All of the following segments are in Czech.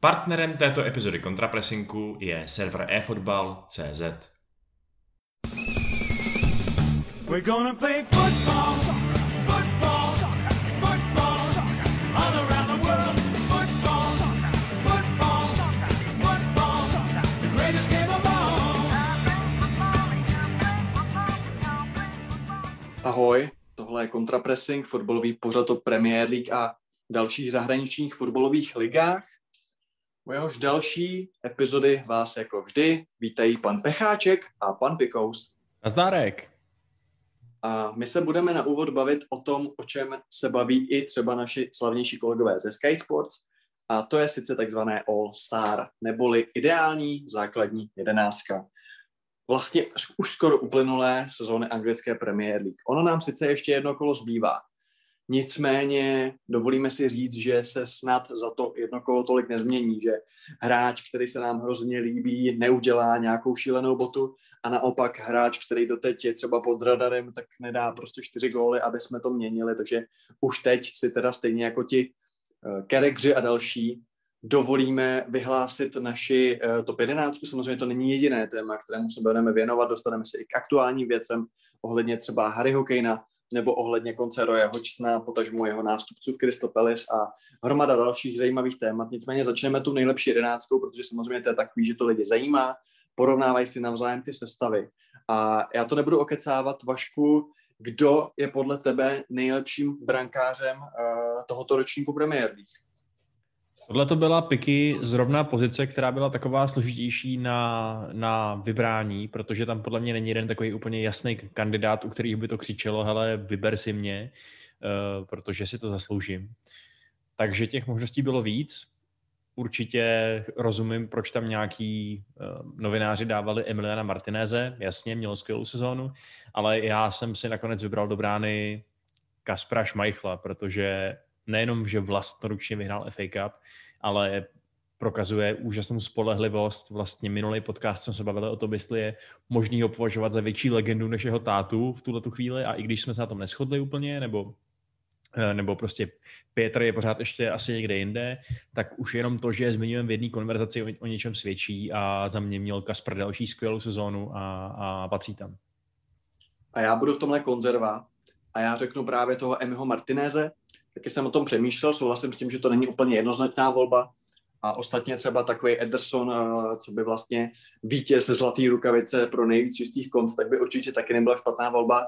Partnerem této epizody kontrapresinku je server eFootball.cz. We're gonna play football, football, football, all around the world. Football, football, football, the greatest game of all. Ahoj, tohle je kontrapressing, fotbalový pořad o Premier League a dalších zahraničních fotbalových ligách. U jehož další epizody vás jako vždy vítají pan Pecháček a pan Pikous. Nazdárek. A my se budeme na úvod bavit o tom, o čem se baví i třeba naši slavnější kolegové ze Sky Sports, a to je sice takzvané All Star, neboli ideální základní jedenáctka. Vlastně už skoro uplynulé sezóny anglické Premier League. Ono nám sice ještě jedno kolo zbývá, Nicméně dovolíme si říct, že se snad za to jedno kolo tolik nezmění, že hráč, který se nám hrozně líbí, neudělá nějakou šílenou botu a naopak hráč, který doteď je třeba pod radarem, tak nedá prostě čtyři góly, aby jsme to měnili, takže už teď si teda stejně jako ti uh, Kerekři a další dovolíme vyhlásit naši uh, top 11. Samozřejmě to není jediné téma, kterému se budeme věnovat, dostaneme se i k aktuálním věcem ohledně třeba Harryho Kanea, nebo ohledně konce Roje Hodgsona, potažmu jeho nástupců v Crystal Palace a hromada dalších zajímavých témat. Nicméně začneme tu nejlepší jedenáctkou, protože samozřejmě to je takový, že to lidi zajímá, porovnávají si navzájem ty sestavy. A já to nebudu okecávat, Vašku, kdo je podle tebe nejlepším brankářem uh, tohoto ročníku Premier League? Tohle to byla piky zrovna pozice, která byla taková složitější na, na vybrání, protože tam podle mě není jeden takový úplně jasný kandidát, u kterých by to křičelo, hele, vyber si mě, uh, protože si to zasloužím. Takže těch možností bylo víc. Určitě rozumím, proč tam nějaký uh, novináři dávali Emiliana Martineze, jasně, měl skvělou sezónu, ale já jsem si nakonec vybral do brány Kaspra Schmeichla, protože nejenom, že vlastnoručně vyhrál FA Cup, ale prokazuje úžasnou spolehlivost. Vlastně minulý podcast jsem se bavil o tom, jestli je možný ho považovat za větší legendu než jeho tátu v tuhle tu chvíli a i když jsme se na tom neschodli úplně, nebo eh, nebo prostě Petr je pořád ještě asi někde jinde, tak už jenom to, že zmiňujeme v jedné konverzaci o, o něčem svědčí a za mě měl Kasper další skvělou sezónu a, a patří tam. A já budu v tomhle konzerva a já řeknu právě toho Emiho Martineze, taky jsem o tom přemýšlel, souhlasím s tím, že to není úplně jednoznačná volba. A ostatně třeba takový Ederson, eh, co by vlastně vítěz zlatý rukavice pro nejvíc čistých kont, tak by určitě taky nebyla špatná volba.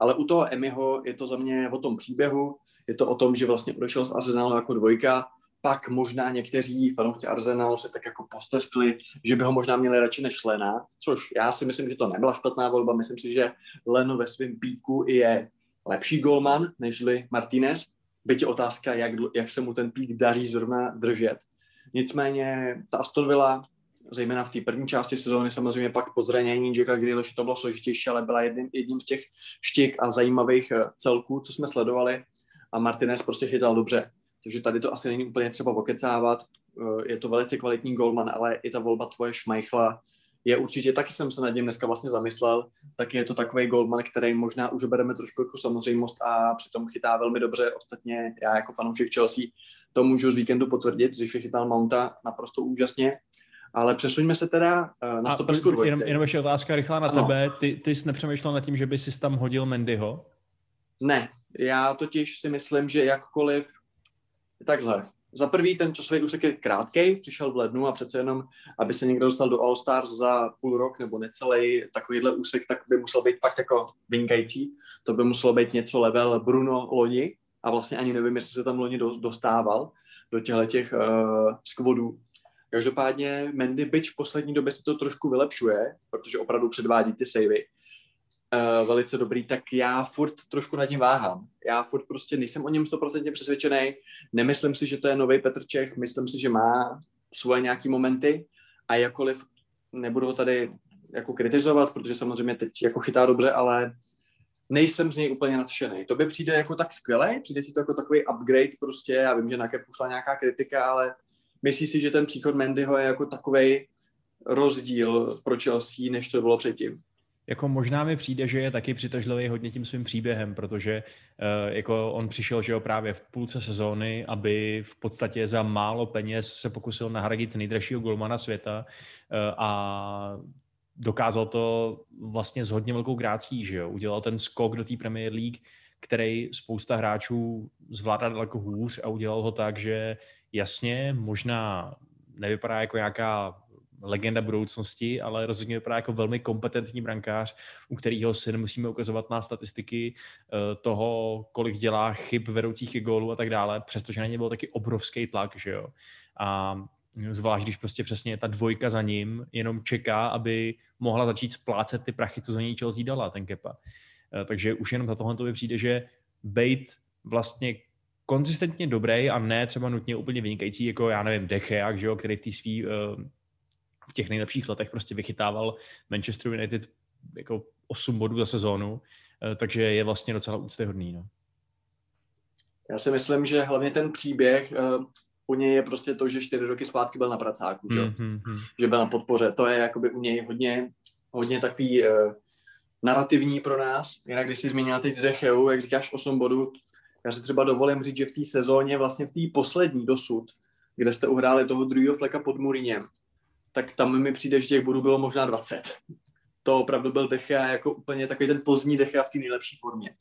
Ale u toho Emiho je to za mě o tom příběhu, je to o tom, že vlastně odešel z Arsenalu jako dvojka, pak možná někteří fanoušci Arsenalu se tak jako posteskli, že by ho možná měli radši než Lena, což já si myslím, že to nebyla špatná volba. Myslím si, že Len ve svém píku je lepší golman nežli Martinez, byť je otázka, jak, jak se mu ten pík daří zrovna držet. Nicméně ta Aston Villa, zejména v té první části sezóny, samozřejmě pak po zranění Jacka Grealish to bylo složitější, ale byla jedním, jedním z těch štik a zajímavých eh, celků, co jsme sledovali a Martinez prostě chytal dobře. Takže tady to asi není úplně třeba okecávat. Eh, je to velice kvalitní golman, ale i ta volba tvoje Šmajchla je určitě, taky jsem se nad ním dneska vlastně zamyslel, tak je to takový goldman, který možná už bereme trošku jako samozřejmost a přitom chytá velmi dobře. Ostatně já jako fanoušek Chelsea to můžu z víkendu potvrdit, že chytal Mounta naprosto úžasně. Ale přesuňme se teda uh, na stoperskou dvojici. Jenom, jenom ještě otázka rychlá na ano. tebe. Ty, ty jsi nepřemýšlel nad tím, že by si tam hodil Mendyho? Ne, já totiž si myslím, že jakkoliv takhle, za prvý ten časový úsek je krátký, přišel v lednu a přece jenom, aby se někdo dostal do All Stars za půl rok nebo necelý takovýhle úsek, tak by musel být fakt jako vynikající. To by muselo být něco level Bruno loni a vlastně ani nevím, jestli se tam loni dostával do těchto těch uh, skvodů. Každopádně Mendy, byť v poslední době se to trošku vylepšuje, protože opravdu předvádí ty savey, uh, velice dobrý, tak já furt trošku nad ním váhám. Já furt prostě nejsem o něm stoprocentně přesvědčený, nemyslím si, že to je nový Petr Čech, myslím si, že má svoje nějaký momenty a jakkoliv nebudu ho tady jako kritizovat, protože samozřejmě teď jako chytá dobře, ale nejsem z něj úplně nadšený. To by přijde jako tak skvěle, přijde si to jako takový upgrade prostě, já vím, že na šla nějaká kritika, ale myslíš si, že ten příchod Mendyho je jako takový rozdíl pro Chelsea, než to bylo předtím? Jako možná mi přijde, že je taky přitažlivý hodně tím svým příběhem, protože uh, jako on přišel, že jo, právě v půlce sezóny, aby v podstatě za málo peněz se pokusil nahradit nejdražšího golmana světa uh, a dokázal to vlastně s hodně velkou grácí, že jo. Udělal ten skok do té Premier League, který spousta hráčů zvládá daleko hůř a udělal ho tak, že jasně, možná nevypadá jako nějaká legenda budoucnosti, ale rozhodně vypadá jako velmi kompetentní brankář, u kterého si nemusíme ukazovat na statistiky eh, toho, kolik dělá chyb vedoucích ke gólu a tak dále, přestože na ně byl taky obrovský tlak, že jo. A zvlášť když prostě přesně ta dvojka za ním jenom čeká, aby mohla začít splácet ty prachy, co za něj Chelsea dala, ten Kepa. Eh, takže už jenom za tohle to mi přijde, že Bate vlastně konzistentně dobrý a ne třeba nutně úplně vynikající, jako já nevím, Decheak, že jo, který v té svý, uh, v těch nejlepších letech prostě vychytával Manchester United jako 8 bodů za sezónu, uh, takže je vlastně docela úctyhodný. No. Já si myslím, že hlavně ten příběh uh, u něj je prostě to, že čtyři roky zpátky byl na pracáku, že, mm-hmm. že byl na podpoře. To je jakoby u něj hodně, hodně takový uh, narrativní pro nás. Jinak, když jsi zmínila teď Decheu, jak říkáš 8 bodů, já si třeba dovolím říct, že v té sezóně, vlastně v té poslední dosud, kde jste uhráli toho druhého fleka pod Mourinhem, tak tam mi přijde, že těch bodů bylo možná 20. To opravdu byl Dechea jako úplně takový ten pozdní Dechea v té nejlepší formě.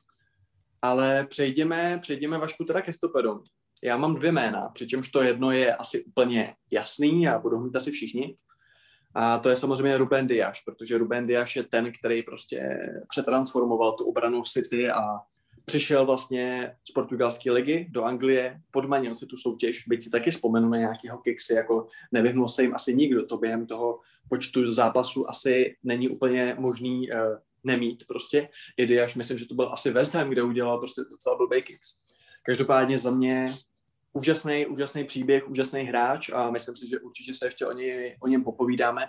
Ale přejdeme, přejdeme Vašku teda ke stoperům. Já mám dvě jména, přičemž to jedno je asi úplně jasný a budou mít asi všichni. A to je samozřejmě Ruben Dias, protože Ruben Dias je ten, který prostě přetransformoval tu obranu City a přišel vlastně z portugalské ligy do Anglie, podmanil si tu soutěž, byť si taky vzpomenu na nějakého kiksy, jako nevyhnul se jim asi nikdo, to během toho počtu zápasů asi není úplně možný uh, nemít prostě. I Dias, myslím, že to byl asi West Ham, kde udělal prostě docela blbý kicks. Každopádně za mě úžasný, úžasný příběh, úžasný hráč a myslím si, že určitě se ještě o, něj, o něm popovídáme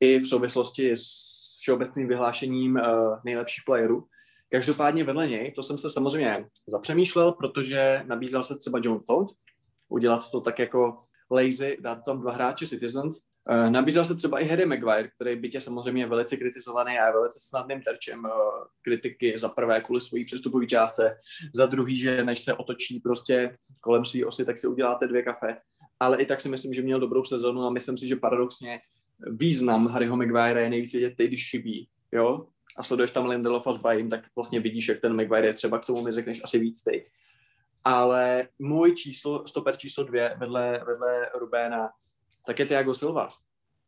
i v souvislosti s všeobecným vyhlášením uh, nejlepších playerů. Každopádně vedle něj, to jsem se samozřejmě zapřemýšlel, protože nabízel se třeba John Stones, udělat to tak jako lazy, dát tam dva hráče Citizens. Uh, nabízel se třeba i Harry Maguire, který by tě samozřejmě velice kritizovaný a je velice snadným terčem uh, kritiky za prvé kvůli svojí přestupové částce, za druhý, že než se otočí prostě kolem své osy, tak si uděláte dvě kafe. Ale i tak si myslím, že měl dobrou sezonu a myslím si, že paradoxně význam Harryho Maguire je nejvíc vidět když chybí. Jo? A sleduješ tam Lindelofa s Bayern, tak vlastně vidíš, jak ten Maguire je třeba k tomu mi řekneš asi víc teď. Ale můj číslo, stoper číslo dvě vedle, vedle Rubéna, tak je Thiago Silva.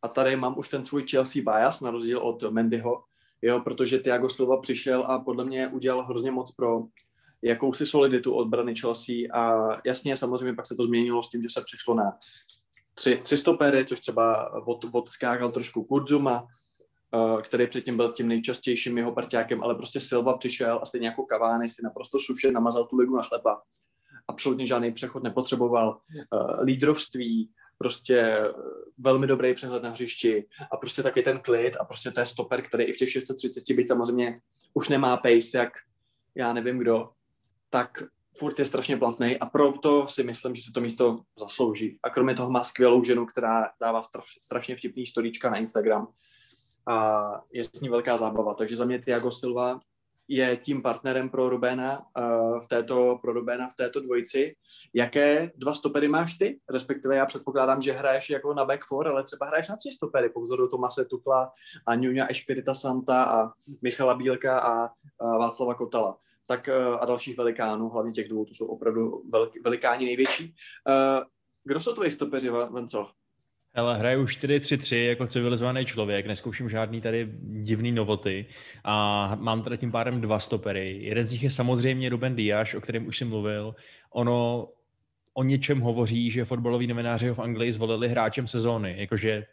A tady mám už ten svůj Chelsea bias, na rozdíl od Mendyho, jo, protože Thiago Silva přišel a podle mě udělal hrozně moc pro jakousi soliditu odbrany Chelsea a jasně, samozřejmě pak se to změnilo s tím, že se přišlo na tři, tři stopery, což třeba od, odskákal trošku Kurzuma, který předtím byl tím nejčastějším jeho parťákem, ale prostě Silva přišel a stejně jako Kavány si naprosto suše namazal tu ligu na chleba. Absolutně žádný přechod nepotřeboval. Uh, lídrovství, prostě velmi dobrý přehled na hřišti a prostě taky ten klid a prostě je stoper, který i v těch 630 byť samozřejmě už nemá pace, jak já nevím kdo, tak furt je strašně platný a proto si myslím, že se to místo zaslouží. A kromě toho má skvělou ženu, která dává strašně vtipný storíčka na Instagram a je s ní velká zábava. Takže za mě Tiago Silva je tím partnerem pro Rubéna uh, v této, pro Rubéna v této dvojici. Jaké dva stopery máš ty? Respektive já předpokládám, že hraješ jako na back four, ale třeba hraješ na tři stopery po vzoru Tomase Tukla a Nuňa Ešpirita Santa a Michala Bílka a, Václava Kotala tak uh, a dalších velikánů, hlavně těch dvou, to jsou opravdu velik, velikáni největší. Uh, kdo jsou tvoji stopeři, Venco? Hele, hraju 4-3-3 jako civilizovaný člověk, neskouším žádný tady divný novoty a mám tady tím pádem dva stopery. Jeden z nich je samozřejmě Ruben Díaz, o kterém už jsem mluvil. Ono o něčem hovoří, že fotbaloví novináři ho v Anglii zvolili hráčem sezóny, jakože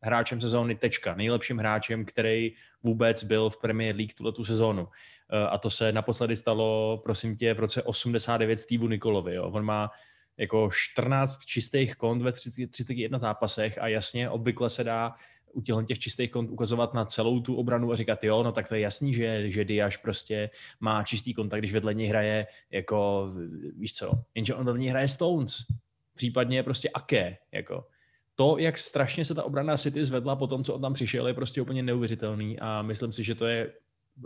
hráčem sezóny tečka, nejlepším hráčem, který vůbec byl v Premier League tuto tu sezónu. Eh, a to se naposledy stalo, prosím tě, v roce 89 Steve Nikolovi. Jo. On má jako 14 čistých kont ve 30, 31 zápasech a jasně, obvykle se dá u těch čistých kont ukazovat na celou tu obranu a říkat, jo, no tak to je jasný, že, že Diaz prostě má čistý kontakt, když vedle něj hraje jako, víš co, jenže on vedle něj hraje Stones, případně prostě Ake, jako. to, jak strašně se ta obrana City zvedla po tom, co on tam přišel, je prostě úplně neuvěřitelný a myslím si, že to je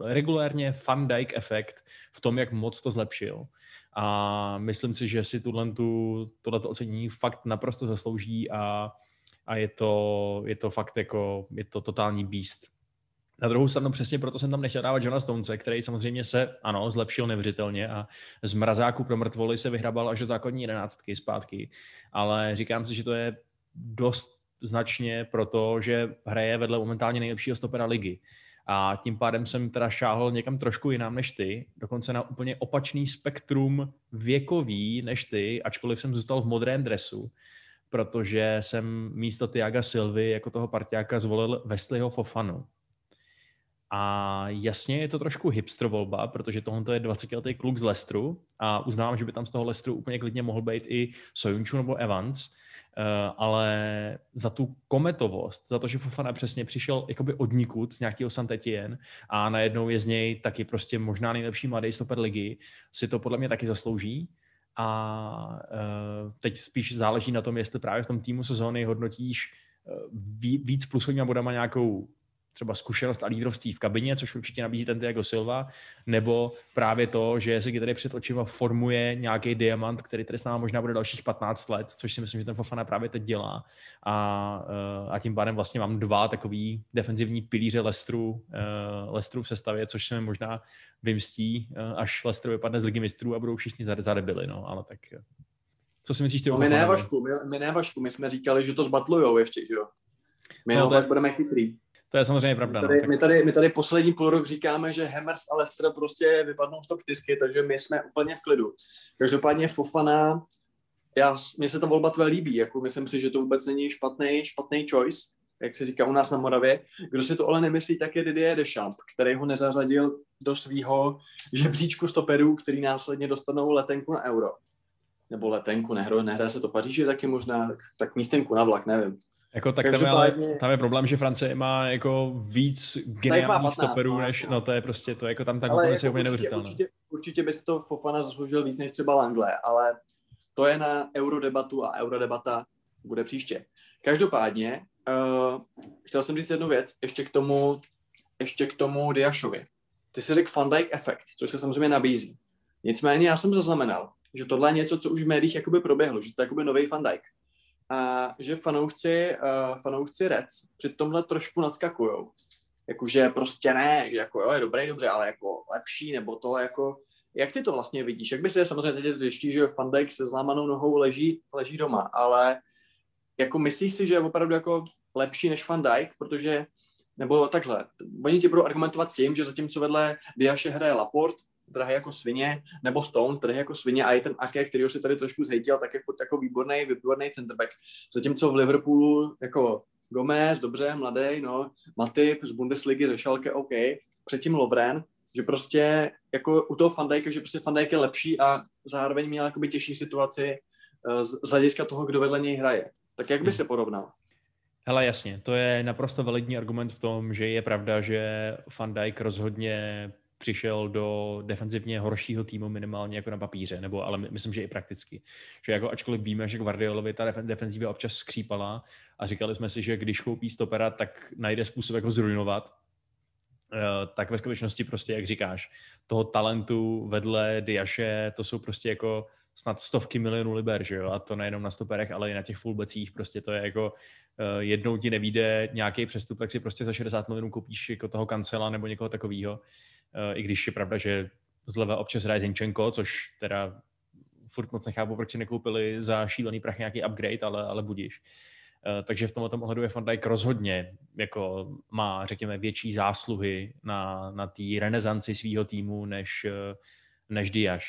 regulérně Van Dijk efekt v tom, jak moc to zlepšil. A myslím si, že si tuhle, tu, tohleto ocenění fakt naprosto zaslouží a, a je, to, je to fakt jako, je to totální beast. Na druhou stranu přesně proto jsem tam nechtěl dávat Johna Stonece, který samozřejmě se, ano, zlepšil neuvěřitelně a z mrazáku pro mrtvoly se vyhrabal až do základní jedenáctky zpátky, ale říkám si, že to je dost značně proto, že hraje vedle momentálně nejlepšího stopera ligy. A tím pádem jsem teda šáhl někam trošku jinam než ty, dokonce na úplně opačný spektrum věkový než ty, ačkoliv jsem zůstal v modrém dresu, protože jsem místo Tiaga Silvy jako toho partiáka zvolil Wesleyho Fofanu. A jasně je to trošku hipster volba, protože tohle je 20-letý kluk z Lestru a uznávám, že by tam z toho Lestru úplně klidně mohl být i Sojunču nebo Evans, ale za tu kometovost, za to, že Fofana přesně přišel jakoby od nikud z nějakého Santetien a najednou je z něj taky prostě možná nejlepší mladý stoper ligy, si to podle mě taky zaslouží. A uh, teď spíš záleží na tom, jestli právě v tom týmu sezóny hodnotíš uh, víc plusovýma bodama nějakou třeba zkušenost a lídrovství v kabině, což určitě nabízí ten Diego Silva, nebo právě to, že si tady před očima formuje nějaký diamant, který tady s námi možná bude dalších 15 let, což si myslím, že ten Fofana právě teď dělá. A, eh, a tím pádem vlastně mám dva takový defenzivní pilíře Lestru, eh, Lestru v sestavě, což se mi možná vymstí, eh, až Lestru vypadne z ligy mistrů a budou všichni zadebili, no, ale tak co si myslíš ty o my ne, Vašku, my, my ne, Vašku, my jsme říkali, že to zbatlujou ještě, že jo? My no, tak budeme chytrý. To je samozřejmě pravda. My no, tady, no, tak... my, tady, my tady poslední půl rok říkáme, že Hammers a Leicester prostě vypadnou z top 4, takže my jsme úplně v klidu. Každopádně Fofana, já, mně se ta volba tvé líbí, jako myslím si, že to vůbec není špatný, špatný choice, jak se říká u nás na Moravě. Kdo si to ale nemyslí, tak je Didier Deschamps, který ho nezařadil do svého žebříčku stoperů, který následně dostanou letenku na euro. Nebo letenku, nehraje, nehraje se to Paříži taky možná, tak, tak místenku na vlak, nevím. Jako, tak tam je, ale, tam je problém, že Francie má jako víc geniálních stoperů, no, než, no to je prostě to, jako tam ta konkurence jako je úplně určitě, určitě, určitě by si to Fofana zasloužil víc než třeba Langle, ale to je na eurodebatu a eurodebata bude příště. Každopádně, uh, chtěl jsem říct jednu věc, ještě k tomu, ještě k tomu Diašovi. Ty jsi řekl Van Dijk efekt, což se samozřejmě nabízí. Nicméně já jsem zaznamenal, že tohle je něco, co už v médiích jakoby proběhlo, že to je jakoby nový Van Dijk a že fanoušci, uh, fanoušci Reds při tomhle trošku nadskakujou. Jakože prostě ne, že jako jo, je dobrý, dobře, ale jako lepší, nebo to jako, jak ty to vlastně vidíš? Jak by se samozřejmě teď ještě, že Fandek se zlámanou nohou leží, leží doma, ale jako myslíš si, že je opravdu jako lepší než Van Dijk, protože nebo takhle, oni ti budou argumentovat tím, že zatímco vedle Diaše hraje Laporte, drahý jako svině, nebo Stones, drahý jako svině a i ten Ake, který si tady trošku zhejtil, tak je furt jako výborný, výborný centerback. Zatímco v Liverpoolu jako Gomez, dobře, mladý, no, Matip z Bundesligy, ze Schalke, OK, předtím Lovren, že prostě jako u toho Fandajka, že prostě Fandajk je lepší a zároveň měl jakoby těžší situaci uh, z, z hlediska toho, kdo vedle něj hraje. Tak jak by se porovnal? Hele, jasně, to je naprosto validní argument v tom, že je pravda, že Van Dijk rozhodně přišel do defenzivně horšího týmu minimálně jako na papíře, nebo ale myslím, že i prakticky. Že jako ačkoliv víme, že Guardiolovi ta defenziva občas skřípala a říkali jsme si, že když koupí stopera, tak najde způsob, jak ho zrujnovat, eh, tak ve skutečnosti prostě, jak říkáš, toho talentu vedle Diaše, to jsou prostě jako snad stovky milionů liber, že jo? A to nejenom na stoperech, ale i na těch fullbacích. Prostě to je jako uh, jednou ti nevíde nějaký přestup, tak si prostě za 60 milionů koupíš jako toho kancela nebo někoho takového. Uh, I když je pravda, že zleva občas hraje Zinčenko, což teda furt moc nechápu, proč si nekoupili za šílený prach nějaký upgrade, ale, ale budíš. Uh, takže v tomto ohledu je Van Dijk rozhodně jako má, řekněme, větší zásluhy na, na té renesanci svého týmu než, než Diaz.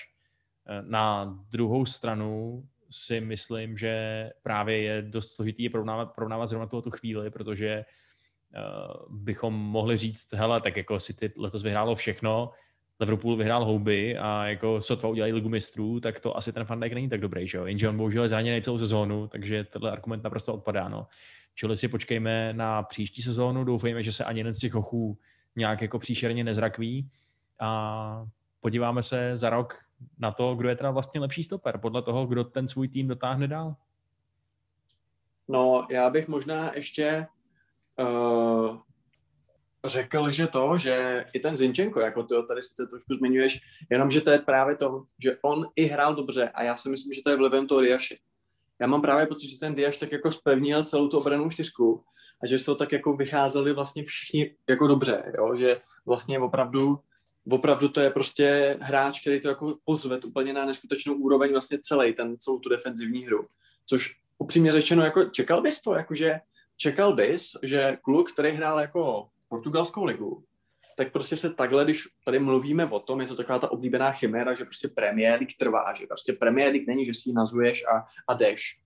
Na druhou stranu si myslím, že právě je dost složitý je porovnávat, porovnávat zrovna tu chvíli, protože uh, bychom mohli říct, hele, tak jako si ty letos vyhrálo všechno, Liverpool vyhrál houby a jako sotva udělají ligu mistrů, tak to asi ten Van není tak dobrý, že jo? Jenže on bohužel je zraněný celou sezónu, takže tenhle argument naprosto odpadá, no. Čili si počkejme na příští sezónu, doufejme, že se ani jeden z těch hochů nějak jako příšerně nezrakví a podíváme se za rok na to, kdo je teda vlastně lepší stoper, podle toho, kdo ten svůj tým dotáhne dál. No, já bych možná ještě uh, řekl, že to, že i ten Zinčenko, jako ty tady si to trošku zmiňuješ, jenom, že to je právě to, že on i hrál dobře a já si myslím, že to je vlivem toho Diaše. Já mám právě pocit, že ten Diaš tak jako spevnil celou tu obranou čtyřku a že z toho tak jako vycházeli vlastně všichni jako dobře, jo? že vlastně opravdu opravdu to je prostě hráč, který to jako pozve úplně na neskutečnou úroveň vlastně celý ten, celou tu defenzivní hru. Což upřímně řečeno, jako čekal bys to, jakože čekal bys, že kluk, který hrál jako portugalskou ligu, tak prostě se takhle, když tady mluvíme o tom, je to taková ta oblíbená chiméra, že prostě Premier League trvá, že prostě Premier League není, že si ji nazuješ a, a jdeš,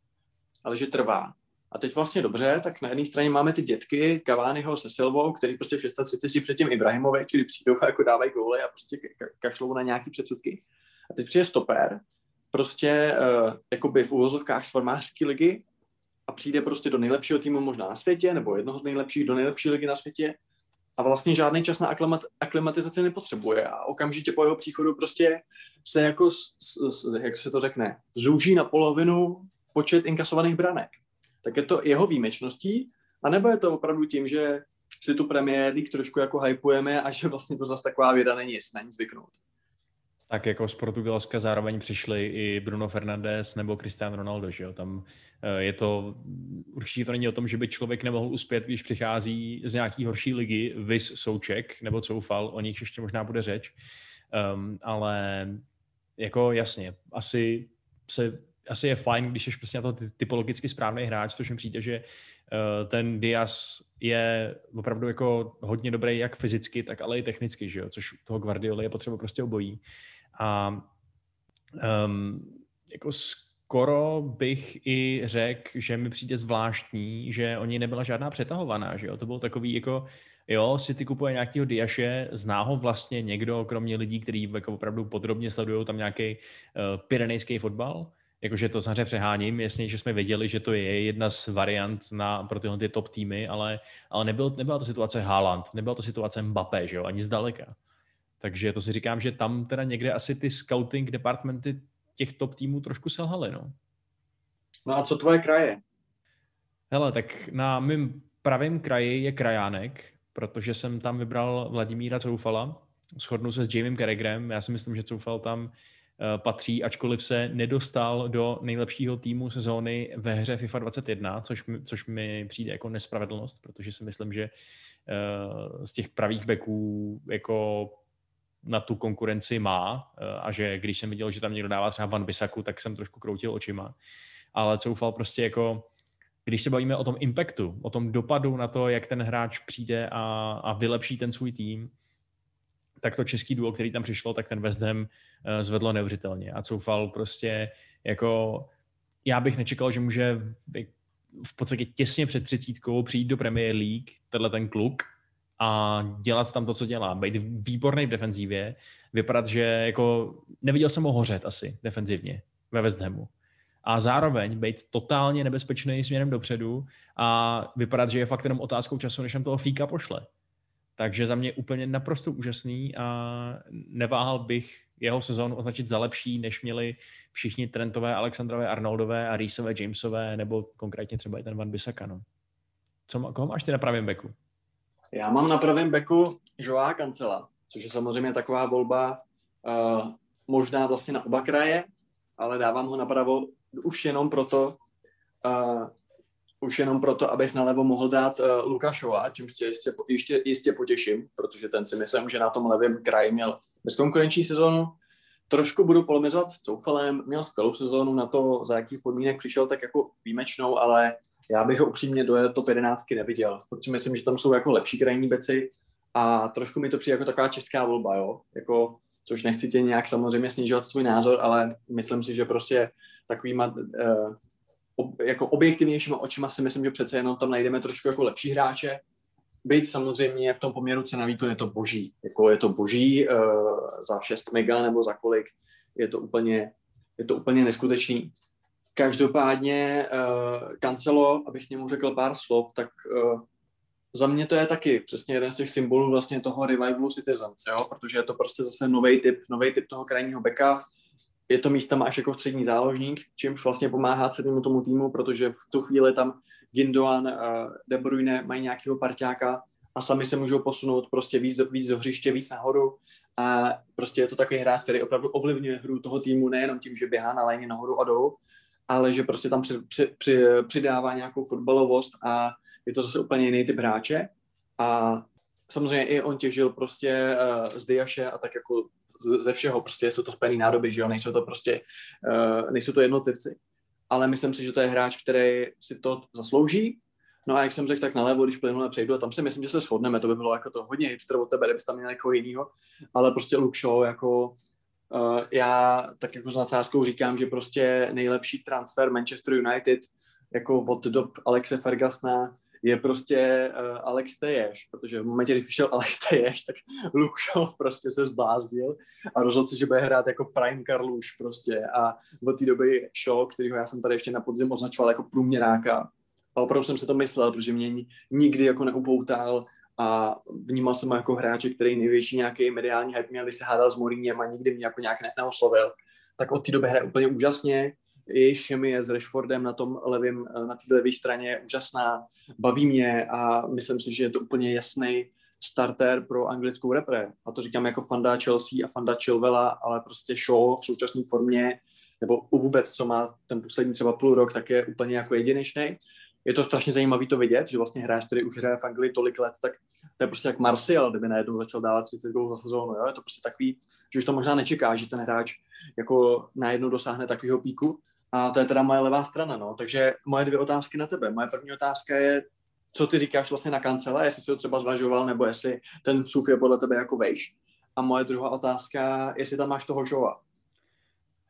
ale že trvá. A teď vlastně dobře, tak na jedné straně máme ty dětky Cavaniho se Silvou, který prostě v 630 předtím Ibrahimovi, čili přijdou a jako dávají góly a prostě kašlou na nějaký předsudky. A teď přijde stoper, prostě uh, jakoby v úvozovkách z formářské ligy a přijde prostě do nejlepšího týmu možná na světě, nebo jednoho z nejlepších do nejlepší ligy na světě a vlastně žádný čas na aklimat, aklimatizaci nepotřebuje a okamžitě po jeho příchodu prostě se jako, s, s, jak se to řekne, zúží na polovinu počet inkasovaných branek. Tak je to jeho výjimečností, anebo je to opravdu tím, že si tu Premier trošku jako hypujeme a že vlastně to zase taková věda není, na ní zvyknout. Tak jako z Portugalska zároveň přišli i Bruno Fernandes nebo Cristiano Ronaldo, že jo? Tam eh, je to, určitě to není o tom, že by člověk nemohl uspět, když přichází z nějaký horší ligy, vis Souček nebo Coufal, o nich ještě možná bude řeč, um, ale jako jasně, asi se asi je fajn, když jsi prostě na to typologicky správný hráč, což mi přijde, že uh, ten Diaz je opravdu jako hodně dobrý jak fyzicky, tak ale i technicky, že jo? což toho Guardiola je potřeba prostě obojí. A um, jako skoro bych i řekl, že mi přijde zvláštní, že oni nebyla žádná přetahovaná, že jo? To bylo takový jako, jo, City kupuje nějakého Diaše, zná ho vlastně někdo, kromě lidí, kteří jako opravdu podrobně sledují tam nějaký uh, pyrenejský fotbal, jakože to samozřejmě přeháním, jasně, že jsme věděli, že to je jedna z variant na, pro tyhle ty top týmy, ale, ale nebyl, nebyla to situace Haaland, nebyla to situace Mbappé, že jo, ani zdaleka. Takže to si říkám, že tam teda někde asi ty scouting departmenty těch top týmů trošku selhaly, no. No a co tvoje kraje? Hele, tak na mém pravém kraji je krajánek, protože jsem tam vybral Vladimíra Coufala. Shodnu se s Jamiem Carragherem. Já si myslím, že Coufal tam eh, patří, ačkoliv se nedostal do nejlepšího týmu sezóny ve hře FIFA 21, což, což mi přijde jako nespravedlnost, protože si myslím, že eh, z těch pravých beků jako na tu konkurenci má eh, a že když jsem viděl, že tam někdo dává třeba Van Bisaku, tak jsem trošku kroutil očima. Ale Coufal prostě jako, když se bavíme o tom impactu, o tom dopadu na to, jak ten hráč přijde a, a vylepší ten svůj tým, tak to český duo, který tam přišlo, tak ten West Ham eh, zvedlo neuvěřitelně. A Coufal prostě jako, já bych nečekal, že může v podstatě těsně před třicítkou přijít do Premier League, tenhle ten kluk, a dělat tam to, co dělá. Být výborný v defenzívě, vypadat, že jako neviděl jsem ho hořet asi defenzivně ve West Hamu. A zároveň být totálně nebezpečný směrem dopředu a vypadat, že je fakt jenom otázkou času, než nám toho fíka pošle. Takže za mě úplně naprosto úžasný a neváhal bych jeho sezónu označit za lepší, než měli všichni Trentové, Alexandrové, Arnoldové a Reesové, Jamesové, nebo konkrétně třeba i ten Van Bissaka. No. Co, koho máš ty na pravém beku? Já mám na pravém beku Joá Kancela, což je samozřejmě taková volba uh, možná vlastně na oba kraje, ale dávám ho napravo už jenom proto, uh, už jenom proto, abych nalevo mohl dát uh, Lukášova, čímž tě jistě, jistě, jistě potěším, protože ten si myslím, že na tom levém kraji měl bezkonkurenční sezónu. Trošku budu polemizovat s Coufalem, měl skvělou sezónu na to, za jakých podmínek přišel, tak jako výjimečnou, ale já bych ho upřímně do top 11 neviděl. Furt si myslím, že tam jsou jako lepší krajní beci a trošku mi to přijde jako taková česká volba, jo. Jako, což nechci tě nějak samozřejmě snižovat svůj názor, ale myslím si, že prostě takovýma uh, ob, jako objektivnějšíma očima si myslím, že přece jenom tam najdeme trošku jako lepší hráče. Byť samozřejmě v tom poměru cena výkon je to boží. Jako je to boží uh, za 6 mega nebo za kolik. Je to úplně, je to úplně neskutečný. Každopádně uh, abych němu řekl pár slov, tak uh, za mě to je taky přesně jeden z těch symbolů vlastně toho revivalu Citizens, jo? protože je to prostě zase nový typ, nový typ toho krajního beka. je to místa máš jako střední záložník, čímž vlastně pomáhá celému tomu týmu, protože v tu chvíli tam Gindoan, uh, De Bruyne mají nějakého parťáka a sami se můžou posunout prostě víc do, víc do hřiště, víc nahoru a prostě je to takový hráč, který opravdu ovlivňuje hru toho týmu nejenom tím, že běhá na léně nahoru a dolů, ale že prostě tam při, při, při, přidává nějakou fotbalovost a je to zase úplně jiný typ hráče a samozřejmě i on těžil prostě uh, z Diaše a tak jako ze všeho, prostě jsou to spojený nádoby, že jo, nejsou to prostě, uh, nejsou to jednotlivci. Ale myslím si, že to je hráč, který si to zaslouží. No a jak jsem řekl, tak nalevo, když plynule přejdu, a tam si myslím, že se shodneme, to by bylo jako to hodně hipster od tebe, kdybys tam měl někoho jiného, ale prostě Luke Shaw jako Uh, já tak jako s nadsázkou říkám, že prostě nejlepší transfer Manchester United jako od dob Alexe Fergusona je prostě uh, Alex Teješ, protože v momentě, když přišel Alex Teješ, tak Luke prostě se zbláznil a rozhodl se, že bude hrát jako Prime Carluš prostě. A od té doby Shaw, kterýho já jsem tady ještě na podzim označoval jako průměráka a opravdu jsem si to myslel, protože mě nikdy jako neupoutal a vnímal jsem ho jako hráče, který největší nějaký mediální hype měl, když se hádal s Mourinhem a nikdy mě jako nějak neoslovil, tak od té doby hraje úplně úžasně, jejich chemie s Rashfordem na tom levém, na té levé straně je úžasná, baví mě a myslím si, že je to úplně jasný starter pro anglickou repre. A to říkám jako fanda Chelsea a fanda Chilvela, ale prostě show v současné formě, nebo vůbec, co má ten poslední třeba půl rok, tak je úplně jako jedinečný. Je to strašně zajímavé to vidět, že vlastně hráč, který už hraje v Anglii tolik let, tak to je prostě jak Martial, kdyby najednou začal dávat 30 gólů za sezónu. Jo? Je to prostě takový, že už to možná nečeká, že ten hráč jako najednou dosáhne takového píku. A to je teda moje levá strana, no. Takže moje dvě otázky na tebe. Moje první otázka je, co ty říkáš vlastně na kancele, jestli jsi ho třeba zvažoval, nebo jestli ten CUF je podle tebe jako vejš. A moje druhá otázka, jestli tam máš toho Šova.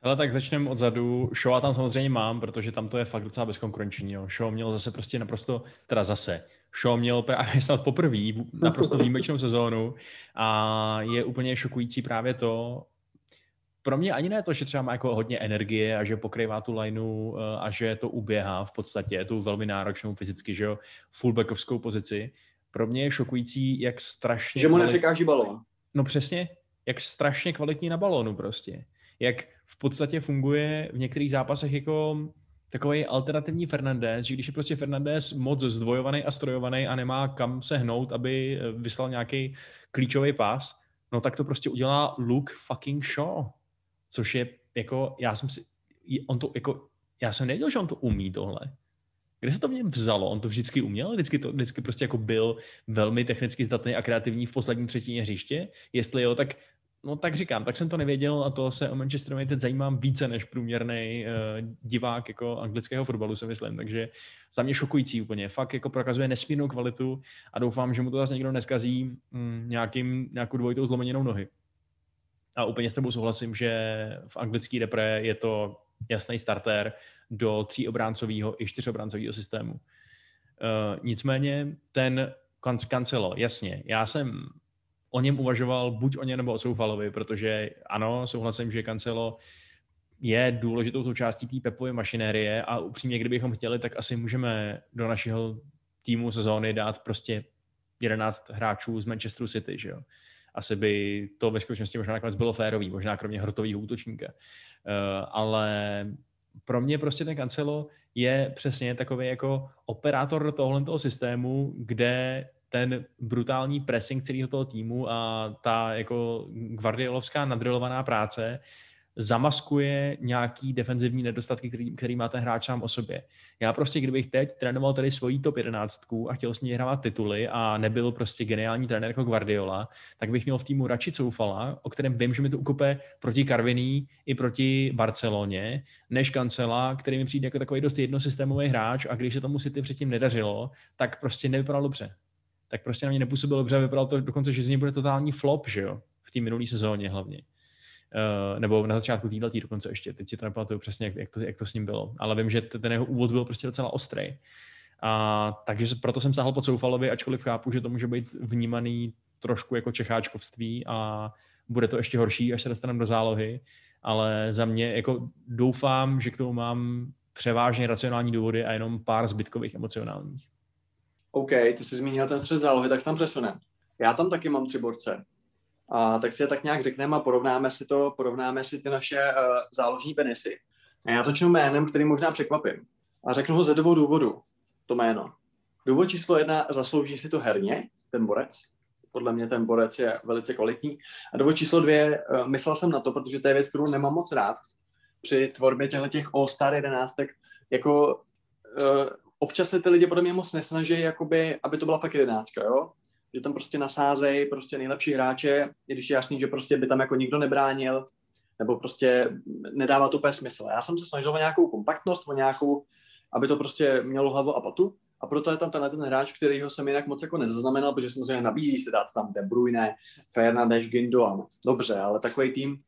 Ale tak začneme odzadu. Show tam samozřejmě mám, protože tam to je fakt docela bezkonkurenční. Jo. Show měl zase prostě naprosto, teda zase, Show měl právě snad poprvé naprosto výjimečnou sezónu a je úplně šokující právě to, pro mě ani ne to, že třeba má jako hodně energie a že pokrývá tu lineu eh, a že to uběhá v podstatě, tu velmi náročnou fyzicky, že jo, fullbackovskou pozici. Pro mě je šokující, jak strašně... Že mu nepřekáží balón. No přesně, jak strašně kvalitní na balónu prostě. Jak v podstatě funguje v některých zápasech jako takový alternativní Fernandez, že když je prostě Fernandez moc zdvojovaný a strojovaný a nemá kam se hnout, aby eh, vyslal nějaký klíčový pás, no tak to prostě udělá Luke fucking Shaw což je jako, já jsem si, on to jako, já jsem nevěděl, že on to umí tohle. Kde se to v něm vzalo? On to vždycky uměl? Vždycky, to, vždycky prostě jako byl velmi technicky zdatný a kreativní v poslední třetině hřiště? Jestli jo, tak No tak říkám, tak jsem to nevěděl a to se o Manchester United zajímám více než průměrný uh, divák jako anglického fotbalu, si myslím. Takže za mě šokující úplně. Fakt jako prokazuje nesmírnou kvalitu a doufám, že mu to zase někdo neskazí mm, nějakým, nějakou dvojitou zlomeninou nohy. A úplně s tebou souhlasím, že v anglický repre je to jasný starter do tří obráncového i čtyřobráncového systému. Uh, nicméně ten Cancelo, jasně, já jsem o něm uvažoval buď o něm nebo o Soufalovi, protože ano, souhlasím, že Cancelo je důležitou součástí té Pepovy mašinérie a upřímně, kdybychom chtěli, tak asi můžeme do našeho týmu sezóny dát prostě 11 hráčů z Manchesteru City, že jo asi by to ve skutečnosti možná nakonec bylo férový, možná kromě hrotového útočníka. Uh, ale pro mě prostě ten Cancelo je přesně takový jako operátor tohohle toho systému, kde ten brutální pressing celého toho týmu a ta jako guardiolovská nadrilovaná práce zamaskuje nějaký defenzivní nedostatky, který, který má ten hráč sám o sobě. Já prostě, kdybych teď trénoval tady svojí top 11 a chtěl s ní hrávat tituly a nebyl prostě geniální trenér jako Guardiola, tak bych měl v týmu radši Coufala, o kterém vím, že mi to ukupe proti Karviní i proti Barceloně, než Kancela, který mi přijde jako takový dost jednosystémový hráč a když se tomu City předtím nedařilo, tak prostě nevypadal dobře. Tak prostě na mě nepůsobil dobře, vypadalo to dokonce, že z něj bude totální flop, že jo, v té minulé sezóně hlavně. Uh, nebo na začátku týhle tý dokonce ještě, teď si to nepamatuju přesně, jak, jak, to, jak to s ním bylo, ale vím, že ten jeho úvod byl prostě docela ostrý. A, takže proto jsem sáhl po Soufalovi, ačkoliv chápu, že to může být vnímaný trošku jako čecháčkovství a bude to ještě horší, až se dostaneme do zálohy, ale za mě jako doufám, že k tomu mám převážně racionální důvody a jenom pár zbytkových emocionálních. OK, ty jsi zmínil ten střed zálohy, tak se tam přesunem. Já tam taky mám tři borce. A tak si je tak nějak řekneme a porovnáme si to, porovnáme si ty naše uh, záložní penisy. A já začnu jménem, který možná překvapím. A řeknu ho ze dvou důvodů, to jméno. Důvod číslo jedna, zaslouží si to herně, ten borec. Podle mě ten borec je velice kvalitní. A důvod číslo dvě, uh, myslel jsem na to, protože to je věc, kterou nemám moc rád při tvorbě těchto těch All-Star jedenáctek. Jako uh, občas se ty lidi podle mě moc nesnaží, jakoby, aby to byla fakt jedenáctka, jo? že tam prostě nasázejí prostě nejlepší hráče, i když je jasný, že prostě by tam jako nikdo nebránil, nebo prostě nedává to úplně smysl. Já jsem se snažil o nějakou kompaktnost, o nějakou, aby to prostě mělo hlavu a patu, a proto je tam tenhle ten hráč, kterýho jsem jinak moc jako nezaznamenal, protože samozřejmě nabízí se dát tam De Bruyne, Fernandes, Gindoan. Dobře, ale takový tým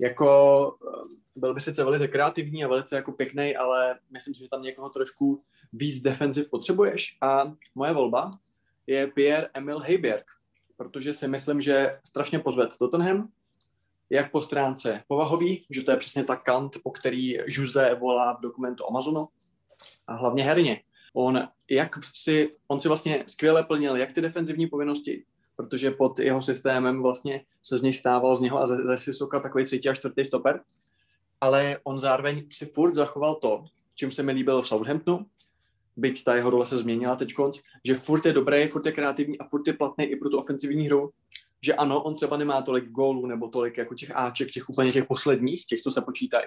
jako eh, byl by sice velice kreativní a velice jako pěkný, ale myslím si, že tam někoho trošku víc defenziv potřebuješ. A moje volba je Pierre Emil Heiberg, protože si myslím, že strašně pozved Tottenham, jak po stránce povahový, že to je přesně ta kant, po který Jose volá v dokumentu Amazonu, a hlavně herně. On, jak si, on si vlastně skvěle plnil jak ty defenzivní povinnosti, protože pod jeho systémem vlastně se z něj stával z něho a ze, ze Sisoka takový třetí a čtvrtý stoper, ale on zároveň si furt zachoval to, čím se mi líbilo v Southamptonu, byť ta jeho role se změnila teď konc, že furt je dobrý, furt je kreativní a furt je platný i pro tu ofenzivní hru, že ano, on třeba nemá tolik gólů nebo tolik jako těch áček, těch úplně těch posledních, těch, co se počítají,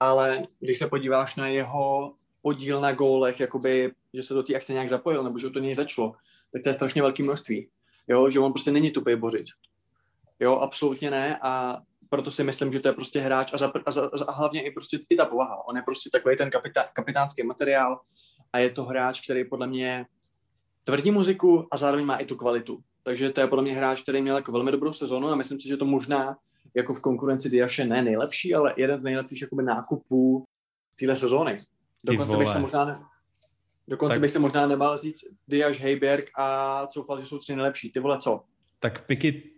ale když se podíváš na jeho podíl na gólech, jakoby, že se do té akce nějak zapojil, nebo že to něj začalo, tak to je strašně velké množství. Jo, že on prostě není tupý bořič. Jo, absolutně ne a proto si myslím, že to je prostě hráč a, za, a, za, a hlavně i prostě i ta povaha. On je prostě takový ten kapitá, kapitánský materiál, a je to hráč, který podle mě tvrdí muziku a zároveň má i tu kvalitu. Takže to je podle mě hráč, který měl jako velmi dobrou sezonu a myslím si, že to možná jako v konkurenci Diaše ne nejlepší, ale jeden z nejlepších jakoby nákupů téhle sezóny. Dokonce bych se možná ne, dokonce tak... bych se možná nebál říct Diaš, Heiberg a co že jsou tři nejlepší. Ty vole, co? Tak Piky,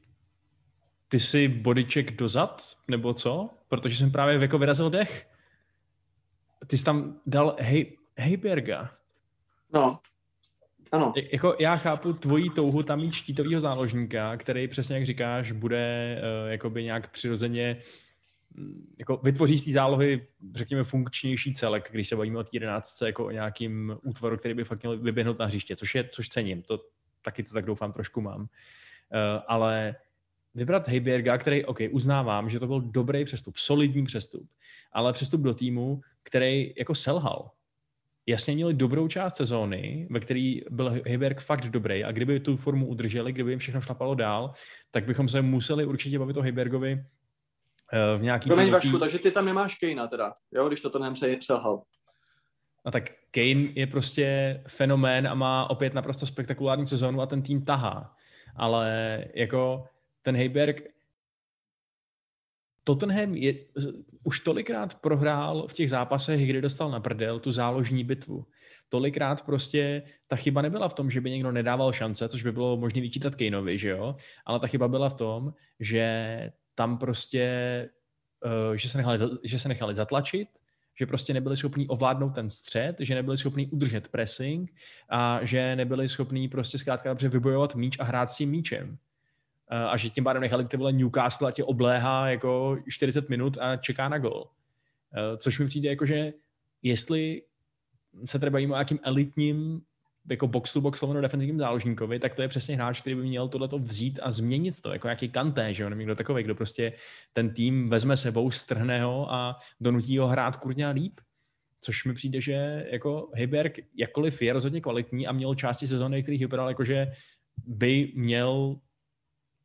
ty jsi bodyček dozad, nebo co? Protože jsem právě jako vyrazil dech. Ty jsi tam dal hej, Heiberga. No, ano. Jako já chápu tvoji touhu tam mít štítovýho záložníka, který přesně jak říkáš, bude uh, jakoby nějak přirozeně mm, jako vytvoří z té zálohy, řekněme, funkčnější celek, když se bavíme o té jedenáctce jako o nějakým útvaru, který by fakt měl vyběhnout na hřiště, což je, což cením, to taky to tak doufám trošku mám. Uh, ale vybrat Heiberga, který, OK, uznávám, že to byl dobrý přestup, solidní přestup, ale přestup do týmu, který jako selhal jasně měli dobrou část sezóny, ve který byl Heiberg fakt dobrý a kdyby tu formu udrželi, kdyby jim všechno šlapalo dál, tak bychom se museli určitě bavit o Heibergovi uh, v nějaký... Promiň, nějaký... Vašku, takže ty tam nemáš Kejna teda, jo, když to ten se selhal. No tak Kane je prostě fenomén a má opět naprosto spektakulární sezónu a ten tým tahá. Ale jako ten Heiberg Tottenham je, už tolikrát prohrál v těch zápasech, kdy dostal na prdel tu záložní bitvu. Tolikrát prostě ta chyba nebyla v tom, že by někdo nedával šance, což by bylo možné vyčítat Kaneovi, že jo? Ale ta chyba byla v tom, že tam prostě, uh, že, se nechali, že se nechali zatlačit, že prostě nebyli schopni ovládnout ten střed, že nebyli schopni udržet pressing a že nebyli schopni prostě zkrátka dobře vybojovat míč a hrát s tím míčem. Eh, a že tím pádem nechali ty vole Newcastle a tě obléhá jako 40 minut a čeká na gol. Eh, což mi přijde jako, že jestli se tady bavíme o nějakým elitním jako box to box sloveno defenzivním záložníkovi, tak to je přesně hráč, který by měl tohleto vzít a změnit to, jako nějaký kanté, že jo, nevím, kdo takový, kdo prostě ten tým vezme sebou, strhne ho a donutí ho hrát kurně líp. Což mi přijde, že jako Hyberg, jakkoliv je rozhodně kvalitní a měl části sezóny, který vypadal jako, že by měl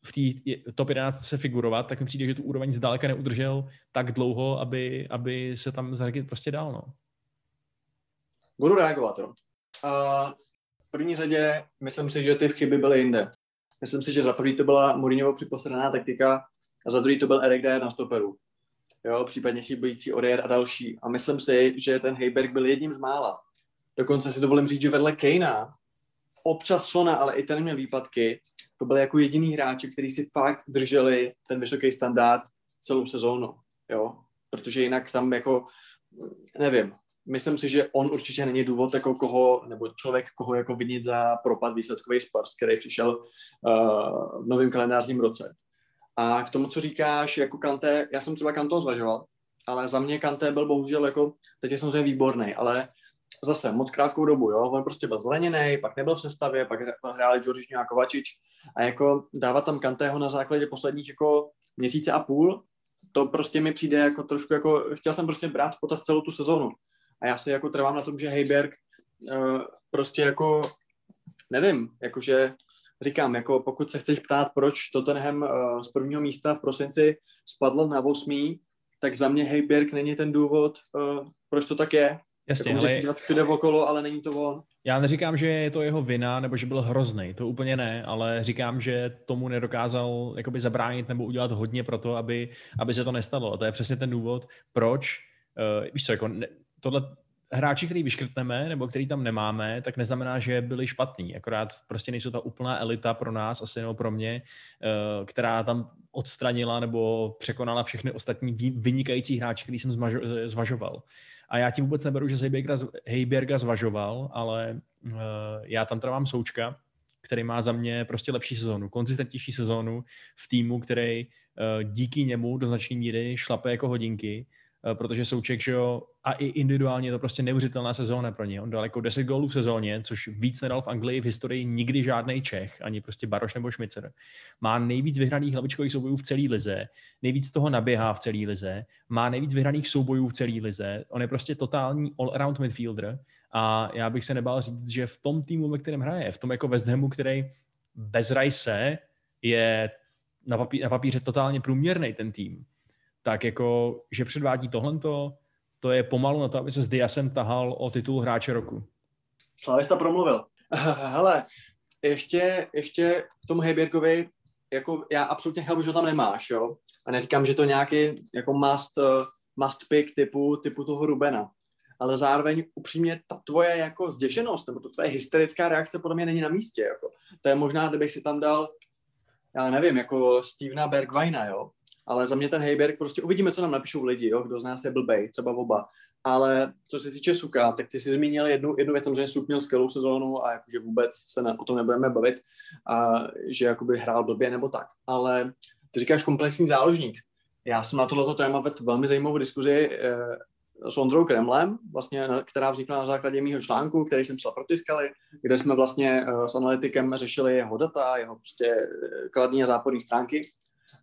v té top 11 se figurovat, tak mi přijde, že tu úroveň zdaleka neudržel tak dlouho, aby, aby se tam zareagit prostě dál. No. Budu reagovat, jo. Uh, v první řadě myslím si, že ty chyby byly jinde. Myslím si, že za prvý to byla Mourinhovo připosraná taktika a za druhý to byl Erik Dyer na stoperu. Jo, případně chybějící Orier a další. A myslím si, že ten Heiberg byl jedním z mála. Dokonce si dovolím říct, že vedle Kejna, občas Sona, ale i ten měl výpadky, to byli jako jediný hráči, kteří si fakt drželi ten vysoký standard celou sezónu, jo, protože jinak tam jako, nevím, myslím si, že on určitě není důvod jako koho, nebo člověk, koho jako vinit za propad výsledkový Spurs, který přišel uh, v novém kalendářním roce. A k tomu, co říkáš, jako Kante, já jsem třeba Kanto zvažoval, ale za mě Kante byl bohužel jako, teď je samozřejmě výborný, ale zase moc krátkou dobu, jo, on prostě byl zleněný, pak nebyl v sestavě, pak hráli Georgišňo a Kovačič a jako dávat tam Kantého na základě posledních jako měsíce a půl, to prostě mi přijde jako trošku jako, chtěl jsem prostě brát potaz celou tu sezónu. A já si jako trvám na tom, že Heiberg uh, prostě jako, nevím, jakože říkám, jako pokud se chceš ptát, proč Tottenham uh, z prvního místa v prosinci spadl na 8, tak za mě Heiberg není ten důvod, uh, proč to tak je. Jasně, jako, ale... si všude okolo, ale není to on. Já neříkám, že je to jeho vina, nebo že byl hrozný, to úplně ne, ale říkám, že tomu nedokázal jakoby zabránit nebo udělat hodně pro to, aby, aby se to nestalo. A to je přesně ten důvod, proč, uh, víš co, jako ne, tohle hráči, který vyškrtneme nebo který tam nemáme, tak neznamená, že byli špatní. Akorát prostě nejsou ta úplná elita pro nás, asi nebo pro mě, uh, která tam odstranila nebo překonala všechny ostatní vynikající hráči, který jsem zvažoval. A já tím vůbec neberu, že se Heiberga zvažoval, ale uh, já tam mám Součka, který má za mě prostě lepší sezónu, konzistentnější sezónu v týmu, který uh, díky němu do značné míry šlape jako hodinky protože Souček, že jo, a i individuálně je to prostě neuvěřitelná sezóna pro ně. On dal jako 10 gólů v sezóně, což víc nedal v Anglii v historii nikdy žádný Čech, ani prostě Baroš nebo Šmicer. Má nejvíc vyhraných hlavičkových soubojů v celé lize, nejvíc toho naběhá v celé lize, má nejvíc vyhraných soubojů v celé lize, on je prostě totální all-around midfielder a já bych se nebál říct, že v tom týmu, ve kterém hraje, v tom jako West Hamu, který bez Rice je na, papí- na papíře totálně průměrný ten tým, tak jako, že předvádí tohle, to je pomalu na to, aby se s Diasem tahal o titul hráče roku. Slavista promluvil. Hele, ještě, ještě k tomu Heibergovi, jako já absolutně chápu, že ho tam nemáš, jo? A neříkám, že to nějaký jako must, uh, must pick typu, typu toho Rubena. Ale zároveň upřímně ta tvoje jako zděšenost, nebo to tvoje hysterická reakce podle mě není na místě. Jako. To je možná, kdybych si tam dal, já nevím, jako Stevena Bergwina, jo? Ale za mě ten Heiberg, prostě uvidíme, co nám napíšou lidi, jo, kdo z nás je blbej, třeba oba. Ale co se týče Suka, tak ty jsi zmínil jednu, jednu věc, samozřejmě Suk měl skvělou sezónu a jakože vůbec se na, o tom nebudeme bavit, a že jakoby hrál blbě nebo tak. Ale ty říkáš komplexní záložník. Já jsem na tohleto téma vedl velmi zajímavou diskuzi eh, s Ondrou Kremlem, vlastně, která vznikla na základě mého článku, který jsem psal pro Tiskali, kde jsme vlastně eh, s analytikem řešili jeho data, jeho prostě eh, kladní a záporní stránky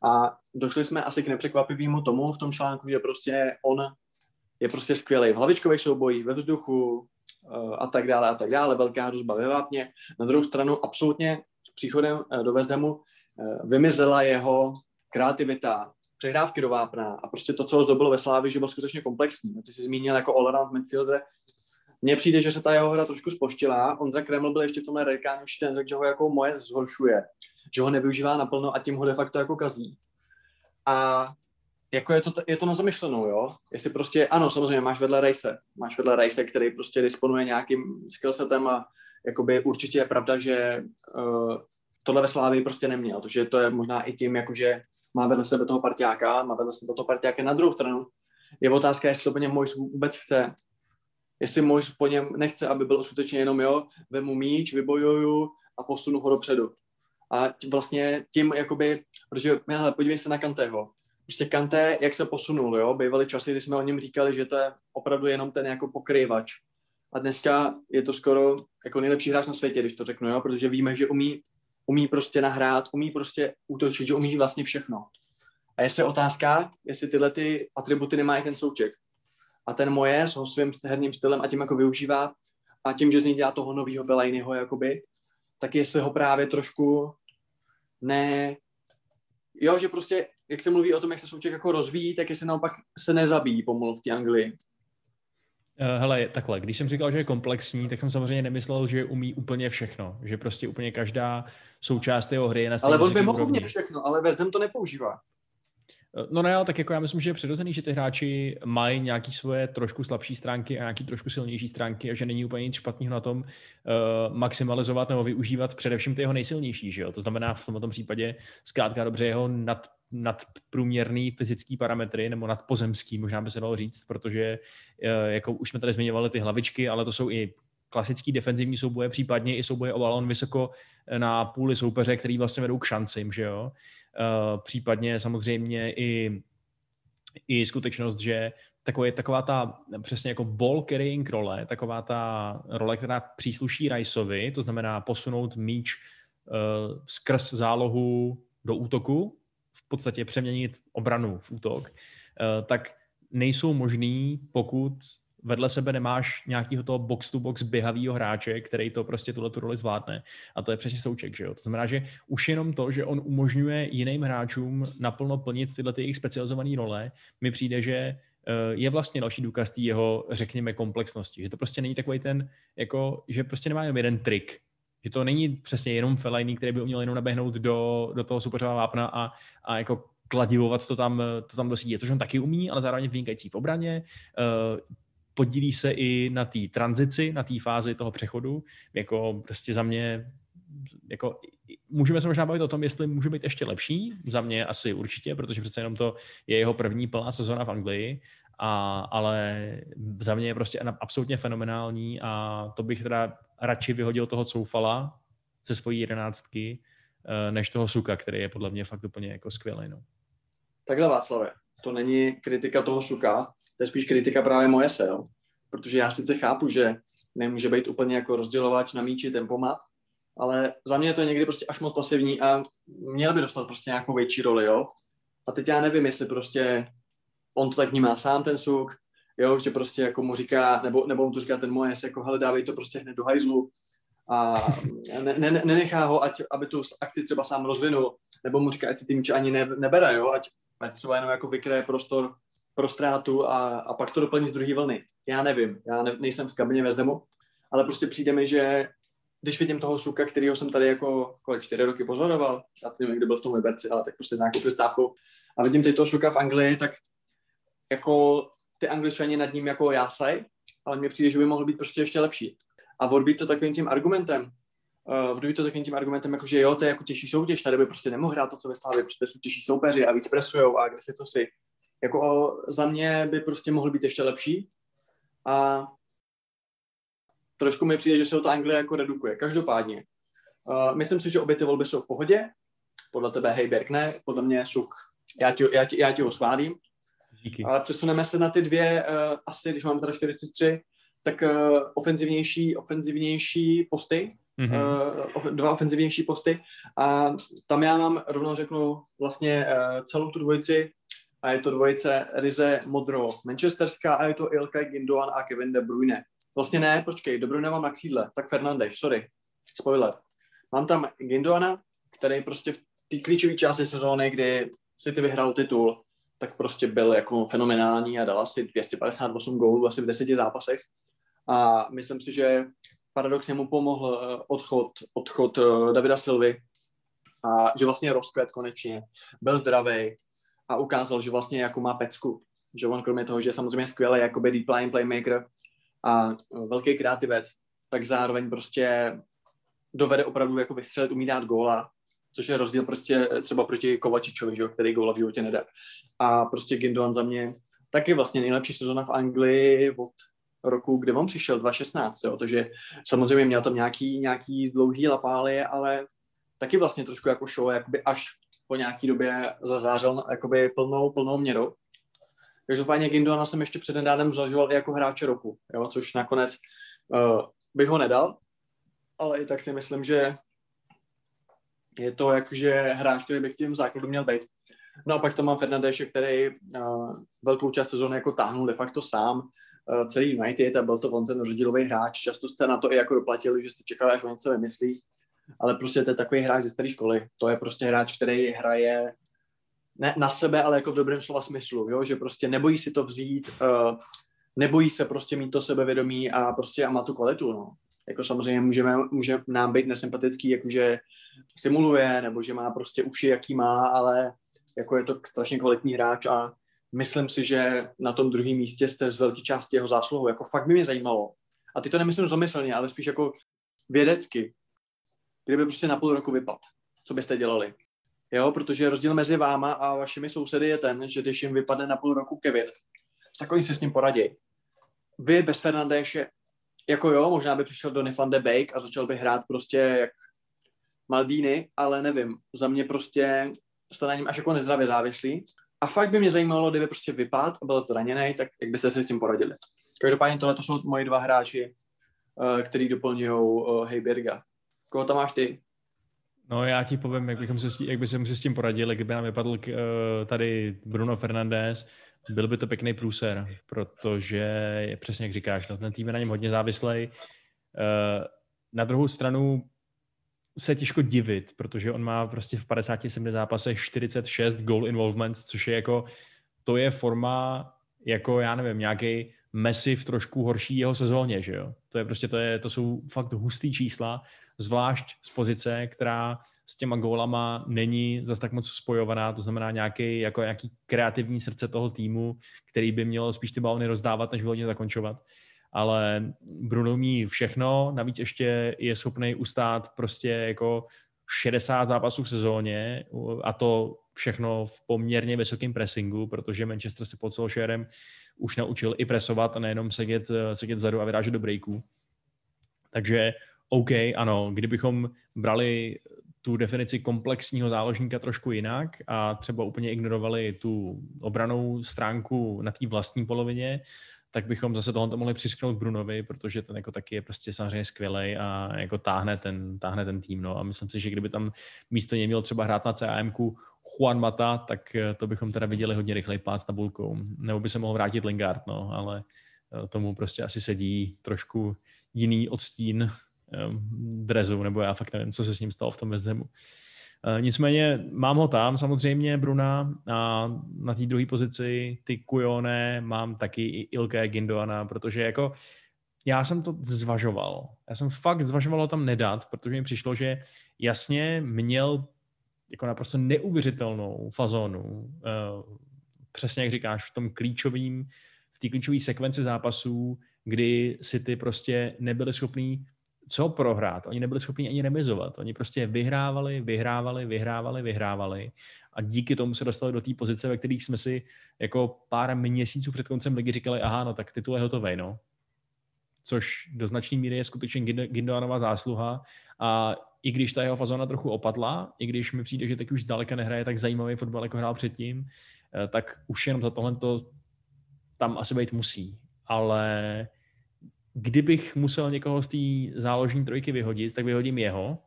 a došli jsme asi k nepřekvapivému tomu v tom článku, že prostě on je prostě skvělý v hlavičkových soubojích, ve vzduchu uh, a tak dále a tak dále, velká hrozba ve vápně. Na druhou stranu absolutně s příchodem uh, do Vezdemu uh, vymizela jeho kreativita, přehrávky do vápna a prostě to, co ho zdobilo ve Slávi, že byl skutečně komplexní. Ty jsi zmínil jako all-around midfielder. Mně přijde, že se ta jeho hra trošku spoštila. Ondra Kreml byl ještě v tomhle radikánu ten řekl, že ho jako moje zhoršuje že ho nevyužívá naplno a tím ho de facto jako kazí. A jako je to, je to na zamyšlenou, jo? Jestli prostě, ano, samozřejmě máš vedle Rejse, máš vedle Rejse, který prostě disponuje nějakým skillsetem a jakoby určitě je pravda, že uh, tohle ve Slávii prostě neměl, protože to je možná i tím, jakože má vedle sebe toho partiáka, má vedle sebe toho partiáka na druhou stranu. Je otázka, jestli to po něm Mojs vůbec chce, jestli Mojs po něm nechce, aby byl skutečně jenom jo, vemu míč, vybojuju a posunu ho dopředu a vlastně tím, jakoby, protože hele, podívej se na Kanteho. Prostě Kanté, jak se posunul, jo, bývaly časy, kdy jsme o něm říkali, že to je opravdu jenom ten jako pokrývač. A dneska je to skoro jako nejlepší hráč na světě, když to řeknu, jo, protože víme, že umí, umí prostě nahrát, umí prostě útočit, že umí vlastně všechno. A jestli je otázka, jestli tyhle ty atributy nemá i ten souček. A ten moje s svým herním stylem a tím jako využívá a tím, že z něj dělá toho nového Velajnyho, jakoby, tak jestli ho právě trošku ne, jo, že prostě, jak se mluví o tom, jak se souček jako rozvíjí, tak jestli naopak se nezabíjí pomalu v té Anglii. Eh, hele, takhle, když jsem říkal, že je komplexní, tak jsem samozřejmě nemyslel, že umí úplně všechno, že prostě úplně každá součást jeho hry je na Ale on by mohl umět všechno, ale West to nepoužívá. Eh, no ne, ale tak jako já myslím, že je přirozený, že ty hráči mají nějaký svoje trošku slabší stránky a nějaký trošku silnější stránky a že není úplně nic špatného na tom uh, maximalizovat nebo využívat především ty jeho nejsilnější. Že jo? To znamená v tomto případě zkrátka dobře jeho nad, nadprůměrný fyzický parametry nebo nadpozemský, možná by se dalo říct, protože uh, jako už jsme tady zmiňovali ty hlavičky, ale to jsou i klasický defenzivní souboje, případně i souboje o balon vysoko na půli soupeře, který vlastně vedou k šancím, že jo. Uh, případně samozřejmě i, i skutečnost, že takový, taková ta přesně jako ball carrying role, taková ta role, která přísluší Riceovi, to znamená posunout míč uh, skrz zálohu do útoku, v podstatě přeměnit obranu v útok, uh, tak nejsou možný, pokud vedle sebe nemáš nějakého toho box-to-box běhavého hráče, který to prostě tuhle tu roli zvládne. A to je přesně souček, že jo? To znamená, že už jenom to, že on umožňuje jiným hráčům naplno plnit tyhle ty jejich specializované role, mi přijde, že eh, je vlastně další důkaz té jeho, řekněme, komplexnosti. Že to prostě není takový ten, jako, že prostě nemá jenom jeden trik, že to není přesně jenom Fellaini, který by uměl jenom naběhnout do, do toho superového vápna a, a jako kladivovat to tam, to tam do sítě, což on taky umí, ale zároveň vynikající v obraně. Podílí se i na té tranzici, na té fázi toho přechodu. Jako prostě za mě, jako můžeme se možná bavit o tom, jestli může být ještě lepší. Za mě asi určitě, protože přece jenom to je jeho první plná sezóna v Anglii. A, ale za mě je prostě absolutně fenomenální a to bych teda radši vyhodil toho Coufala ze svojí jedenáctky, eh, než toho Suka, který je podle mě fakt úplně jako skvělý. No. Takhle Václave, to není kritika toho Suka, to je spíš kritika právě moje se, jo. Protože já sice chápu, že nemůže být úplně jako rozdělovač na míči tempomat, ale za mě to je někdy prostě až moc pasivní a měl by dostat prostě nějakou větší roli, jo. A teď já nevím, jestli prostě on to tak vnímá sám, ten suk, jo, že prostě jako mu říká, nebo, nebo mu to říká ten moje, jako hele, dávej to prostě hned do hajzlu a ne, ne, nenechá ho, ať, aby tu akci třeba sám rozvinul, nebo mu říká, ať si ty míče ani ne, nebere, jo, ať, ať třeba jenom jako vykreje prostor pro ztrátu a, a pak to doplní z druhé vlny. Já nevím, já ne, nejsem v kabině ve Zdemu, ale prostě přijde mi, že když vidím toho suka, kterého jsem tady jako kolik čtyři roky pozoroval, já nevím, kdy byl v tom Liberci, ale tak prostě s nějakou přestávkou, a vidím teď toho suka v Anglii, tak jako ty angličani nad ním jako jásaj, ale mně přijde, že by mohl být prostě ještě lepší. A odbít to takovým tím argumentem, uh, to takovým tím argumentem, jako že jo, to je jako těžší soutěž, tady by prostě nemohl hrát to, co ve Slávě, protože jsou těžší soupeři a víc presujou a kde si to si. Jako za mě by prostě mohl být ještě lepší a trošku mi přijde, že se o to Anglie jako redukuje. Každopádně, uh, myslím si, že obě ty volby jsou v pohodě. Podle tebe Hejberg ne, podle mě Suk. Já ti, já ti, já ti ho schválím. Díky. Ale přesuneme se na ty dvě, uh, asi, když mám teda 43, tak uh, ofenzivnější, ofenzivnější posty, mm-hmm. uh, dva ofenzivnější posty a tam já mám, rovnou řeknu, vlastně uh, celou tu dvojici a je to dvojice Rize Modro Manchesterská a je to Ilkay Gindoan a Kevin De Bruyne. Vlastně ne, počkej, De Bruyne mám na křídle, tak Fernandeš, sorry, spoiler. Mám tam Gindoana, který prostě v té klíčové části sezóny, kdy City vyhrál titul, tak prostě byl jako fenomenální a dal asi 258 gólů asi v deseti zápasech. A myslím si, že paradoxně mu pomohl eh, odchod, odchod eh, Davida Silvy a že vlastně rozkvět konečně, byl zdravý a ukázal, že vlastně jako má pecku. Že on kromě toho, že je samozřejmě skvělý jako deep line playmaker a velký kreativec, tak zároveň prostě dovede opravdu jako vystřelit, umí dát góla což je rozdíl prostě třeba proti Kovačičovi, že, který góla v životě nedá. A prostě Gindoan za mě taky vlastně nejlepší sezona v Anglii od roku, kde on přišel, 2016, jo, takže samozřejmě měl tam nějaký, nějaký dlouhý lapály, ale taky vlastně trošku jako show, jakoby až po nějaký době zazářil jakoby plnou, plnou měrou. Každopádně Gindoana jsem ještě před nedávnem zažíval i jako hráče roku, jo, což nakonec uh, bych ho nedal, ale i tak si myslím, že je to jakože hráč, který by v tím základu měl být. No a pak tam mám Fernandeše, který uh, velkou část sezóny jako táhnul de facto sám uh, celý United a byl to on ten rozdílový hráč. Často jste na to i jako doplatili, že jste čekali, až on se vymyslí. Ale prostě to je takový hráč ze staré školy. To je prostě hráč, který hraje ne na sebe, ale jako v dobrém slova smyslu, jo? že prostě nebojí si to vzít, uh, nebojí se prostě mít to sebevědomí a prostě a má tu kvalitu, no. Jako samozřejmě můžeme, může nám být nesympatický, jakože simuluje, nebo že má prostě uši, jaký má, ale jako je to strašně kvalitní hráč a myslím si, že na tom druhém místě jste z velké části jeho zásluhou. Jako fakt by mě zajímalo. A ty to nemyslím zomyslně, ale spíš jako vědecky. Kdyby prostě na půl roku vypad, co byste dělali? Jo, protože rozdíl mezi váma a vašimi sousedy je ten, že když jim vypadne na půl roku Kevin, tak oni se s ním poradí. Vy bez Fernandéše jako jo, možná by přišel do Nefande Bake a začal by hrát prostě jak Maldini, ale nevím, za mě prostě jste na něm až jako nezdravě závislí. A fakt by mě zajímalo, kdyby prostě vypad a byl zraněný, tak jak byste se s tím poradili. Každopádně tohle to jsou moji dva hráči, uh, který doplňují uh, Heiberga. Koho tam máš ty? No já ti povím, jak, bychom se, jak by se s tím poradili, kdyby nám vypadl uh, tady Bruno Fernandez, byl by to pěkný průser, protože je přesně jak říkáš, no, ten tým je na něm hodně závislý. Uh, na druhou stranu se těžko divit, protože on má prostě v 57 zápasech 46 goal involvements, což je jako, to je forma jako, já nevím, nějaký Messi v trošku horší jeho sezóně, že jo. To je prostě, to, je, to jsou fakt hustý čísla, zvlášť z pozice, která s těma gólama není zase tak moc spojovaná, to znamená nějaký, jako nějaký kreativní srdce toho týmu, který by měl spíš ty balony rozdávat, než vyhodně zakončovat. Ale Bruno umí všechno, navíc ještě je schopný ustát prostě jako 60 zápasů v sezóně a to všechno v poměrně vysokém pressingu, protože Manchester se pod Solskjaerem už naučil i presovat a nejenom sedět, sedět vzadu a vyrážet do breaků. Takže OK, ano, kdybychom brali tu definici komplexního záložníka trošku jinak a třeba úplně ignorovali tu obranou stránku na té vlastní polovině, tak bychom zase tohle mohli přisknout Brunovi, protože ten jako taky je prostě samozřejmě skvělý a jako táhne ten, táhne ten tým. No. A myslím si, že kdyby tam místo něj měl třeba hrát na CAMku Juan Mata, tak eh, to bychom teda viděli hodně rychleji pát s tabulkou. Nebo by se mohl vrátit Lingard, no, ale eh, tomu prostě asi sedí trošku jiný odstín eh, drezu, nebo já fakt nevím, co se s ním stalo v tom West Hamu. Nicméně mám ho tam samozřejmě, Bruna, a na té druhé pozici ty Kujone mám taky i Ilke Gindoana, protože jako já jsem to zvažoval. Já jsem fakt zvažoval ho tam nedat, protože mi přišlo, že jasně měl jako naprosto neuvěřitelnou fazonu, eh, přesně jak říkáš, v tom klíčovým, v té klíčové sekvenci zápasů, kdy si ty prostě nebyli schopní co prohrát. Oni nebyli schopni ani remizovat. Oni prostě vyhrávali, vyhrávali, vyhrávali, vyhrávali a díky tomu se dostali do té pozice, ve kterých jsme si jako pár měsíců před koncem ligy říkali, aha, no tak titul je hotový, no. Což do značné míry je skutečně Gindoanova zásluha a i když ta jeho fazona trochu opadla, i když mi přijde, že teď už zdaleka nehraje tak zajímavý fotbal, jako hrál předtím, eh, tak už jenom za tohle to tam asi být musí. Ale kdybych musel někoho z té záložní trojky vyhodit, tak vyhodím jeho.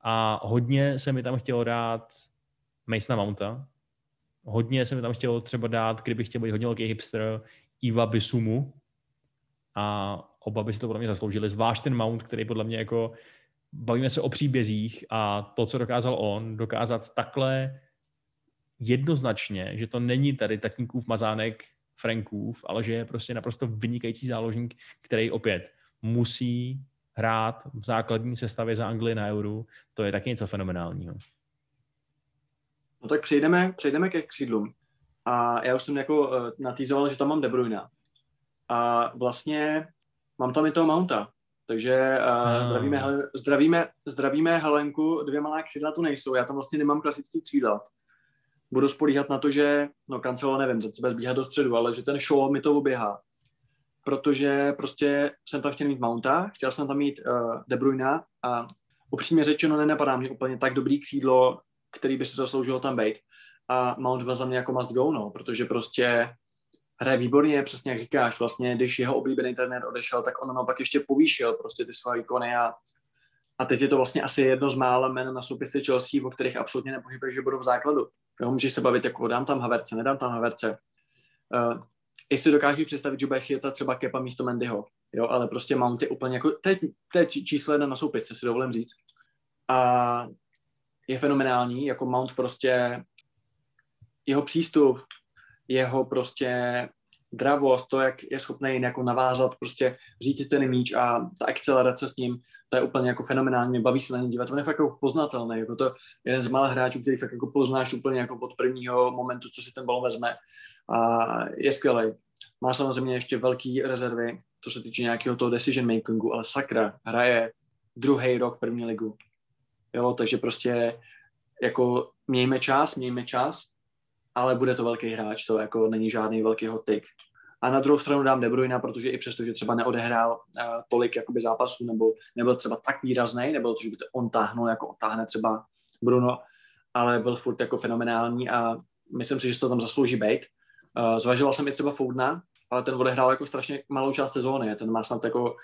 A hodně se mi tam chtělo dát Masona Mounta. Hodně se mi tam chtělo třeba dát, kdybych chtěl být hodně velký hipster, Iva Bisumu. A oba by si to podle mě zasloužili. Zvlášť ten Mount, který podle mě jako bavíme se o příbězích a to, co dokázal on, dokázat takhle jednoznačně, že to není tady tatínkův mazánek Frankův, ale že je prostě naprosto vynikající záložník, který opět musí hrát v základní sestavě za Anglii na Euro, to je taky něco fenomenálního. No tak přejdeme, přejdeme ke křídlům. A já už jsem jako uh, natýzoval, že tam mám De Bruyne. A vlastně mám tam i toho Mounta. Takže uh, zdravíme, zdravíme, zdravíme Helenku, dvě malá křídla tu nejsou. Já tam vlastně nemám klasický křídla budu spolíhat na to, že, no Cancelo nevím, teď se bude zbíhat do středu, ale že ten show mi to oběhá. Protože prostě jsem tam chtěl mít Mounta, chtěl jsem tam mít uh, De Bruyne a upřímně řečeno nenapadá mě úplně tak dobrý křídlo, který by se zasloužilo tam být. A Mount byl za mě jako must go, no, protože prostě hraje výborně, přesně jak říkáš, vlastně, když jeho oblíbený trenér odešel, tak on pak ještě povýšil prostě ty svoje ikony a, a teď je to vlastně asi jedno z mála men na soupisce Chelsea, o kterých absolutně nepochybuje, že budou v základu. Jo, můžeš se bavit, jako dám tam Haverce, nedám tam Haverce. Uh, jestli dokážu představit, že bude chytat třeba Kepa místo Mendyho, jo, ale prostě mám ty úplně jako, to je číslo jedna na soupisce, si dovolím říct. A je fenomenální, jako Mount prostě, jeho přístup, jeho prostě dravost, to, jak je schopný jako navázat, prostě říct ten míč a ta akcelerace s ním, to je úplně jako fenomenální, baví se na ně dívat, on je fakt jako poznatelný, jako to jeden z malých hráčů, který fakt jako poznáš úplně jako od prvního momentu, co si ten balon vezme a je skvělý. Má samozřejmě ještě velký rezervy, co se týče nějakého toho decision makingu, ale sakra, hraje druhý rok první ligu. Jo, takže prostě jako mějme čas, mějme čas, ale bude to velký hráč, to jako není žádný velký hot take. A na druhou stranu dám De Bruyne, protože i přesto, že třeba neodehrál uh, tolik jakoby zápasů, nebo nebyl třeba tak výrazný, nebylo to, že by to on táhnul, jako on táhne třeba Bruno, ale byl furt jako fenomenální a myslím si, že to tam zaslouží být. Uh, zvažoval jsem i třeba Foudna, ale ten odehrál jako strašně malou část sezóny. Ten má snad jako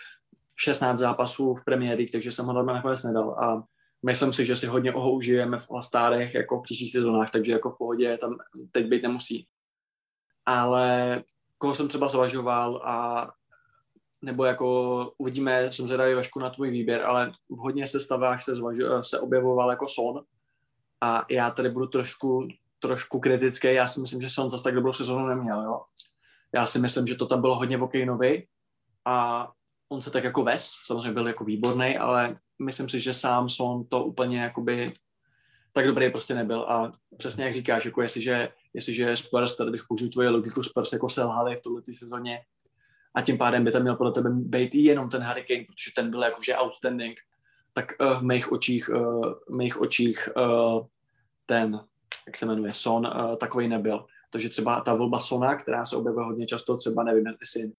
16 zápasů v premiéry, takže jsem ho normálně nakonec nedal. A myslím si, že si hodně ho užijeme v Lastárech jako v příštích sezónách, takže jako v pohodě tam teď být nemusí. Ale koho jsem třeba zvažoval a nebo jako uvidíme, jsem zvědavý Vašku na tvůj výběr, ale v hodně sestavách se, zvažu, se objevoval jako Son a já tady budu trošku, trošku kritický, já si myslím, že Son zase tak dobrou sezónu neměl, jo. Já si myslím, že to tam bylo hodně Vokejnovi a on se tak jako ves, samozřejmě byl jako výborný, ale myslím si, že sám Son to úplně jakoby tak dobrý prostě nebyl a přesně jak říkáš, jako jestliže, jestliže Spurs, tady když použiju tvoje logiku, Spurs jako selhali v tuhle sezóně a tím pádem by tam měl podle tebe být i jenom ten Hurricane, protože ten byl jakože outstanding, tak uh, v mých očích, uh, v mých očích uh, ten, jak se jmenuje, Son, uh, takový nebyl. Takže třeba ta volba Sona, která se objevuje hodně často, třeba nevím, jestli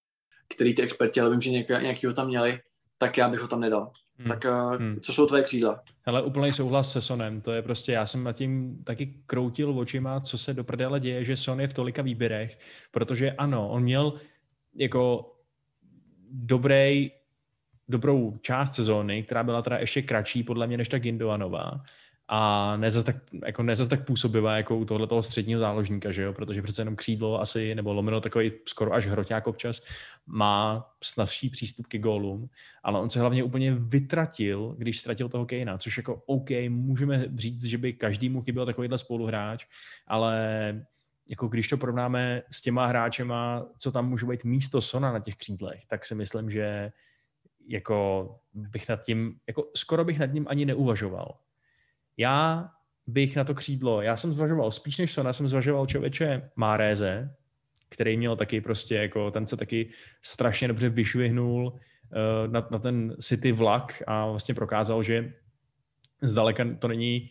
který ty experti, ale vím, že nějaký, nějaký tam měli, tak já bych ho tam nedal. Hmm. Tak uh, hmm. co jsou tvoje křídla? Hele, úplný souhlas se Sonem, to je prostě, já jsem nad tím taky kroutil očima, co se do prdele děje, že Son je v tolika výběrech, protože ano, on měl jako dobrý, dobrou část sezóny, která byla teda ještě kratší podle mě než ta Gindoanová, a nezas tak, jako nezas tak působivá jako u tohoto středního záložníka, že jo? protože přece jenom křídlo asi, nebo lomeno takový skoro až hroťák občas, má snadší přístup ke gólům, ale on se hlavně úplně vytratil, když ztratil toho Kejna, což jako OK, můžeme říct, že by každému chyběl takovýhle spoluhráč, ale jako když to porovnáme s těma hráčema, co tam může být místo Sona na těch křídlech, tak si myslím, že jako bych nad tím, jako skoro bych nad ním ani neuvažoval. Já bych na to křídlo, já jsem zvažoval spíš než Sona, jsem zvažoval člověče Máréze, který měl taky prostě, jako ten se taky strašně dobře vyšvihnul uh, na, na ten City vlak a vlastně prokázal, že zdaleka to není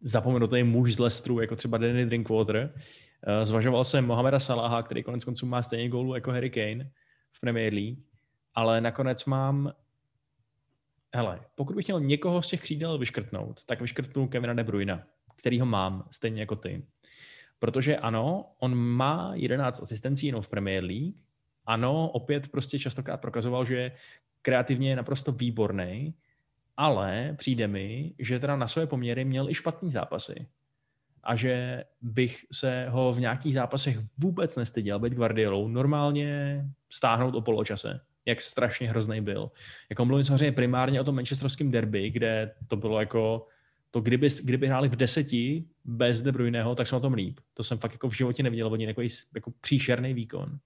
zapomenutý muž z Lestru, jako třeba Danny Drinkwater. Uh, zvažoval jsem Mohameda Salaha, který konec konců má stejně gólu jako Harry Kane v Premier League, ale nakonec mám hele, pokud bych měl někoho z těch křídel vyškrtnout, tak vyškrtnu Kevina De Bruyne, který ho mám, stejně jako ty. Protože ano, on má 11 asistencí jenom v Premier League, ano, opět prostě častokrát prokazoval, že je kreativně naprosto výborný, ale přijde mi, že teda na své poměry měl i špatný zápasy. A že bych se ho v nějakých zápasech vůbec nestyděl být Guardiolou, normálně stáhnout o poločase jak strašně hrozný byl. Jako mluvím samozřejmě primárně o tom manchesterském derby, kde to bylo jako to, kdyby, kdyby hráli v deseti bez De Bruyneho, tak jsem o tom líp. To jsem fakt jako v životě neviděl od jako, jako příšerný výkon.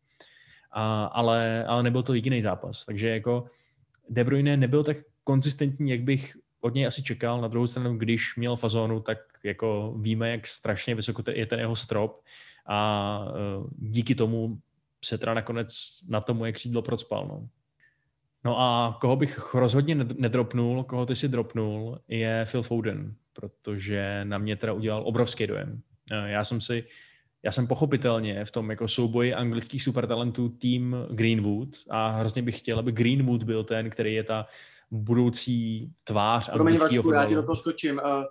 A, ale, ale nebyl to jediný zápas. Takže jako De Bruyne nebyl tak konzistentní, jak bych od něj asi čekal. Na druhou stranu, když měl fazónu, tak jako víme, jak strašně vysoko je ten jeho strop a e, díky tomu se teda nakonec na to moje křídlo procpal. No. no a koho bych rozhodně nedropnul, koho ty si dropnul, je Phil Foden, protože na mě teda udělal obrovský dojem. Eh, já jsem si já jsem pochopitelně v tom jako souboji anglických supertalentů tým Greenwood a hrozně bych chtěl, aby Greenwood byl ten, který je ta budoucí tvář anglického fotbalu. já ti do toho skočím. Eh,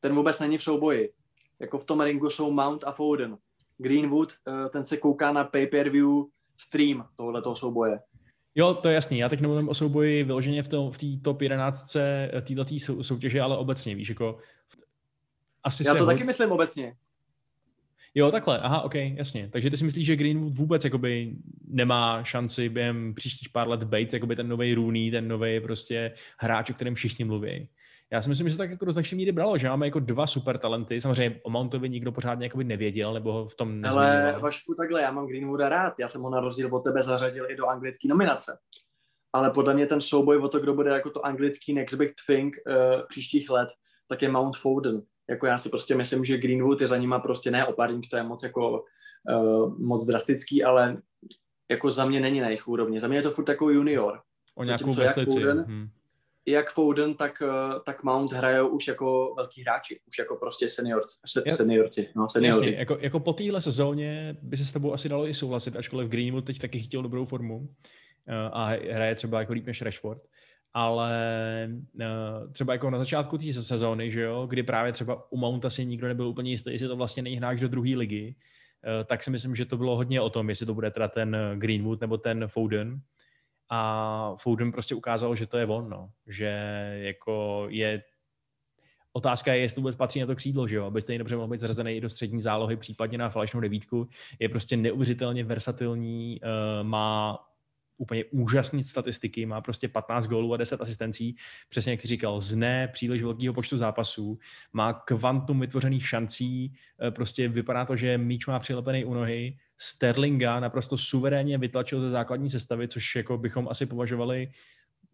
ten vůbec není v souboji. Jako v tom ringu jsou Mount a Foden. Greenwood, eh, ten se kouká na pay-per-view stream tohoto souboje. Jo, to je jasný. Já teď nemluvím o souboji vyloženě v, tom, v té top 11 eh, této soutěže, ale obecně, víš, jako... Asi Já to ho... taky myslím obecně. Jo, takhle, aha, ok, jasně. Takže ty si myslíš, že Greenwood vůbec jakoby nemá šanci během příštích pár let být jakoby ten nový Rooney, ten nový prostě hráč, o kterém všichni mluví. Já si myslím, že se tak jako do značné míry bralo, že máme jako dva super talenty. Samozřejmě o Mountovi nikdo pořádně jakoby nevěděl, nebo ho v tom nezmínil. Ale Vašku, takhle, já mám Greenwooda rád. Já jsem ho na rozdíl od tebe zařadil i do anglické nominace. Ale podle mě ten souboj o to, kdo bude jako to anglický next big thing uh, příštích let, tak je Mount Foden. Jako já si prostě myslím, že Greenwood je za nima prostě ne opárník, to je moc jako uh, moc drastický, ale jako za mě není na jejich úrovni. Za mě je to furt takový junior. O nějakou veslici. Foden, hmm jak Foden, tak, eh, tak Mount hrajou už jako velký hráči, už jako prostě seniorci, seniorci, no, seniorci. Jasně, jako, jako po téhle sezóně by se s tebou asi dalo i souhlasit, ačkoliv Greenwood teď taky chytil dobrou formu eh, a hraje třeba jako líp než Rashford, ale uh, třeba jako na začátku té sezóny, že jo, kdy právě třeba u Mounta si nikdo nebyl úplně jistý, jestli to vlastně není hráč do druhé ligy, tak si myslím, že to bylo hodně o tom, jestli to bude teda ten Greenwood nebo ten Foden, a Foden prostě ukázal, že to je on, no. že jako je Otázka je, jestli vůbec patří na to křídlo, že jo? aby stejně dobře mohl být zařazený i do střední zálohy, případně na falešnou devítku. Je prostě neuvěřitelně versatilní, uh, má úplně úžasné statistiky, má prostě 15 gólů a 10 asistencí, přesně jak jsi říkal, z ne příliš velkého počtu zápasů, má kvantum vytvořených šancí, eh, prostě vypadá to, že míč má přilepený u nohy, Sterlinga naprosto suverénně vytlačil ze základní sestavy, což jako bychom asi považovali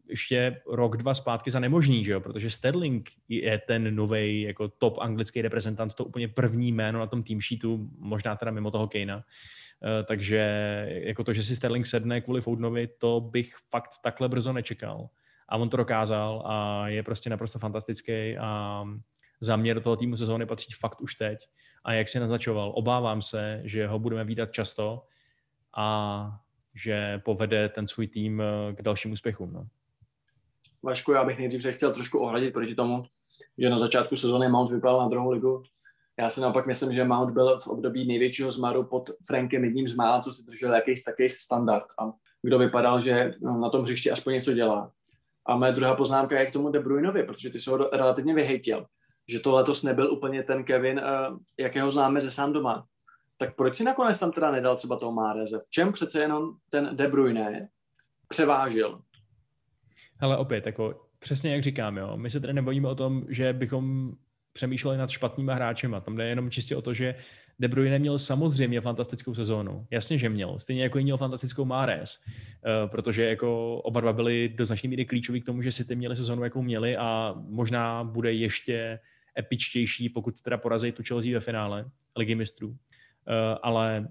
ještě rok, dva zpátky za nemožný, že jo? protože Sterling je ten nový jako top anglický reprezentant, to úplně první jméno na tom tým sheetu, možná teda mimo toho Kejna. Eh, takže jako to, že si Sterling sedne kvůli Foudnovi, to bych fakt takhle brzo nečekal. A on to dokázal a je prostě naprosto fantastický a záměr toho týmu sezóny patří fakt už teď. A jak si naznačoval, obávám se, že ho budeme vídat často a že povede ten svůj tým eh, k dalším úspěchům. No. Vašku, já bych nejdřív chtěl trošku ohradit proti tomu, že na začátku sezóny Mount vypadal na druhou ligu já si naopak myslím, že Mount byl v období největšího zmaru pod Frankem jedním z mála, co si držel jakýsi takový standard a kdo vypadal, že no, na tom hřišti aspoň něco dělá. A moje druhá poznámka je k tomu De Bruynovi, protože ty se ho relativně vyhejtil, že to letos nebyl úplně ten Kevin, eh, jakého známe ze sám doma. Tak proč si nakonec tam teda nedal třeba toho Máreze? V čem přece jenom ten De Bruyne převážil? Ale opět, jako přesně jak říkám, jo, my se tady nebavíme o tom, že bychom přemýšleli nad špatnýma hráčema. Tam jde jenom čistě o to, že De Bruyne měl samozřejmě fantastickou sezónu. Jasně, že měl. Stejně jako měl fantastickou Mares, uh, protože jako oba dva byli do značné míry klíčoví k tomu, že si ty měli sezónu, jakou měli a možná bude ještě epičtější, pokud teda porazí tu Chelsea ve finále ligy mistrů. Uh, ale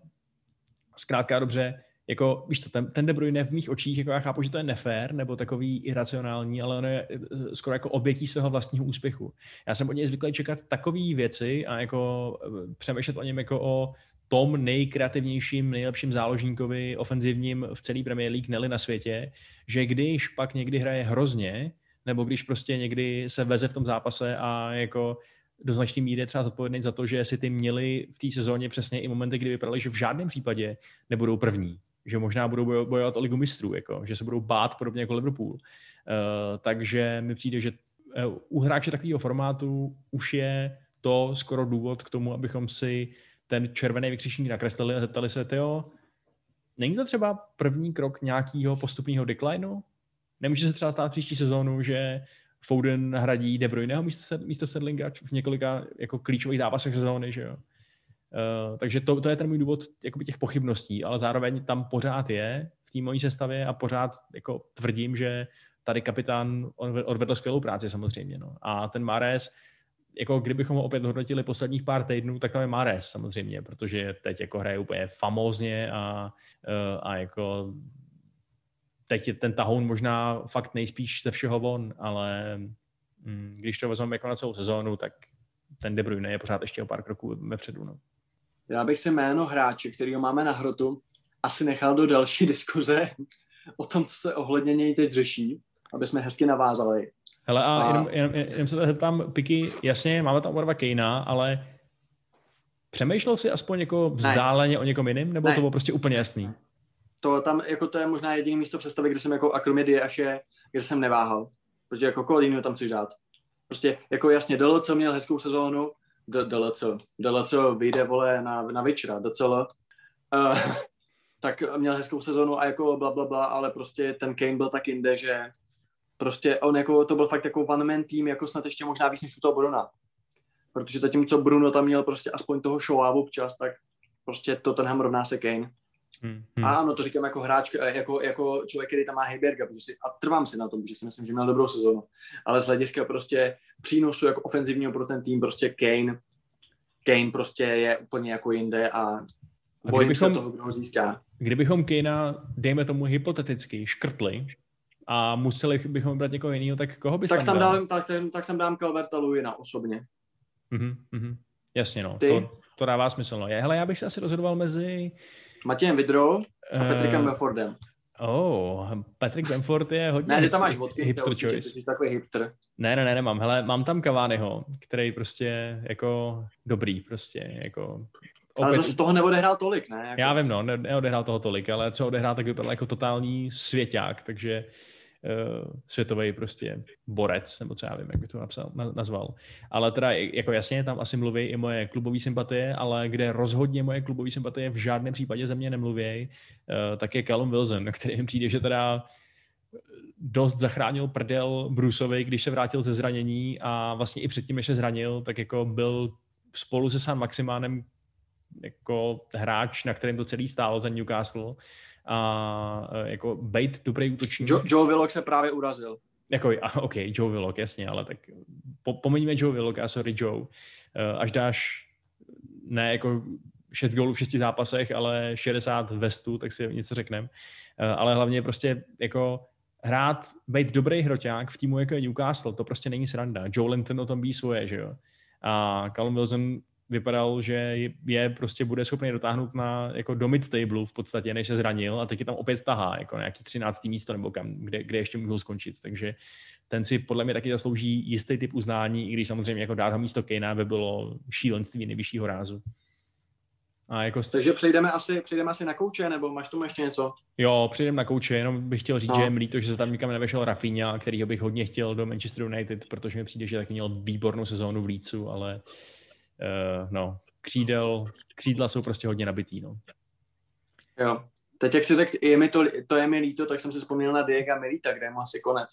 zkrátka dobře, jako, víš co, ten, ten De Bruyne v mých očích, jako já chápu, že to je nefér nebo takový iracionální, ale on je eh, skoro jako obětí svého vlastního úspěchu. Já jsem od něj zvyklý čekat takové věci a jako eh, přemýšlet o něm jako o tom nejkreativnějším, nejlepším záložníkovi ofenzivním v celé Premier League neli na světě, že když pak někdy hraje hrozně, nebo když prostě někdy se veze v tom zápase a jako do značné míry třeba zodpovědný za to, že si ty měli v té sezóně přesně i momenty, kdy vypadali, že v žádném případě nebudou první že možná budou bojovat o ligu mistrů, jako, že se budou bát podobně jako Liverpool. Uh, takže mi přijde, že uh, u hráče takového formátu už je to skoro důvod k tomu, abychom si ten červený vykřičník nakreslili a zeptali se, Teo, není to třeba první krok nějakého postupného declineu? Nemůže se třeba stát příští sezónu, že Foden nahradí De Bruyneho místo, místo Sterlinga v několika jako klíčových zápasech sezóny, že jo? Uh, takže to, to je ten můj důvod jakoby těch pochybností, ale zároveň tam pořád je v té mojí sestavě a pořád jako tvrdím, že tady kapitán odvedl skvělou práci samozřejmě. No. A ten Mares, jako kdybychom ho opět hodnotili posledních pár týdnů, tak tam je Mares samozřejmě, protože teď jako hraje úplně famózně a, uh, a jako teď je ten tahoun možná fakt nejspíš ze všeho von, ale mm, když to vezmeme jako na celou sezónu, tak ten De Bruyne je pořád ještě o pár kroků vepředu. No. Já bych si jméno hráče, který máme na hrotu, asi nechal do další diskuze o tom, co se ohledně něj teď řeší, aby jsme hezky navázali. Hele, a, a... Jenom, jenom, jenom se zeptám, Piky, jasně, máme tam oba Kejna, ale přemýšlel jsi aspoň jako vzdáleně ne. o někom jiným, nebo ne. to bylo prostě úplně jasný? To tam, jako to je možná jediné místo představy, kde jsem jako akromě až je, kde jsem neváhal. Protože jako koho tam chci dát. Prostě jako jasně, co měl hezkou sezónu, DLC. DLC vyjde, vole, na, na večera, docela. Uh, tak měl hezkou sezonu a jako bla, bla, bla, ale prostě ten Kane byl tak jinde, že prostě on jako, to byl fakt jako one man tým, jako snad ještě možná víc než u toho Bruna. Protože zatímco Bruno tam měl prostě aspoň toho show občas, tak prostě to tenhle rovná se Kane. Hmm, hmm. A ano, to říkám jako hráč, jako, jako člověk, který tam má Heiberga, protože si, a trvám si na tom, že si myslím, že měl dobrou sezonu. Ale z hlediska prostě přínosu jako ofenzivního pro ten tým, prostě Kane, Kane prostě je úplně jako jinde a, a bojím kdybychom, se toho, kdo ho získá. Kdybychom Kanea, dejme tomu hypoteticky, škrtli a museli bychom brát někoho jiného, tak koho bys tak tam, tam dal? dám, tak, tak tam dám Calverta Luina osobně. Mm-hmm, mm-hmm. Jasně, no. Ty? To, to dává smysl. No. Hele, já bych se asi rozhodoval mezi... Matějem Vidrou a Patrickem Eh, Belfordem. Oh, Patrick Bamford je hodně Ne, ty tam máš vodky, hipster určitě, choice. ty takový hipster. Ne, ne, ne, nemám. Hele, mám tam Cavaniho, který prostě jako dobrý, prostě jako... Ale opět- zase z toho neodehrál tolik, ne? Jako, Já vím, no, ne, neodehrál toho tolik, ale co odehrál, tak vypadal jako totální svěťák, takže uh, světový prostě borec, nebo co já vím, jak bych to napsal, na, nazval. Ale teda jako jasně, tam asi mluví i moje klubové sympatie, ale kde rozhodně moje klubové sympatie v žádném případě ze mě nemluví, uh, tak je Callum Wilson, který mi přijde, že teda dost zachránil prdel Bruceovi, když se vrátil ze zranění a vlastně i předtím, než se zranil, tak jako byl spolu se San Maximánem jako hráč, na kterém to celý stálo za Newcastle a e, jako bejt dobrý útočník. Joe, Joe Willock se právě urazil. Jako, a, OK, Joe Willock, jasně, ale tak po, pomeníme Joe Willock, a sorry Joe, E, až dáš ne jako 6 gólů v 6 zápasech, ale 60 vestů, tak si něco řekneme. Ale hlavně prostě jako hrát, být dobrý hroťák v týmu jako je Newcastle, to prostě není sranda. Joe Linton o tom ví svoje, že jo. A Callum Wilson vypadal, že je, prostě bude schopný dotáhnout na jako do mid table v podstatě, než se zranil a teď je tam opět tahá, jako nějaký 13. místo nebo kam, kde, kde ještě můžou skončit. Takže ten si podle mě taky zaslouží jistý typ uznání, i když samozřejmě jako dát ho místo Kejna by bylo šílenství nejvyššího rázu. A jako st- Takže přejdeme asi, přejdeme asi na kouče, nebo máš tomu ještě něco? Jo, přijdem na kouče, jenom bych chtěl říct, No. že je mi líto, že se tam nikam nevešel Rafinha, kterýho bych hodně chtěl do Manchester United, protože mi přijde, že taky měl výbornou sezónu v Lícu, ale uh, no, křídel, křídla jsou prostě hodně nabitý, no. Jo. Teď, jak jsi řekl, je mi to, to je mi líto, tak jsem si vzpomněl na Diego Milita, kde je mu asi konec.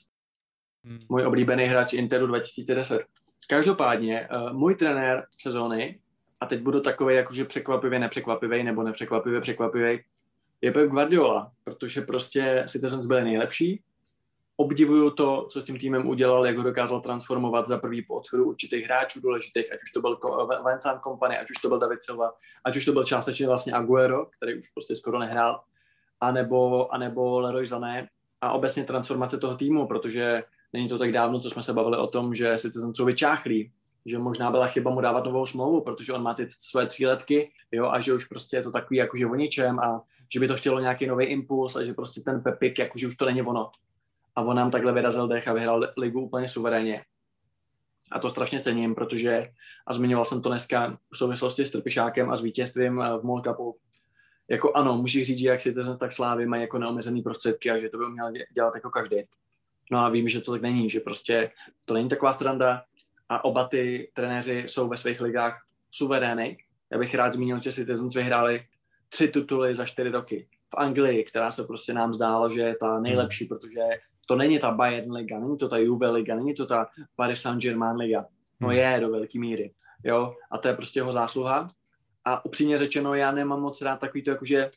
Hmm. Můj oblíbený hráč Interu 2010. Každopádně, uh, můj trenér sezóny, a teď budu takový jakože překvapivě nepřekvapivý, nebo nepřekvapivě překvapivý, je Pep Guardiola, protože prostě Citizens byli nejlepší. Obdivuju to, co s tím týmem udělal, jak ho dokázal transformovat za prvý po odchodu určitých hráčů důležitých, ať už to byl Vincent Company, ať už to byl David Silva, ať už to byl částečně vlastně Aguero, který už prostě skoro nehrál, anebo, anebo Leroy Sané a obecně transformace toho týmu, protože není to tak dávno, co jsme se bavili o tom, že Citizens jsou vyčáchlí, že možná byla chyba mu dávat novou smlouvu, protože on má ty svoje tříletky, jo, a že už prostě je to takový jakože o ničem a že by to chtělo nějaký nový impuls a že prostě ten Pepik, jakože už to není ono. A on nám takhle vyrazil dech a vyhrál ligu úplně suverénně. A to strašně cením, protože, a zmiňoval jsem to dneska v souvislosti s Trpišákem a s vítězstvím eh, v MOL Cupu, jako ano, můžeš říct, že jak Citizens tak Slávy mají jako neomezený prostředky a že to by měl dě- dělat jako každý. No a vím, že to tak není, že prostě to není taková stranda a oba ty trenéři jsou ve svých ligách suverény. Já bych rád zmínil, že Citizens vyhráli tři tituly za čtyři roky. V Anglii, která se prostě nám zdála, že je ta nejlepší, protože to není ta Bayern liga, není to ta Juve liga, není to ta Paris Saint-Germain liga. No Hmm. je do velké míry. Jo? A to je prostě jeho zásluha. A upřímně řečeno, já nemám moc rád takový to, jakože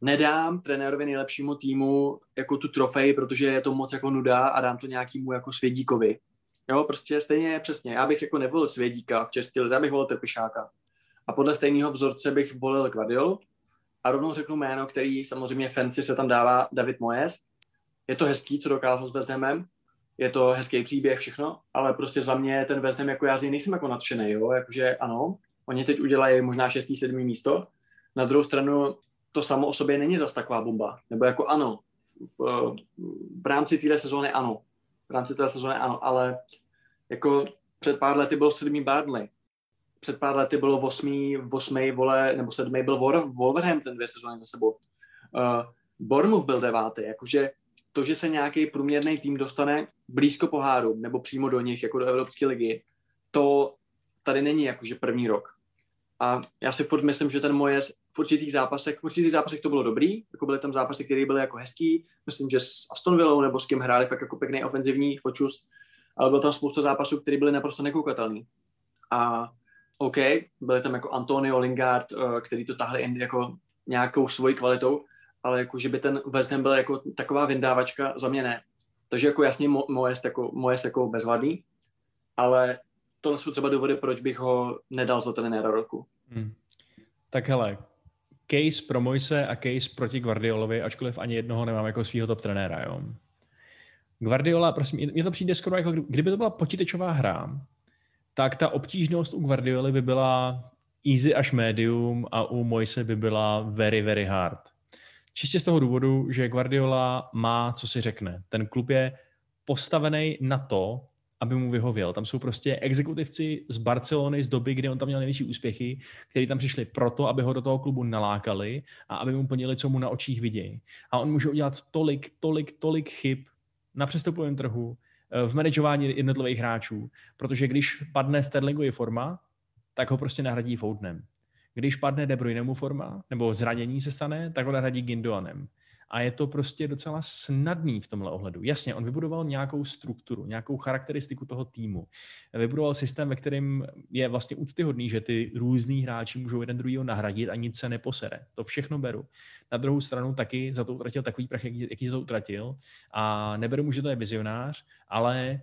nedám trenérovi nejlepšímu týmu jako tu trofej, protože je to moc jako nuda a dám to nějakému jako svědíkovi. Jo, prostě stejně přesně. Já bych jako nevolil svědíka v české lize, já bych volil Trpišáka. A podle stejného vzorce bych volil Guardiolu. A rovnou řeknu jméno, který samozřejmě fancy se tam dává David Moyes. Je to hezký, co dokázal s West Hamem. Je to hezký příběh, všechno, ale prostě za mě ten West Ham, jako já z něj nejsem jako nadšený, jo, jakože ano, oni teď udělají možná 6. 7. místo, na druhou stranu to samo o sobě není zas taková bomba, nebo jako ano, v, v, v rámci téhle sezóny ano, v rámci téhle sezóny ano, ale jako před pár lety byl sedmý Barnley, před pár lety bylo osmý, osmý vole, nebo sedmý byl Wol- Wolverhampton dvě sezóny za sebou. Uh, Bournemouth byl devátý, jakože to, že se nějaký průměrný tým dostane blízko poháru nebo přímo do nich, jako do Evropské ligy, to tady není jakože první rok. A já si furt myslím, že ten moje v určitých zápasech, v určitých zápasech to bylo dobrý, jako byly tam zápasy, které byly jako hezký, myslím, že s Aston Villou nebo s kým hráli fakt jako pěkný ofenzivní fočus, ale bylo tam spousta zápasů, které byly naprosto nekoukatelné. A OK, byly tam jako Antonio Lingard, eh, který to tahli jako nějakou svojí kvalitou, ale jako, že by ten West Ham byl jako taková vyndávačka, za mě ne. Takže jako jasně Mo- Moyes jako, Moyes jako bezvadný, ale tohle jsou třeba důvody, proč bych ho nedal za trenéra roku. Hmm. Tak hele, case pro Moise a case proti Guardiolovi, ačkoliv ani jednoho nemám jako svého top trenéra, jo. Guardiola, prosím, mně to přijde skoro jako, kdyby to byla počítačová hra, tak ta obtížnost u Guardioly by byla easy až medium a u Moise by byla very, very hard. Čistě z toho důvodu, že Guardiola má, co si řekne. Ten klub je postavený na to, aby mu vyhověl. Tam jsou prostě exekutivci z Barcelony z doby, kdy on tam měl největší úspěchy, kteří tam přišli proto, aby ho do toho klubu nalákali a aby mu plnili, co mu na očích vidějí. A on může udělat tolik, tolik, tolik chyb na přestupovém trhu, eh, v manažování jednotlivých hráčů, protože když padne Sterlingovi forma, tak ho prostě nahradí Foudnem. Když padne De Bruynemu forma, nebo zranění se stane, tak ho nahradí Gindoanem a je to prostě docela snadný v tomhle ohledu. Jasně, on vybudoval nějakou strukturu, nějakou charakteristiku toho týmu. Vybudoval systém, ve kterém je vlastně úctyhodný, že ty různý hráči můžou jeden druhýho nahradit a nic se neposere. To všechno beru. Na druhou stranu taky za to utratil takový prach, jaký, jaký to utratil a neberu mu, že to je vizionář, ale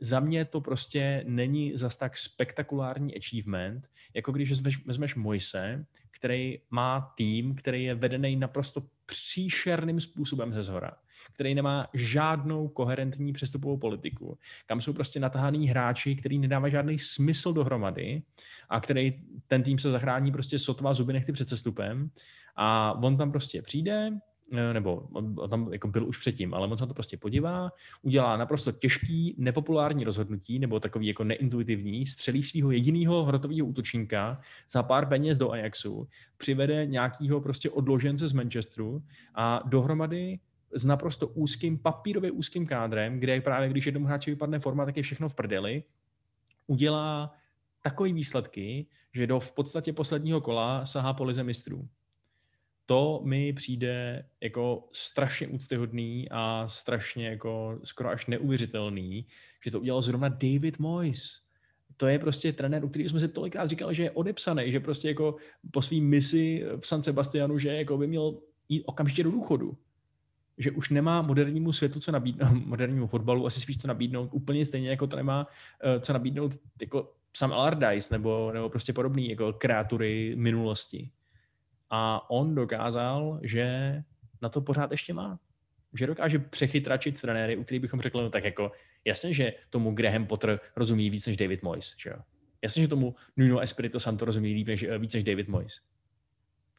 za mě to prostě není zas tak spektakulární achievement, jako když vezmeš, vezmeš Moise, který má tým, který je vedený naprosto příšerným způsobem ze zhora, který nemá žádnou koherentní přestupovou politiku, kam jsou prostě natahaný hráči, který nedává žádný smysl dohromady a který ten tým se zachrání prostě sotva zuby nechty před cestupem a on tam prostě přijde, nebo on tam jako byl už předtím, ale on se na to prostě podívá, udělá naprosto těžký, nepopulární rozhodnutí, nebo takový jako neintuitivní, střelí svého jediného hrotového útočníka za pár peněz do Ajaxu, přivede nějakého prostě odložence z Manchesteru a dohromady s naprosto úzkým, papírově úzkým kádrem, kde právě když jednomu hráči vypadne forma, tak je všechno v prdeli, udělá takové výsledky, že do v podstatě posledního kola sahá po lize mistrů to mi přijde jako strašně úctyhodný a strašně jako skoro až neuvěřitelný, že to udělal zrovna David Moyes. To je prostě trenér, u kterého jsme si tolikrát říkali, že je odepsaný, že prostě jako po svým misi v San Sebastianu, že jako by měl jít okamžitě do důchodu. Že už nemá modernímu světu co nabídnout, modernímu fotbalu asi spíš co nabídnout, úplně stejně jako to nemá uh, co nabídnout jako Sam Allardyce nebo, nebo prostě podobný jako kreatury minulosti a on dokázal, že na to pořád ještě má. Že dokáže přechytračit trenéry, u kterých bychom řekli, no tak jako jasně, že tomu Graham Potter rozumí víc než David Moyes, že jo? Jasně, že tomu Nuno Espirito Santo rozumí víc než, víc než David Moyes.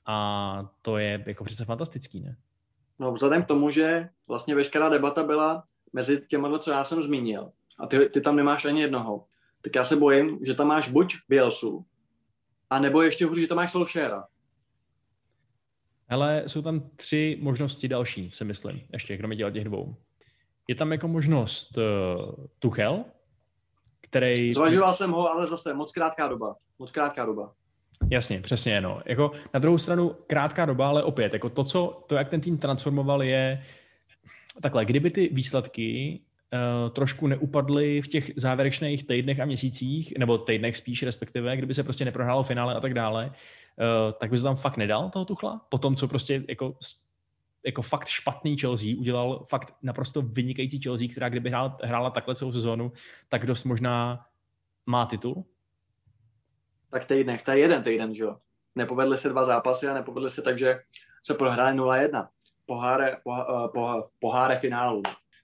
A to je jako přece fantastický, ne? No vzhledem k tomu, že vlastně veškerá debata byla mezi těma, co já jsem zmínil, a ty, ty tam nemáš ani jednoho, tak já se bojím, že tam máš buď Bielsu, a nebo ještě hůř, že tam máš Solskjaera. Ale jsou tam tři možnosti další, si myslím, ještě kromě těch dvou. Je tam jako možnost uh, Tuchel, který... Zvažoval jsem ho, ale zase moc krátká doba. Moc krátká doba. Jasně, přesně, no. Jako na druhou stranu krátká doba, ale opět, jako to, co, to, jak ten tým transformoval, je takhle, kdyby ty výsledky uh, trošku neupadly v těch závěrečných týdnech a měsících, nebo týdnech spíš respektive, kdyby se prostě neprohrálo finále a tak dále, tak bys tam fakt nedal toho Tuchla? Po tom, co prostě jako jako fakt špatný Chelsea, udělal fakt naprosto vynikající Chelsea, která kdyby hrála, hrála takhle celou sezónu, tak dost možná má titul? Tak týdnech, to je jeden týden, že jo? Nepovedly se dva zápasy a nepovedly se tak, že se prohráli 0-1. Poháre, poha, eh, poha, poháre finálu.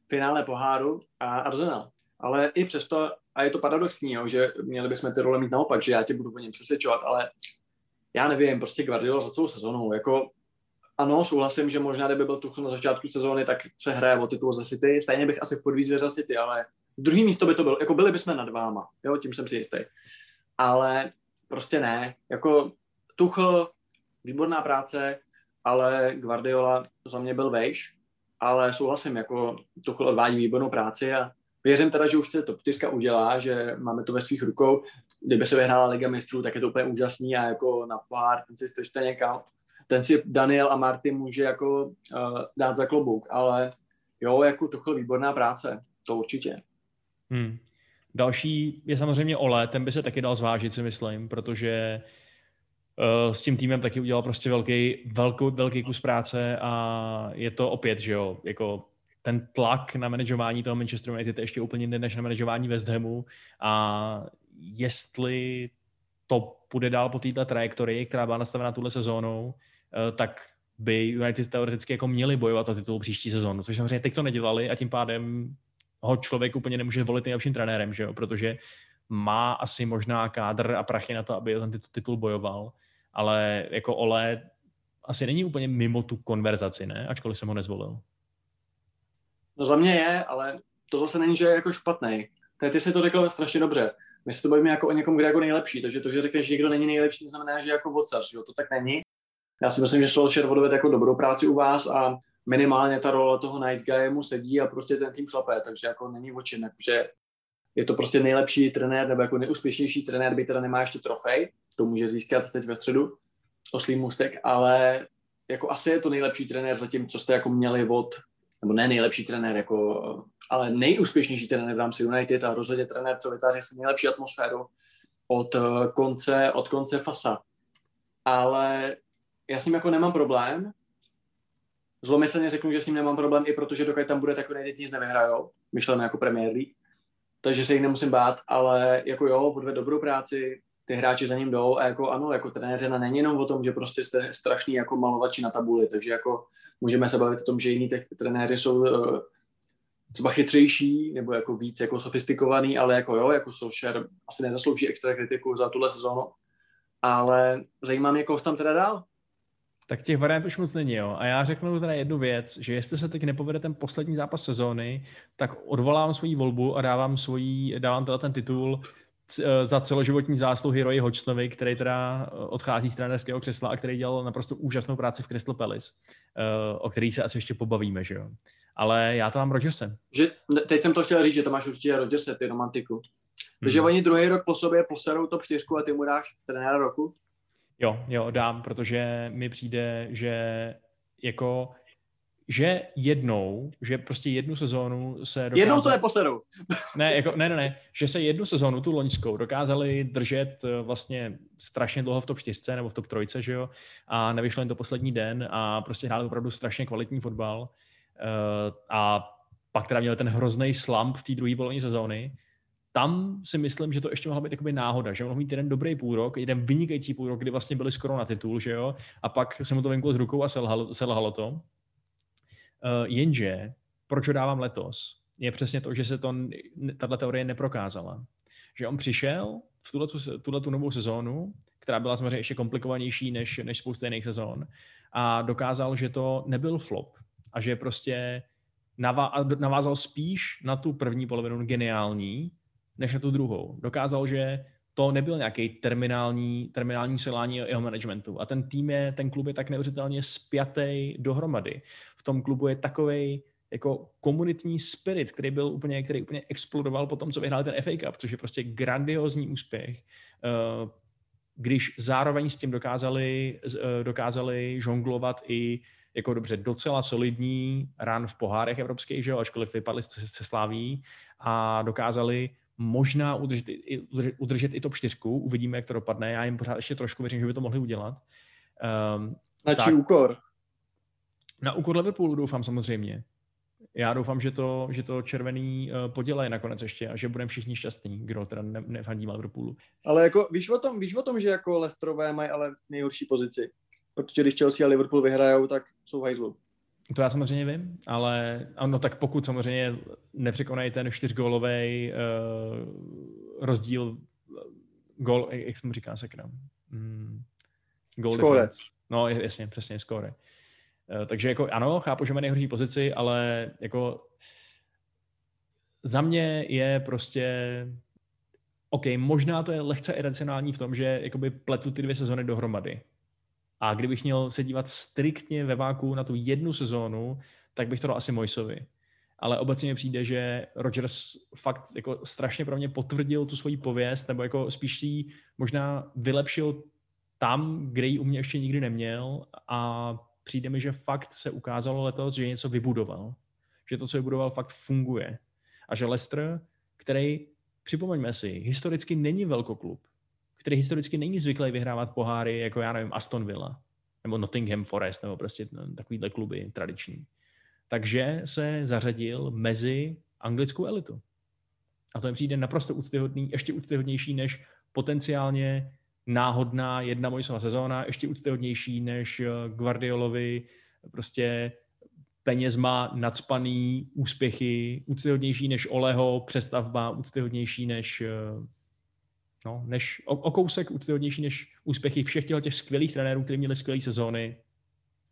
Finále poháru a Arsenal. Ale i přesto, a je to paradoxní, jo, že měli bychom ty role mít naopak, že já tě budu o něm přesvědčovat, ale já nevím, prostě Guardiola za celou sezonu, jako ano, souhlasím, že možná, kdyby byl Tuchel na začátku sezóny, tak se hraje o titul za City. Stejně bych asi v podvíze za City, ale druhý místo by to bylo, jako byli bychom nad váma, jo, tím jsem si jistý. Ale prostě ne, jako Tuchel, výborná práce, ale Guardiola za mě byl vejš, ale souhlasím, jako Tuchel odvádí výbornou práci a věřím teda, že už to top 4 udělá, že máme to ve svých rukou kdyby se vyhrála Liga mistrů, tak je to úplně úžasný a jako na pár, ten si strčte někam. Ten si Daniel a Martin může jako uh, dát za klobouk, ale jo, jako Tuchel výborná práce, to určitě. Hmm. Další je samozřejmě Ole, ten by se taky dal zvážit, si myslím, protože uh, s tím týmem taky udělal prostě velký, velkou, velký kus práce a je to opět, že jo, jako ten tlak na manažování toho Manchester United je ještě úplně jiný než na manažování West Hamu a jestli to půjde dál po této trajektorii, která byla nastavena tuhle sezónou, eh, tak by United teoreticky jako měli bojovat o titul příští sezónu, což samozřejmě teď to nedělali a tím pádem ho člověk úplně nemůže volit nejlepším trenérem, že jo? protože má asi možná kádr a prachy na to, aby ten titul bojoval, ale jako Ole asi není úplně mimo tu konverzaci, ne? Ačkoliv jsem ho nezvolil. No za mě je, ale to zase není, že je jako špatný. Ty, ty jsi to řekl strašně dobře. My se to bavíme jako o někom, kde jako nejlepší, takže to, že řekneš, že někdo není nejlepší, znamená, že jako vodcař, jo? to tak není. Já si myslím, že Solskjaer odvede jako dobrou práci u vás a minimálně ta role toho night guy mu sedí a prostě ten tým šlape, takže jako není oči, že je to prostě nejlepší trenér nebo jako nejúspěšnější trenér, by teda nemá ještě trofej, to může získat teď ve středu, oslý můstek, ale jako asi je to nejlepší trenér zatím, co jste jako měli od, nebo ne nejlepší trenér, jako, ale nejúspěšnější trenér v rámci United a rozhodně trenér, co vytváří si nejlepší atmosféru od eh, konce, od konce fasa. Ale já s ním jako nemám problém. Zlomyslně řeknu, že s ním nemám problém i protože dokud tam bude, tak United nic nevyhrajou. Myšleno jako Premier League. Takže se jich nemusím bát, ale jako jo, odvede dobrou práci, ty hráči za ním jdou a jako ano, jako trenéřena není jenom o tom, že prostě jste strašný jako malovači na tabuli, takže jako můžeme se bavit o tom, že jiní te- trenéři jsou uh, třeba chytřejší nebo jako víc jako sofistikovaný, ale jako jo, jako Solskjaer asi nezaslouží extra kritiku za tuhle sezónu, ale zajímá mě, koho tam teda dál. Tak těch variant už moc není, jo. A já řeknu teda jednu věc, že jestli se teď nepovede ten poslední zápas sezóny, tak odvolám svoji volbu a dávám, svojí, dávám teda ten titul Eh, za celoživotní zásluhy Roy Hodgsonovi, který teda eh, odchází z trenérského křesla a který dělal naprosto úžasnou práci v Crystal Palace, eh, o který se asi ještě pobavíme, že jo. Ale já to mám Rodgersem. Že, teď jsem to chtěl říct, že to máš určitě Rodgerse, ty romantiku. Takže hmm. oni druhý rok po sobě poserou top 4 a ty mu dáš trenéra roku? Jo, jo, dám, protože mi přijde, že jako že jednou, že prostě jednu sezónu se dokázali... Jednou to neposedou. ne, jako, ne, ne, ne, že se jednu sezónu, tu loňskou, dokázali držet eh, vlastně strašně dlouho v top 4 nebo v top 3, že jo, a nevyšlo jen to poslední den a prostě hráli opravdu strašně kvalitní fotbal uh, a pak teda měli ten hrozný slump v té druhé polovině sezóny, tam si myslím, že to ještě mohla být jakoby náhoda, že mohl mít jeden dobrý půlrok, jeden vynikající půlrok, kdy vlastně byli skoro na titul, že jo, a pak se mu to vymklo z rukou a selhalo, selhalo to. Uh, jenže, proč ho dávám letos, je přesně to, že se to, tato teorie neprokázala. Že on přišel v tuhle tu novou sezónu, která byla samozřejmě ještě komplikovanější než, než spousta jiných sezón, a dokázal, že to nebyl flop a že prostě navázal spíš na tu první polovinu geniální, než na tu druhou. Dokázal, že to nebyl nějaký terminální, terminální selání jeho managementu. A ten tým je, ten klub je tak neuvěřitelně spjatý dohromady. V tom klubu je takový jako komunitní spirit, který byl úplně, který úplně explodoval po tom, co vyhrál ten FA Cup, což je prostě grandiozní úspěch. Eh, když zároveň s tím dokázali, eh, dokázali žonglovat i jako dobře docela solidní run v pohárech evropských, že jo, ačkoliv vypadli se sláví a dokázali možná udržet, udržet, udržet i top 4, uvidíme, jak to dopadne, já jim pořád ještě trošku věřím, že by to mohli udělat. Um, na čí úkor? Na úkor Liverpoolu doufám samozřejmě. Já doufám, že to, že to červený uh, podělají nakonec ještě a že budeme všichni šťastní, kdo teda ne, nefandí Liverpoolu. Ale jako víš o tom, víš o tom, že jako Leicesterové mají ale nejhorší pozici. Protože když Chelsea a Liverpool vyhrajou, tak jsou v hajzlu. To já samozřejmě vím, ale ano, tak pokud samozřejmě nepřekonají ten čtyřgólový uh, rozdíl gol, jak se mu říká sakra? Mm, goal score. No jasně, přesně, score. Uh, takže jako ano, chápu, že má nejhorší pozici, ale jako za mě je prostě OK, možná to je lehce iracionální v tom, že jakoby pletu ty dvě sezony dohromady. A kdybych měl se dívat striktně ve váku na tu jednu sezónu, tak bych to dal asi Mojsovi. Ale obecně mi přijde, že Rodgers fakt jako strašně pro mě potvrdil tu svoji pověst, nebo jako spíš ji možná vylepšil tam, kde ji u mě ještě nikdy neměl a přijde mi, že fakt se ukázalo letos, že něco vybudoval. Že to, co vybudoval, fakt funguje. A že Leicester, který, připomeňme si, historicky není velkoklub, který historicky není zvyklý vyhrávat poháry, jako já nevím, Aston Villa, nebo Nottingham Forest, nebo prostě takovýhle kluby tradiční. Takže se zařadil mezi anglickou elitu. A to mi přijde naprosto úctyhodný, ještě úctyhodnější než potenciálně náhodná jedna Mojsova sezóna, ještě úctyhodnější než eh, Guardiolovi prostě penězma nadspaný úspěchy, úctyhodnější než Oleho, přestavba, úctyhodnější než eh, no, než o, o kousek úctyhodnější než úspěchy všech těch skvělých trenérů, kteří měli skvělé sezóny.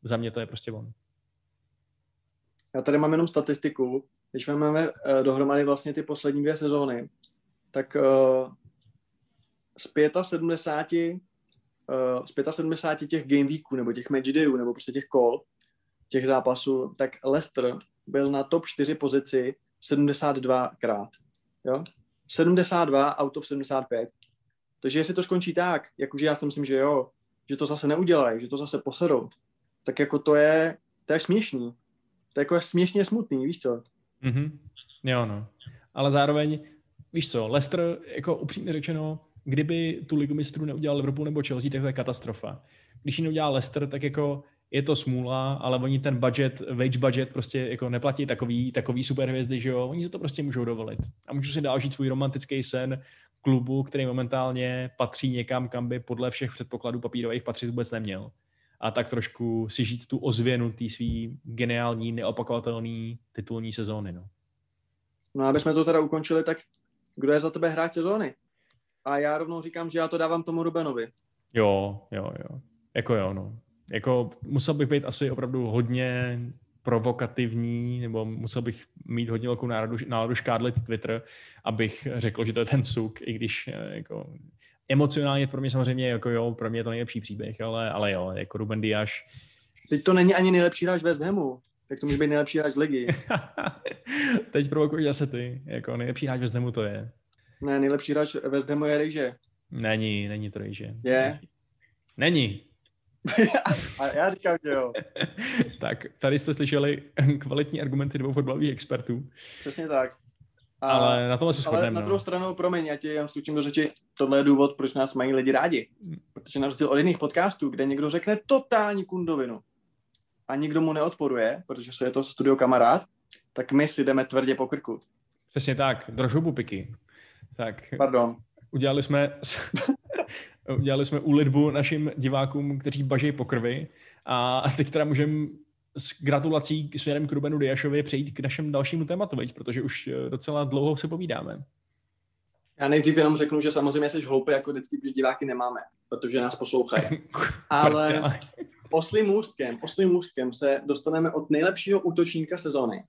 Za mě to je prostě on. Já tady mám jenom statistiku. Když máme dohromady vlastně ty poslední dvě sezóny, tak z 75, uh, z 75 těch game weeků, nebo těch match dayů, nebo prostě těch kol, těch zápasů, tak Leicester byl na top 4 pozici 72 krát. Jo? 72 out of 75. Takže jestli to skončí tak, jakože já si myslím, že jo, že to zase neudělají, že to zase posedou, tak jako to je, to je směšný. To je jako směšně smutný, víš co? Mm-hmm. Jo, no. Ale zároveň, víš co, Leicester, jako upřímně řečeno, kdyby tu ligu mistrů neudělal Liverpool nebo Chelsea, tak to je katastrofa. Když ji neudělal Leicester, tak jako je to smůla, ale oni ten budget, wage budget prostě jako neplatí takový, takový superhvězdy, že jo, oni si to prostě můžou dovolit. A můžu si dál žít svůj romantický sen klubu, který momentálně patří někam, kam by podle všech předpokladů papírových patřit vůbec neměl. A tak trošku si žít tu ozvěnu té svý geniální, neopakovatelný titulní sezóny. No. no aby jsme to teda ukončili, tak kdo je za tebe hráč sezóny? A já rovnou říkám, že já to dávám tomu Rubenovi. Jo, jo, jo. Jako jo, no. Jako musel bych být asi opravdu hodně provokativní, nebo musel bych mít hodně velkou náladu, náladu škádlit Twitter, abych řekl, že to je ten suk, i když eh, jako emocionálně pro mě samozřejmě jako jo, pro mě je to nejlepší příběh, ale, ale jo, jako Ruben Diaz. Teď to není ani nejlepší hráč West Hamu, tak to může být nejlepší hráč ligy. Teď provokuješ zase ty, jako nejlepší hráč West Hamu to je. Ne, nejlepší hráč West Hamu je Rejže. Není, není to Rejže. Je. Není. A já říkám, že jo. tak, tady jste slyšeli kvalitní argumenty dvou fotbalových expertů. Přesně tak. A, ale na tom se shodneme. Ale na no. druhou no. stranu, promiň, já ti jen skučím do řeči, tohle je důvod, proč nás mají lidi rádi. Protože na rozdíl od jiných podcastů, kde někdo řekne totální kundovinu a nikdo mu neodporuje, protože se je to studio kamarád, tak my si jdeme tvrdě po krku. Přesně tak, držu pupiky. Tak, Pardon. Udělali jsme Udělali jsme úlitbu našim divákům, kteří bažejí po krvi a teď teda můžeme s gratulací k směrem k Rubenu Diašovi přejít k našemu dalšímu tématu, veď, protože už eh, docela dlouho se povídáme. Já nejdřív jenom řeknu, že samozřejmě jsi hloupý, jako vždycky, protože diváky nemáme, protože nás poslouchají. Ale oslým můstkem, oslým můstkem se dostaneme od nejlepšího útočníka sezóny,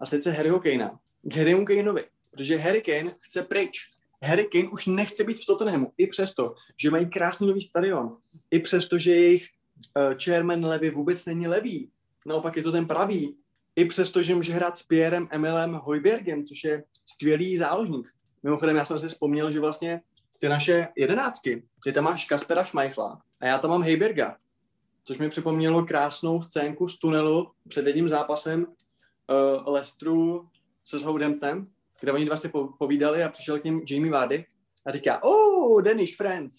a sice Harryho Kanea, k Harrymu Kaneovi, protože Harry Kane chce pryč. Harry Kane už nechce být v Tottenhamu, i přesto, že mají krásný nový stadion, i přesto, že jejich uh, chairman levy vůbec není levý, naopak je to ten pravý, i přesto, že může hrát s Pierrem Emilem Hojbergem, což je skvělý záložník. Mimochodem, já jsem si vzpomněl, že vlastně ty naše jedenáctky, ty tam máš Kaspera Schmeichla a já tam mám Hejberga, což mi připomnělo krásnou scénku z tunelu před jedním zápasem uh, Lestru se Southamptonem, kde oni dva si povídali a přišel k ním Jamie Vardy a říká, oh, Danish friends.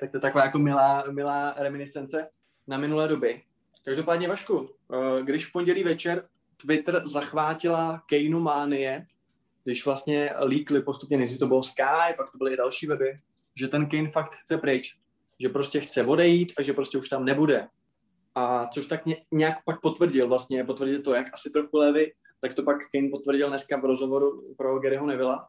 Tak to je taková jako milá, milá reminiscence na minulé doby. Každopádně, Vašku, eh, když v pondělí večer Twitter zachvátila Kejnu mánie, když vlastně líkli postupně, než to bylo Sky, pak to byly i další weby, že ten Kane fakt chce pryč, že prostě chce odejít a že prostě už tam nebude. A což tak nějak pak potvrdil vlastně, potvrdil to jak asi trochu levy, tak to pak Kane potvrdil dneska v rozhovoru pro Garyho Nevilla,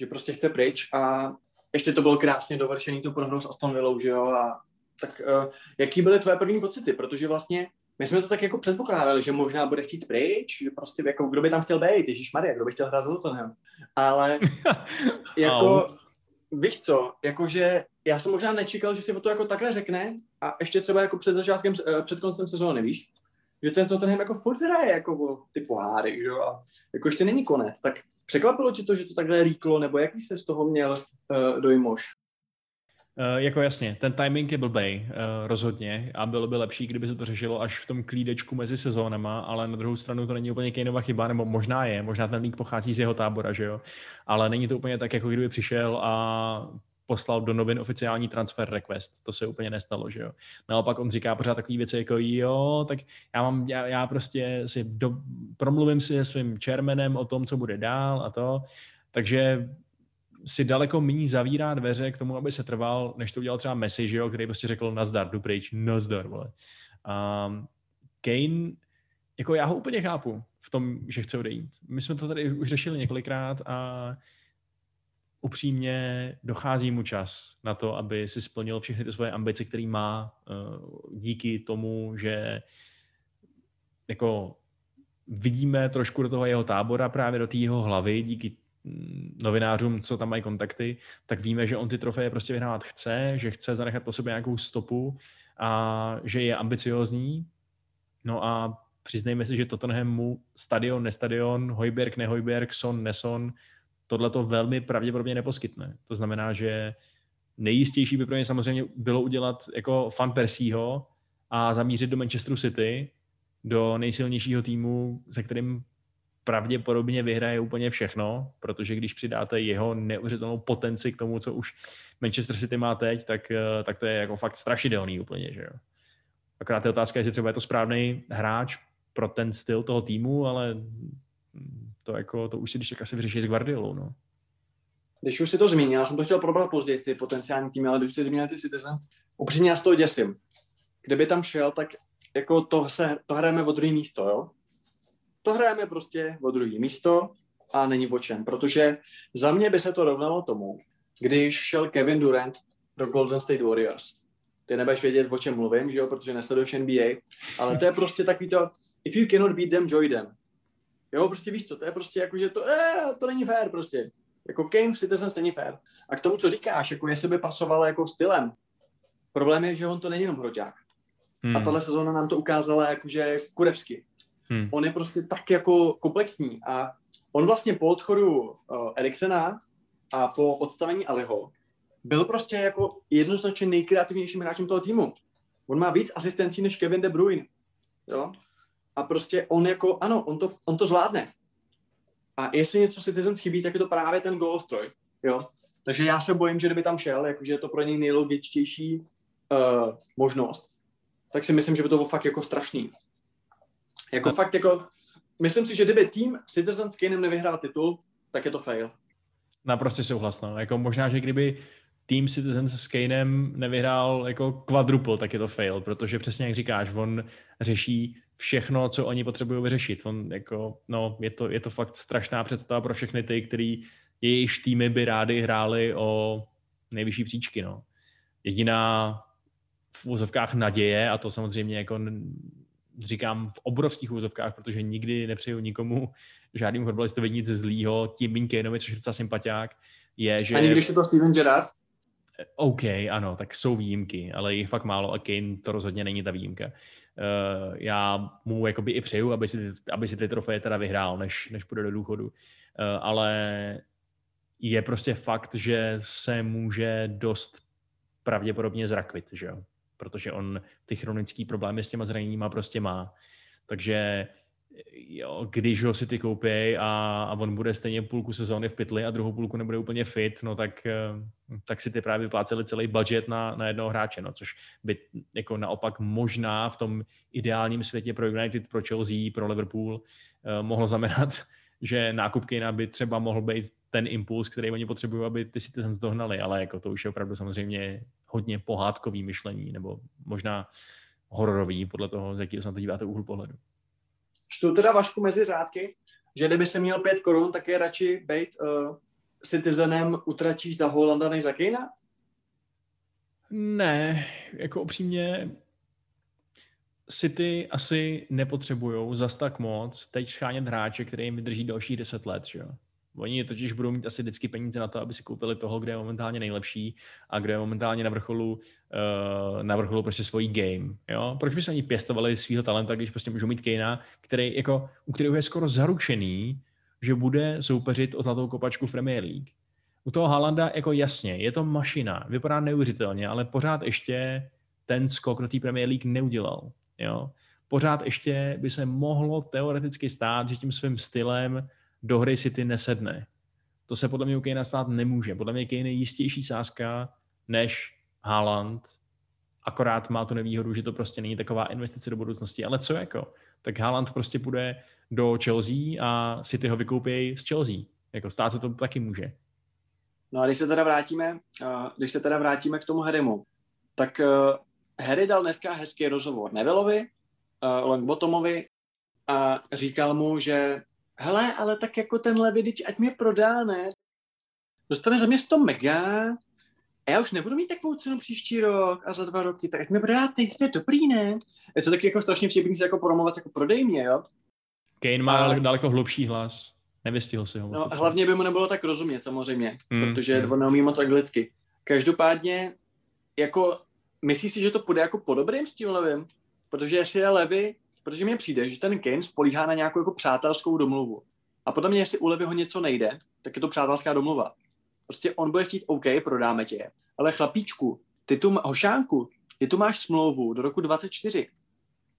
že prostě chce pryč a ještě to bylo krásně dovršený tu prohru s Aston Villou, že jo, a tak uh, jaký byly tvoje první pocity, protože vlastně my jsme to tak jako předpokládali, že možná bude chtít pryč, že prostě jako kdo by tam chtěl být, Ježíš Maria, kdo by chtěl hrát za Tottenham. Ale jako, víš co, jakože já jsem možná nečekal, že si to jako takhle řekne a ještě třeba jako před začátkem, eh, před koncem sezóny, víš? Že ten Tottenham jako furt hraje jako ty poháry, že jo, a jako ještě není konec, tak překvapilo ti to, že to takhle rýklo, nebo jaký se z toho měl uh, dojmož? Uh, jako jasně, ten timing je blbej, uh, rozhodně, a bylo by lepší, kdyby se to řešilo až v tom klídečku mezi sezónama, ale na druhou stranu to není úplně Kaneova chyba, nebo možná je, možná ten lík pochází z jeho tábora, že jo, ale není to úplně tak, jako kdyby přišel a poslal do novin oficiální transfer request. To se úplně nestalo, že jo. Naopak on říká pořád takové věci jako jo, tak já mám, já, já prostě si do, promluvím si se svým chairmanem o tom, co bude dál a to. Takže si daleko méně zavírá dveře k tomu, aby se trval, než to udělal třeba Messi, že jo, který prostě řekl nazdar, jdu pryč, nazdar, vole. A Kane, jako já ho úplně chápu v tom, že chce odejít. My jsme to tady už řešili několikrát a upřímně dochází mu čas na to, aby si splnil všechny ty svoje ambice, které má eh, díky tomu, že jako vidíme trošku do toho jeho tábora, právě do té jeho hlavy, díky mm, novinářům, co tam mají kontakty, tak víme, že on ty trofeje prostě vyhrávat chce, že chce zanechat po sobě nějakou stopu a že je ambiciozní. No a přiznejme si, že Tottenham mu stadion, nestadion, Hojberg, nehojberg, Son, neson, tohle to velmi pravděpodobně neposkytne. To znamená, že nejistější by pro ně samozřejmě bylo udělat jako fan Persího a zamířit do Manchesteru City, do nejsilnějšího týmu, se kterým pravděpodobně vyhraje úplně všechno, protože když přidáte jeho neuvěřitelnou potenci k tomu, co už Manchester City má teď, tak, eh, tak to je jako fakt strašidelný úplně, že jo. Akorát je otázka, jestli třeba je to správný hráč pro ten styl toho týmu, ale to, jako, to už si když tak asi vyřeší s Guardiolou, no. Když už si to zmínil, já jsem to chtěl probrat později, ty potenciální týmy, ale když si zmínil ty Citizens, upřímně já z toho děsím. Kdyby tam šel, tak jako to, se, to hrajeme o druhý místo, jo? To hrajeme prostě o druhý místo a není o čem, protože za mě by se to rovnalo tomu, když šel Kevin Durant do Golden State Warriors. Ty nebudeš vědět, o čem mluvím, že jo, protože nesleduješ NBA, ale to je prostě takový to, if you cannot beat them, join them. Jo, prostě víš co, to je prostě jako, že to, eh, to není fér prostě. Jako Kane v Citizens není fér. A k tomu, co říkáš, jako jestli by pasoval jako stylem, problém je, že on to není jenom hroťák. Hmm. A tahle sezóna nám to ukázala jakože kurevsky. Hmm. On je prostě tak jako komplexní a on vlastně po odchodu uh, Eriksena a po odstavení Aliho byl prostě jako jednoznačně nejkreativnějším hráčem toho týmu. On má víc asistencí než Kevin De Bruyne. Jo? A prostě on jako, ano, on to, on to zvládne. A jestli něco Citizens chybí, tak je to právě ten golostroj. Jo? Takže já se bojím, že kdyby tam šel, jakože je to pro něj nejlogičtější uh, možnost, tak si myslím, že by to bylo fakt jako strašný. Jako no. fakt jako, myslím si, že kdyby tým Citizens s Kanem nevyhrál titul, tak je to fail. Naprosto souhlas, no. Jako možná, že kdyby tým Citizens s Kanem nevyhrál jako quadruple, tak je to fail, protože přesně jak říkáš, on řeší všechno, co oni potřebují vyřešit. On jako, no, je to, je to fakt strašná představa pro všechny ty, který jejich týmy by rádi hráli o nejvyšší příčky, no. Jediná v úzovkách naděje, a to samozřejmě jako říkám v obrovských úzovkách, protože nikdy nepřeju nikomu žádným fotbalistovi nic zlýho, tím méně což je docela sympatiák, je, že... Ani když je to Steven Gerrard? OK, ano, tak jsou výjimky, ale je fakt málo a Kane to rozhodně není ta výjimka. Uh, já mu jakoby i přeju, aby si, aby si ty trofeje teda vyhrál, než, než půjde do důchodu. Uh, ale je prostě fakt, že se může dost pravděpodobně zrakvit, že jo? protože on ty chronické problémy s těma zraněníma prostě má. Takže jo, když ho si ty koupí a, a on bude stejně půlku sezóny v pytli a druhou půlku nebude úplně fit, no tak, eh, tak si ty právě vypláceli celý budget na, na jednoho hráče, no, což by jako naopak možná v tom ideálním světě pro United, pro Chelsea, pro Liverpool eh, mohlo znamenat, že nákup Kejna by třeba mohl být ten impuls, který oni potřebují, aby ty si ten dohnali, ale jako to už je opravdu samozřejmě hodně pohádkový myšlení, nebo možná hororový, podle toho, z jakého se na to díváte úhlu pohledu. Čtu teda Vašku mezi řádky, že kdyby se měl pět korun, tak je radši být uh, citizenem utratíš za Holanda než za Kejna? Ne, jako upřímně City asi nepotřebují zas tak moc teď schánět hráče, který jim vydrží dalších deset let. Že jo? Oni totiž budou mít asi vždycky peníze na to, aby si koupili toho, kde je momentálně nejlepší a kde je momentálně na vrcholu, uh, na vrcholu prostě svojí game. Jo? Proč by se oni pěstovali svého talenta, když prostě můžou mít Kejna, který jako, u kterého je skoro zaručený, že bude soupeřit o zlatou kopačku v Premier League. U toho Halanda jako jasně, je to mašina, vypadá neuvěřitelně, ale pořád ještě ten skok do té Premier League neudělal. Jo? Pořád ještě by se mohlo teoreticky stát, že tím svým stylem do hry City nesedne. To se podle mě u Kane stát nemůže. Podle mě Kane je jistější sázka než Haaland, akorát má tu nevýhodu, že to prostě není taková investice do budoucnosti. Ale co jako? Tak Haaland prostě půjde do Chelsea a City ho vykoupí z Chelsea. Jako stát se to taky může. No a když se teda vrátíme, když se teda vrátíme k tomu Harrymu, tak uh, Harry dal dneska hezký rozhovor Nevillovi, uh, Longbottomovi a říkal mu, že hele, ale tak jako ten Levidič, ať mě prodá, ne? Dostane za mě 100 mega a já už nebudu mít takovou cenu příští rok a za dva roky, tak ať mi prodá teď, to je dobrý, ne? Je to taky jako strašně vtipný se jako promovat, jako prodej mě, jo? Kane má a... daleko hlubší hlas. Nevystihl si ho. No, hlavně by mu nebylo tak rozumět samozřejmě, mm, protože mm. on neumí moc anglicky. Každopádně, jako, myslíš si, že to půjde jako po dobrým s tím levým? Protože jestli je levy, protože mně přijde, že ten Kane spolíhá na nějakou jako přátelskou domluvu. A potom jestli u Levyho něco nejde, tak je to přátelská domluva. Prostě on bude chtít, OK, prodáme tě, ale chlapíčku, ty tu, hošánku, ty tu máš smlouvu do roku 24.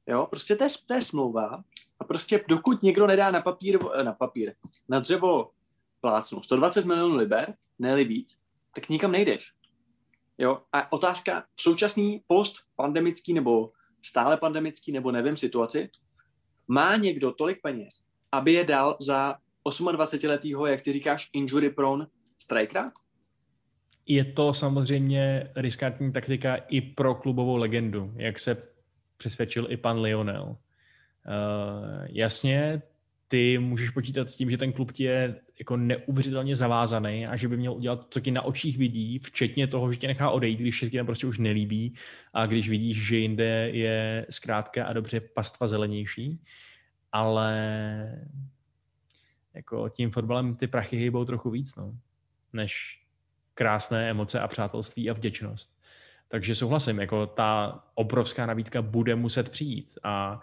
Jo, prostě to je, to je smlouva a prostě dokud někdo nedá na papír, eh, na papír, na dřevo plácnu 120 milionů liber, ne víc, tak nikam nejdeš. Jo, a otázka v současný post-pandemický nebo stále pandemický nebo nevím situaci, má někdo tolik peněz, aby je dal za 28-letýho, jak ty říkáš, injury prone strikera? Je to samozřejmě riskantní taktika i pro klubovou legendu, jak se přesvědčil i pan Lionel. Uh, jasně, ty můžeš počítat s tím, že ten klub ti je jako neuvěřitelně zavázaný a že by měl udělat, co ti na očích vidí, včetně toho, že tě nechá odejít, když se ti prostě už nelíbí a když vidíš, že jinde je zkrátka a dobře pastva zelenější. Ale jako tím fotbalem ty prachy hýbou trochu víc, no, než krásné emoce a přátelství a vděčnost. Takže souhlasím, jako ta obrovská nabídka bude muset přijít a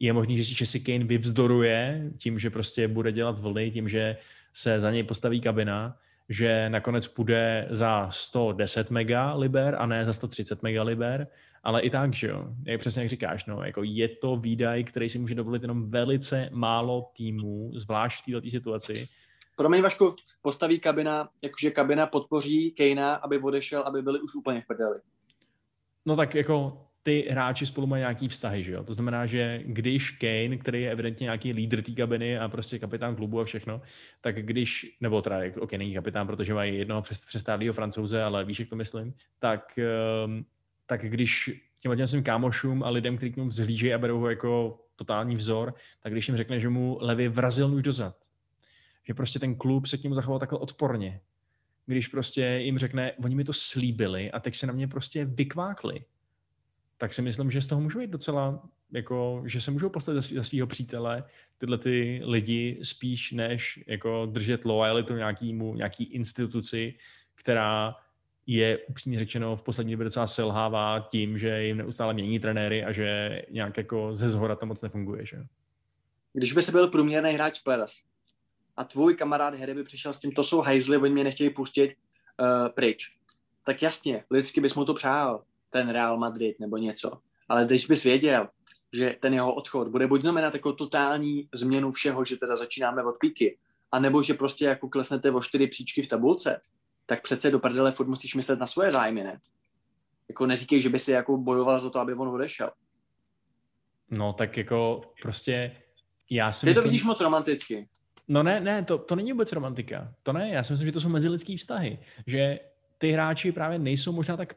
je možný, že si Kane vyvzdoruje tím, že prostě bude dělat vlny, tím, že se za něj postaví kabina, že nakonec půjde za 110 mega liber a ne za 130 mega liber, ale i tak, že jo, je přesně jak říkáš, no, jako je to výdaj, který si může dovolit jenom velice málo týmů, zvlášť v této situaci. Pro mě, Vašku, postaví kabina, jakože kabina podpoří Kejna, aby odešel, aby byli už úplně v prdeli. No tak jako ty hráči spolu mají nějaký vztahy, že jo? To znamená, že když Kane, který je evidentně nějaký lídr té kabiny a prostě kapitán klubu a všechno, tak když, nebo teda, ok, není kapitán, protože mají jednoho přestávlého francouze, ale víš, jak to myslím, tak, um, tak když těm svým kámošům a lidem, kteří k němu vzhlížejí a berou ho jako totální vzor, tak když jim řekne, že mu levy vrazil nůž dozad, že prostě ten klub se k němu zachoval takhle odporně, když prostě jim řekne, oni mi to slíbili a teď se na mě prostě vykvákli, tak si myslím, že z toho můžou být docela, jako, že se můžou postavit za, svého přítele tyhle ty lidi spíš než jako držet lojalitu nějakýmu, nějaký instituci, která je upřímně řečeno v poslední době docela selhává tím, že jim neustále mění trenéry a že nějak jako ze zhora to moc nefunguje. Že? Když by se byl průměrný hráč Peras a tvůj kamarád Harry by přišel s tím, to jsou hajzly, oni mě nechtějí pustit uh, pryč, tak jasně, lidsky bys mu to přál ten Real Madrid nebo něco. Ale když bys věděl, že ten jeho odchod bude buď znamenat jako totální změnu všeho, že teda začínáme od píky, anebo že prostě jako klesnete o čtyři příčky v tabulce, tak přece do prdele furt musíš myslet na svoje zájmy, ne? Jako neříkej, že by si jako bojoval za to, aby on odešel. No tak jako prostě já si Ty myslím... to vidíš moc romanticky. No ne, ne, to, to není vůbec romantika. To ne, já si myslím, že to jsou mezilidský vztahy. Že ty hráči právě nejsou možná tak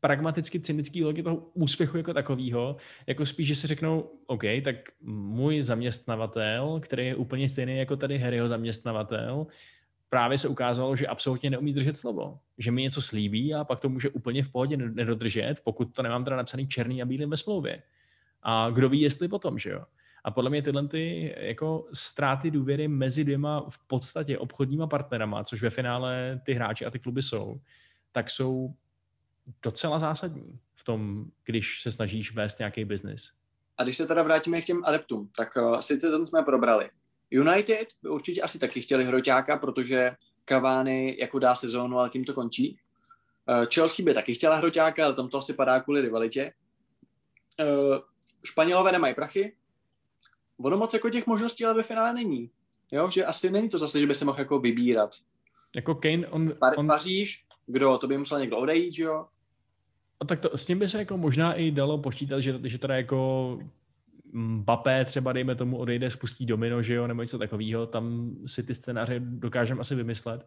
pragmaticky cynický logiky toho úspěchu jako takového, jako spíš, že si řeknou, OK, tak můj zaměstnavatel, který je úplně stejný jako tady Harryho zaměstnavatel, právě se ukázalo, že absolutně neumí držet slovo. Že mi něco slíbí a pak to může úplně v pohodě nedodržet, pokud to nemám teda napsaný černý a bílým ve smlouvě. A kdo ví, jestli potom, že jo. A podle mě tyhle ty jako ztráty důvěry mezi dvěma v podstatě obchodníma partnerama, což ve finále ty hráči a ty kluby jsou, tak jsou docela zásadní v tom, když se snažíš vést nějaký biznis. A když se teda vrátíme k těm adeptům, tak uh, Citizen jsme probrali. United by určitě asi taky chtěli hroťáka, protože Cavani jako dá sezónu, ale tím to končí. Uh, Chelsea by taky chtěla hroťáka, ale tam to asi padá kvůli rivalitě. Uh, Španělové nemají prachy. Ono moc jako těch možností ale ve finále není. Jo, že asi není to zase, že by se mohl jako vybírat. Jako Kane, on... on... Paříž, kdo, to by musel někdo odejít, jo? A tak to, s tím by se jako možná i dalo počítat, že, že teda jako Mbappé třeba, dejme tomu, odejde, spustí domino, že jo, nebo něco takového, tam si ty scénáře dokážeme asi vymyslet.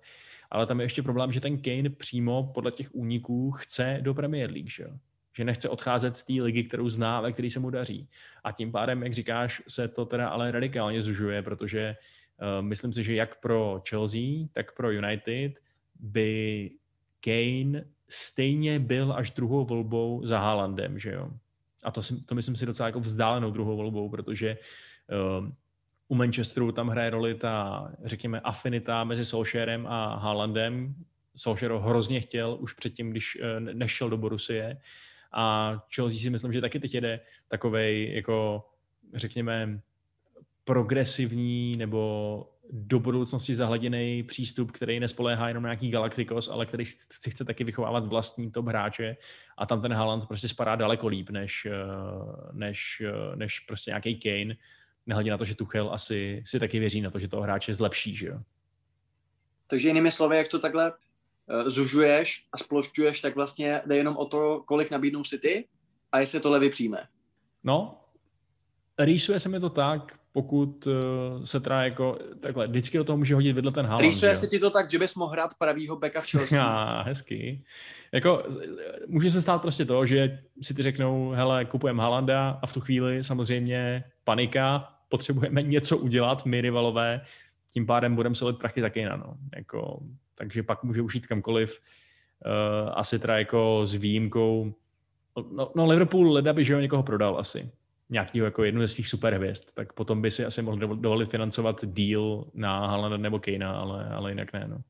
Ale tam je ještě problém, že ten Kane přímo podle těch úniků chce do Premier League, že jo? že nechce odcházet z té ligy, kterou zná, ve který se mu daří. A tím pádem, jak říkáš, se to teda ale radikálně zužuje, protože uh, myslím si, že jak pro Chelsea, tak pro United by Kane stejně byl až druhou volbou za Haalandem, že jo. A to, to myslím si docela jako vzdálenou druhou volbou, protože uh, u Manchesteru tam hraje roli ta, řekněme, afinita mezi Solskjaerem a Haalandem. Solskjaer ho hrozně chtěl už předtím, když uh, nešel do Borusie. A Chelsea si myslím, že taky teď jede takovej, jako řekněme, progresivní nebo do budoucnosti zahleděný přístup, který nespoléhá jenom na nějaký Galacticos, ale který si chce taky vychovávat vlastní top hráče a tam ten Haaland prostě spadá daleko líp než, eh, než, eh, než prostě nějaký Kane, nehledě na to, že Tuchel asi si taky věří na to, že toho hráče zlepší, že jo. Takže jinými slovy, jak to takhle uh, zužuješ a splošťuješ, tak vlastně jde jenom o to, kolik nabídnou si ty a jestli to levy přijme. No, rýsuje se mi to tak, pokud uh, se teda jako takhle, vždycky do toho může hodit vedle ten Haaland. Rýsuje se ti to tak, že bys mohl hrát pravýho beka v Chelsea? Já, hezký. Jako, může se stát prostě to, že si ty řeknou, hele, kupujeme Haalanda a v tu chvíli samozřejmě panika, potřebujeme něco udělat, my rivalové, tím pádem budeme solit prachy taky na no. Jako, takže pak může už jít kamkoliv. Uh, asi teda jako s výjimkou No, no Liverpool leda by že ho někoho prodal asi nějakého jako jednu ze svých superhvězd, tak potom by si asi mohl dovolit financovat deal na Haaland nebo Kejna, ale, ale jinak ne. No.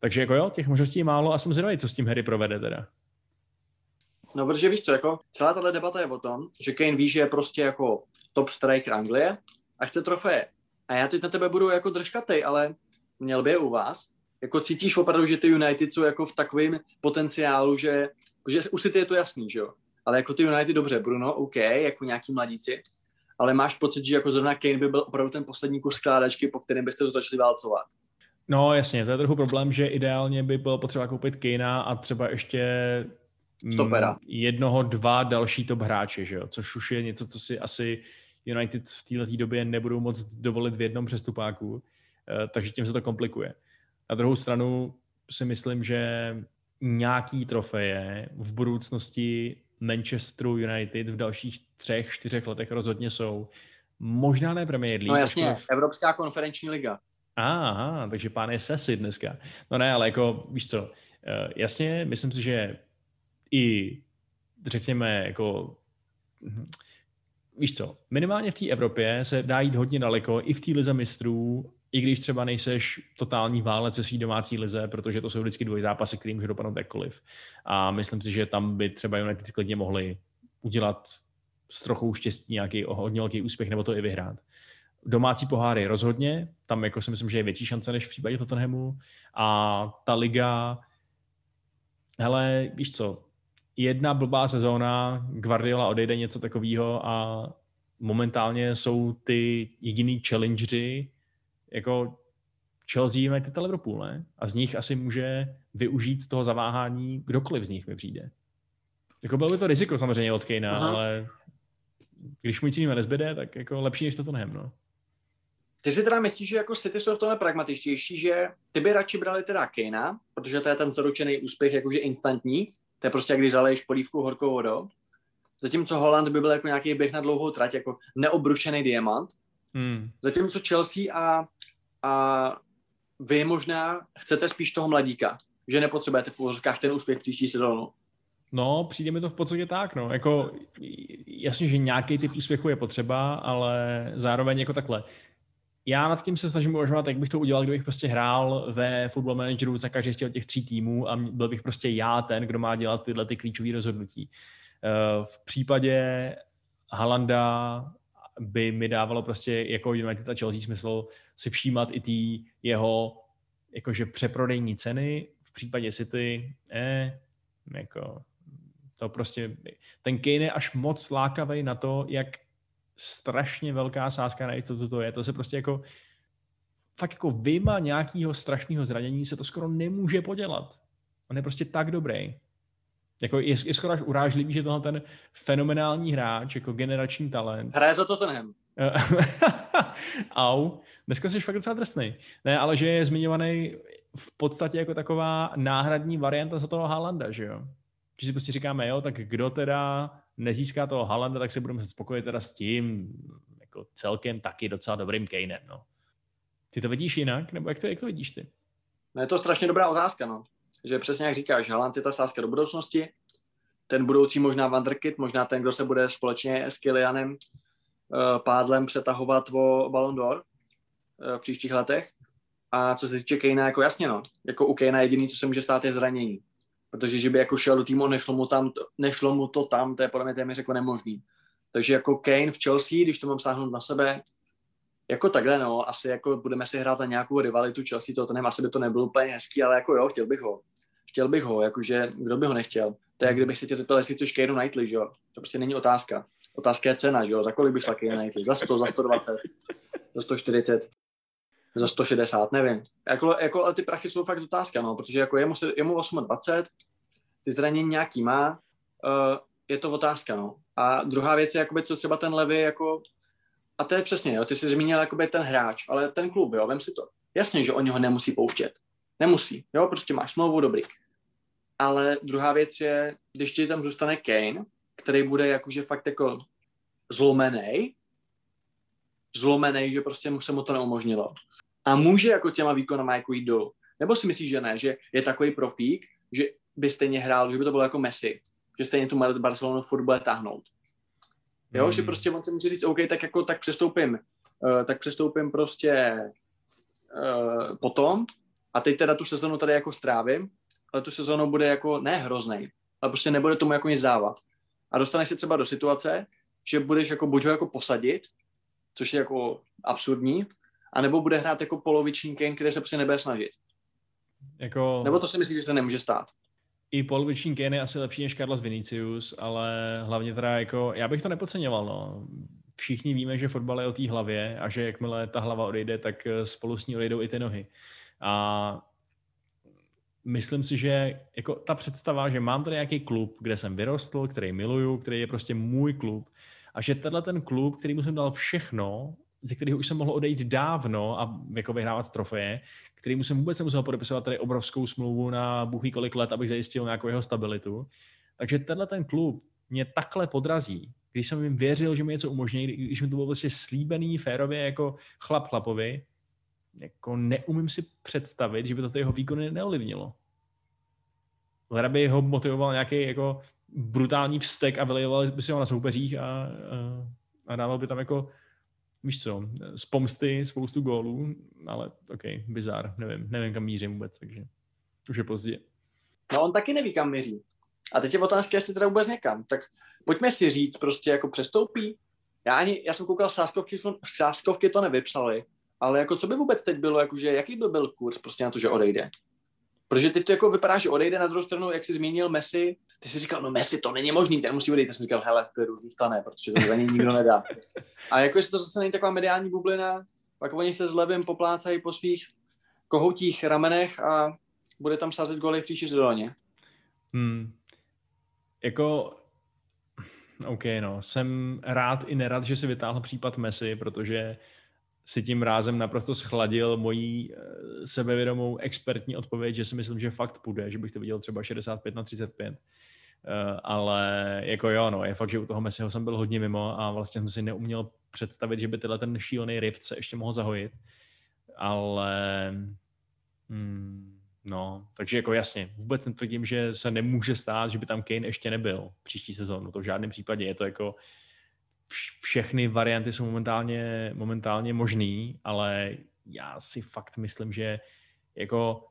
Takže jako jo, těch možností je málo a jsem zvědavý, co s tím Harry provede teda. No, protože víš co, jako celá tato debata je o tom, že Kane ví, že je prostě jako top striker Anglie a chce trofeje. A já teď na tebe budu jako držkatej, ale měl by je u vás. Jako cítíš opravdu, že ty United jsou jako v takovém potenciálu, že, že už si ty je to jasný, že jo? Ale jako ty United dobře, Bruno, OK, jako nějaký mladíci, ale máš pocit, že jako zrovna Kane by byl opravdu ten poslední kus skládačky, po kterém byste to začali válcovat. No jasně, to je trochu problém, že ideálně by bylo potřeba koupit Kanea a třeba ještě mm, Stopera. jednoho, dva další top hráče, že jo? což už je něco, co si asi United v této době nebudou moc dovolit v jednom přestupáku, eh, takže tím se to komplikuje. Na druhou stranu si myslím, že nějaký trofeje v budoucnosti Manchesteru United v dalších třech, čtyřech letech rozhodně jsou. Možná ne Premier League. No jasně, v... Evropská konferenční liga. Aha, takže pán je sesy dneska. No ne, ale jako, víš co, eh, jasně, myslím si, že i řekněme, jako hm, víš co, minimálně v té Evropě se dá jít hodně daleko, i v té lize mistrů i když třeba nejseš totální válec ve své domácí lize, protože to jsou vždycky dvoj zápasy, který může dopadnout jakkoliv. A myslím si, že tam by třeba United klidně mohli udělat s trochou štěstí nějaký hodně velký úspěch nebo to i vyhrát. Domácí poháry rozhodně, tam jako si myslím, že je větší šance než v případě Tottenhamu. A ta liga, hele, víš co, jedna blbá sezóna, Guardiola odejde něco takového a momentálně jsou ty jediný challengery, jako Chelsea, United a Liverpool, ne? A z nich asi může využít toho zaváhání kdokoliv z nich mi přijde. Jako bylo by to riziko samozřejmě od Kejna, ale když mu nic jiného nezbyde, tak jako lepší než to nehem, no. Ty si teda myslíš, že jako City jsou v tomhle pragmatičtější, že ty by radši brali teda Kejna, protože to je ten zaručený úspěch jakože instantní, to je prostě, když zaleješ polívku horkou vodou, zatímco Holland by byl jako nějaký běh na dlouhou trať, jako neobrušený diamant, Hmm. Zatímco Chelsea a, a vy možná chcete spíš toho mladíka, že nepotřebujete v úvozovkách ten úspěch příští sezónu. No, přijde mi to v podstatě tak, no. Jako, jasně, že nějaký typ úspěchu je potřeba, ale zároveň jako takhle. Já nad tím se snažím uvažovat, jak bych to udělal, kdybych prostě hrál ve football manageru za každý z těch tří týmů a byl bych prostě já ten, kdo má dělat tyhle ty klíčové rozhodnutí. Eh, v případě Halanda by mi dávalo prostě jako United a Chelsea smysl si všímat i ty jeho jakože přeprodejní ceny. V případě City, eh, jako to prostě, ten Kane je až moc lákavý na to, jak strašně velká sázka na jistotu to je. To se prostě jako fakt jako vyma nějakého strašného zranění se to skoro nemůže podělat. On je prostě tak dobrý. Jako je, je skoro až urážlivý, že tohle ten fenomenální hráč, jako generační talent. Hraje za Tottenham. Au, dneska jsi fakt docela drsný. Ne, ale že je zmiňovaný v podstatě jako taková náhradní varianta za toho Haalanda, že jo? Že si prostě říkáme, jo, tak kdo teda nezíská toho Haalanda, tak se budeme spokojit teda s tím, jako celkem taky docela dobrým Kaneem, no. Ty to vidíš jinak, nebo jak to, jak to vidíš ty? No je to strašně dobrá otázka, no. Že přesně jak říkáš, Haaland je ta sázka do budoucnosti, ten budoucí možná Vanderkit, možná ten, kdo se bude společně s Kilianem uh, pádlem přetahovat o Ballon d'Or uh, v příštích letech. A co se týče Kejna, jako jasně no, jako u Kejna jediný, co se může stát, je zranění. Protože že by jako šel do týmu, nešlo mu, tam, nešlo mu to tam, to je podle mě téměř jako nemožný. Takže jako Kane v Chelsea, když to mám sáhnout na sebe, jako takhle, no, asi jako budeme si hrát na nějakou rivalitu Chelsea, to, to nevím, asi by to nebylo úplně hezký, ale jako jo, chtěl bych ho. Chtěl bych ho, jakože kdo by ho nechtěl. To je, jak kdybych si tě zeptal, jestli chceš Keira Knightley, že jo. To prostě není otázka. Otázka je cena, že jo. Za kolik by šla Keira Knightley? Za 100, za 120, za 140, za 160, nevím. Jako, jako ale ty prachy jsou fakt otázka, no, protože jako jemu, se, jemu 28, ty zranění nějaký má, uh, je to otázka, no. A druhá věc je, jakoby, co třeba ten levy, jako, a to je přesně, jo, ty jsi zmínil jakoby ten hráč, ale ten klub, jo, vem si to. Jasně, že oni ho nemusí pouštět. Nemusí, jo, prostě máš smlouvu, dobrý. Ale druhá věc je, když ti tam zůstane Kane, který bude jakože fakt jako zlomený, zlomený, že prostě mu se mu to neumožnilo. A může jako těma výkonama jako jít dolů. Nebo si myslíš, že ne, že je takový profík, že by stejně hrál, že by to bylo jako Messi, že stejně tu Barcelonu furt bude táhnout. Jo, hmm. že prostě on se může říct, OK, tak jako tak přestoupím, uh, tak přestoupím prostě uh, potom a teď teda tu sezonu tady jako strávím, tu sezonu bude jako ne hroznej, ale prostě nebude tomu jako nic závat. A dostaneš se třeba do situace, že budeš jako buď ho jako posadit, což je jako absurdní, anebo bude hrát jako poloviční Kane, který se prostě nebude snažit. Jako... Nebo to si myslíš, že se nemůže stát? i poloviční Kane je asi lepší než Carlos Vinicius, ale hlavně teda jako, já bych to nepodceňoval, no. Všichni víme, že fotbal je o té hlavě a že jakmile ta hlava odejde, tak eh, spolu s ní odejdou i ty nohy. A myslím si, že jako ta představa, že mám tady nějaký klub, kde jsem vyrostl, který miluju, který je prostě můj klub a že tenhle ten klub, který jsem dal všechno, ze kterého už jsem mohl odejít dávno a jako vyhrávat trofeje, kterýmu jsem vůbec nemusel podepisovat tady obrovskou smlouvu na buchý kolik let, abych zajistil nějakou jeho stabilitu. Takže tenhle ten klub mě takhle podrazí, když jsem jim věřil, že mi něco umožní, když mi to bylo prostě slíbený férově jako chlap chlapovi, jako neumím si představit, že by to jeho výkony neolivnilo. Hra by ho motivoval nějaký jako brutální vztek a vylejoval by si ho na soupeřích a, a, a dával by tam jako víš co, z pomsty spoustu gólů, ale ok, bizar, nevím, nevím kam mířím vůbec, takže už je pozdě. No on taky neví, kam míří. A teď je otázka, jestli teda vůbec někam. Tak pojďme si říct, prostě jako přestoupí. Já ani, já jsem koukal, sáskovky, sáskovky to nevypsali, ale jako co by vůbec teď bylo, jakože jaký by byl kurz prostě na to, že odejde? Protože teď to jako vypadá, že odejde na druhou stranu, jak jsi zmínil Messi, ty jsi říkal, no Messi, to není možný, ten musí odejít. Já jsem říkal, hele, v zůstane, protože to ani nikdo nedá. A jako jestli to zase není taková mediální bublina, pak oni se s Levem poplácají po svých kohoutích ramenech a bude tam sázet goly v příští sezóně. Hmm. Jako, OK, no, jsem rád i nerad, že si vytáhl případ Messi, protože si tím rázem naprosto schladil mojí eh, sebevědomou expertní odpověď, že si myslím, že fakt půjde, že bych to viděl třeba 65 na 35. Uh, eh, ale jako jo, no, je fakt, že u toho Messiho jsem byl hodně mimo a vlastně jsem si neuměl představit, že by tyhle ten šílený rift se ještě mohl zahojit. Ale hmm, no, takže jako jasně, vůbec netvrdím, že se nemůže stát, že by tam Kane ještě nebyl příští sezónu. To v žádném případě je to jako všechny varianty jsou momentálně, momentálně možný, ale já si fakt myslím, že jako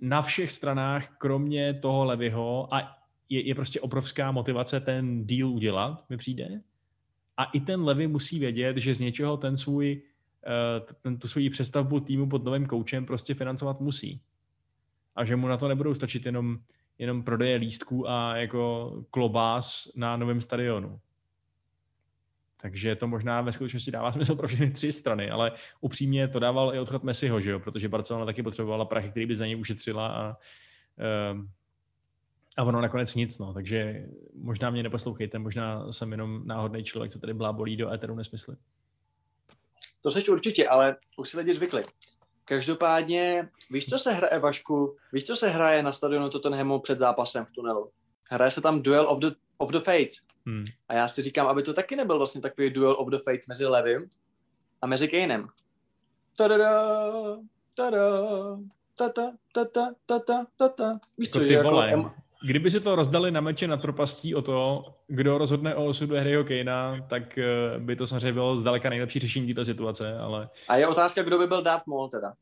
na všech stranách, kromě toho Levyho, a je, je prostě obrovská motivace ten deal udělat, mi přijde. A i ten Levy musí vědět, že z něčeho ten svůj, eh, ten, tu svůj přestavbu týmu pod novým koučem prostě financovat musí. A že mu na to nebudou stačit jenom, jenom prodeje lístků a jako klobás na novém stadionu. Takže to možná ve skutečnosti dává smysl pro všechny tři strany, ale upřímně to dával i odchod Messiho, že jo? protože Barcelona taky potřebovala prachy, který by za něj ušetřila a, ehm, A ono nakonec nic, no, takže možná mě neposlouchejte, možná jsem jenom náhodný člověk, co tady blábolí do éteru nesmysly. To seš určitě, ale už si lidi zvykli. Každopádně, víš, co se hraje, Vašku? Víš, co se hraje na stadionu Tottenhamu před zápasem v tunelu? Hraje se tam Duel of the, of the Fates. Hmm. A já si říkám, aby to taky nebyl vlastně takový Duel of the Fates mezi Levim a mezi Kanem. Tada, tada, tata, tata, tata, tata. Víš jako co, ty jako vole, em... Kdyby si to rozdali na meče na propastí o to, kdo rozhodne o osudu Harryho Kanea, tak eh, by to samozřejmě bylo zdaleka nejlepší řešení této situace, ale... A je otázka, kdo by byl Darth Maul teda?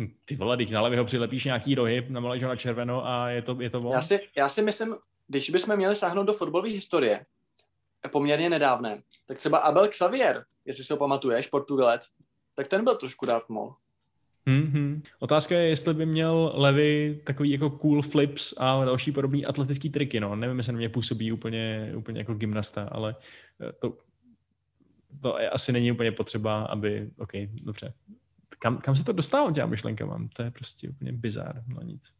Hm, ty vole, teď na ho přilepíš nějaký rohy, namaleš ho na červeno a je to, je to Já si, já si myslím, když bychom měli sáhnout do fotbalové historie, poměrně nedávné, tak třeba Abel Xavier, jestli si ho pamatuješ, Portugalec, tak ten byl trošku Darth Maul. Mm-hmm. Otázka je, jestli by měl Levy takový jako cool flips a další podobný atletický triky, no. Nevím, jestli na mě působí úplně, úplně jako gymnasta, ale eh, to, to asi není úplně potřeba, aby, OK, dobře. Kam, kam se to dostává těma myšlenkama? To je prostě úplně bizár, no nic.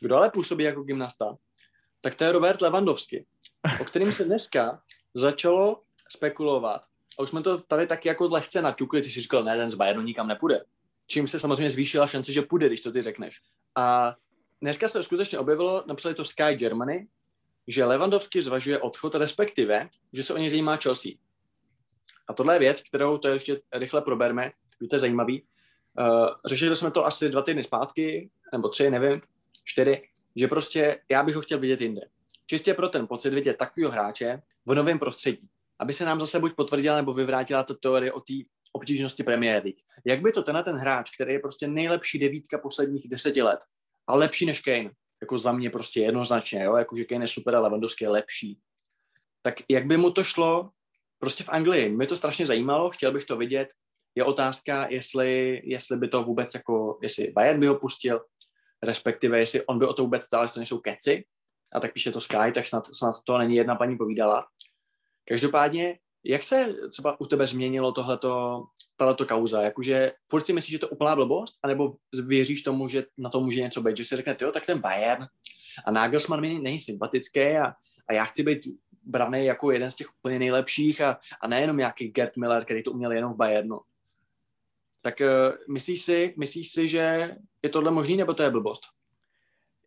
Kdo ale působí jako gymnasta, tak to je Robert Lewandowski, o kterým se dneska začalo spekulovat. A už jsme to tady taky jako lehce naťukli, ty jsi říkal, ne, ten z Bayernu nikam nepůjde čím se samozřejmě zvýšila šance, že půjde, když to ty řekneš. A dneska se skutečně objevilo, napsali to Sky Germany, že Lewandowski zvažuje odchod, respektive, že se o něj zajímá Chelsea. A tohle je věc, kterou to ještě rychle proberme, že to je zajímavý. Uh, řešili jsme to asi dva týdny zpátky, nebo tři, nevím, čtyři, že prostě já bych ho chtěl vidět jinde. Čistě pro ten pocit vidět takového hráče v novém prostředí. Aby se nám zase buď potvrdila nebo vyvrátila ta teorie o té obtížnosti League. Jak by to tenhle ten hráč, který je prostě nejlepší devítka posledních deseti let a lepší než Kane, jako za mě prostě jednoznačně, jo, jakože Kane je super a Lewandowski je lepší, tak jak by mu to šlo prostě v Anglii? Mě to strašně zajímalo, chtěl bych to vidět. Je otázka, jestli, jestli by to vůbec jako, jestli Bayern by ho pustil, respektive jestli on by o to vůbec stál, jestli to nejsou keci, a tak píše to Sky, tak snad, snad to není jedna paní povídala. Každopádně jak se třeba u tebe změnilo tohleto, tato kauza? Jakože furt si myslíš, že to je úplná blbost? anebo věříš tomu, že na to může něco být? Že si řekne, jo, tak ten Bayern a Nagelsmann mi není sympatický a, a já chci být braný jako jeden z těch úplně nejlepších a, a nejenom nějaký Gerd Miller, který to uměl jenom v Bayernu. Tak uh, myslíš si, myslíš si, že je tohle možný, nebo to je blbost?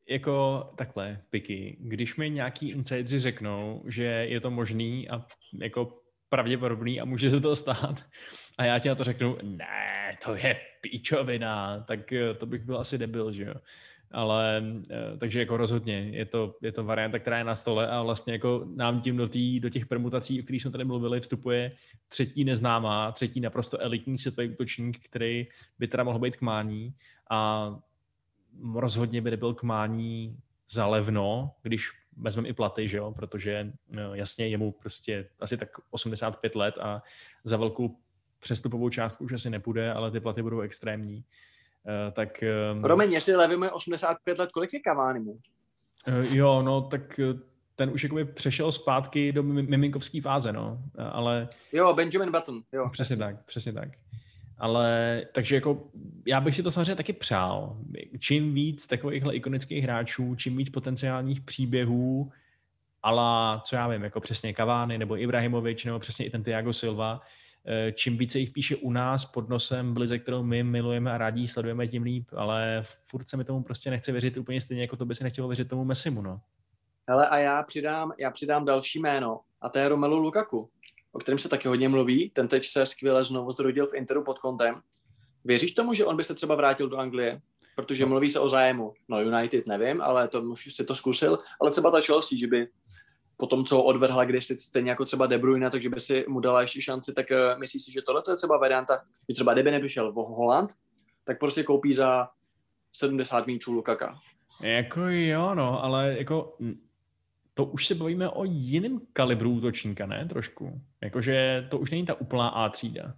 Jako takhle, Piky, když mi nějaký insidři řeknou, že je to možný a jako pravděpodobný a může se to stát. A já ti na to řeknu, ne, to je píčovina, tak eh, to bych byl asi debil, že jo. Ale eh, takže jako rozhodně je to, je to varianta, která je na stole a vlastně jako nám tím do, tý, do těch permutací, o kterých jsme tady mluvili, vstupuje třetí neznámá, třetí naprosto elitní světový útočník, který by teda mohl být k mání a rozhodně by nebyl k mání za levno, když vezmeme i platy, že jo, protože no, jasně je mu prostě asi tak 85 let a za velkou přestupovou částku už asi nepůjde, ale ty platy budou extrémní. Uh, tak... Um, Promiň, jestli levíme 85 let, kolik je Cavani mu? Uh, jo, no tak ten už jakoby přešel zpátky do miminkovské fáze, no, ale... Jo, Benjamin Button, jo. Přesně tak, přesně tak. Ale takže jako já bych si to samozřejmě taky přál. Čím víc takovýchhle ikonických hráčů, čím víc potenciálních příběhů, ale co já vím, jako přesně Kavány nebo Ibrahimovič nebo přesně i ten Tiago Silva, eh, čím více jich píše u nás pod nosem blize, kterou my milujeme a rádi sledujeme, tím líp, ale furt se mi tomu prostě nechce věřit úplně stejně, jako to by se nechtělo věřit tomu Messimu, no. Hele, a já přidám, já přidám další jméno, a to je Romelu Lukaku o kterém se taky hodně mluví. Ten teď se skvěle znovu zrodil v Interu pod kontem. Věříš tomu, že on by se třeba vrátil do Anglie? Protože mluví se o zájemu. No United nevím, ale to už si to zkusil. Ale třeba ta Chelsea, že by po tom, co ho odvrhla když si stejně jako třeba De Bruyne, takže by si mu dala ještě šanci, tak uh, myslíš si, že tohle je třeba varianta, že třeba kdyby nevyšel v Holland, tak prostě koupí za 70 míčů Lukaka. Jako jo, no, ale jako to už se bavíme o jiném kalibru útočníka, ne? Trošku. Jakože to už není ta úplná A třída.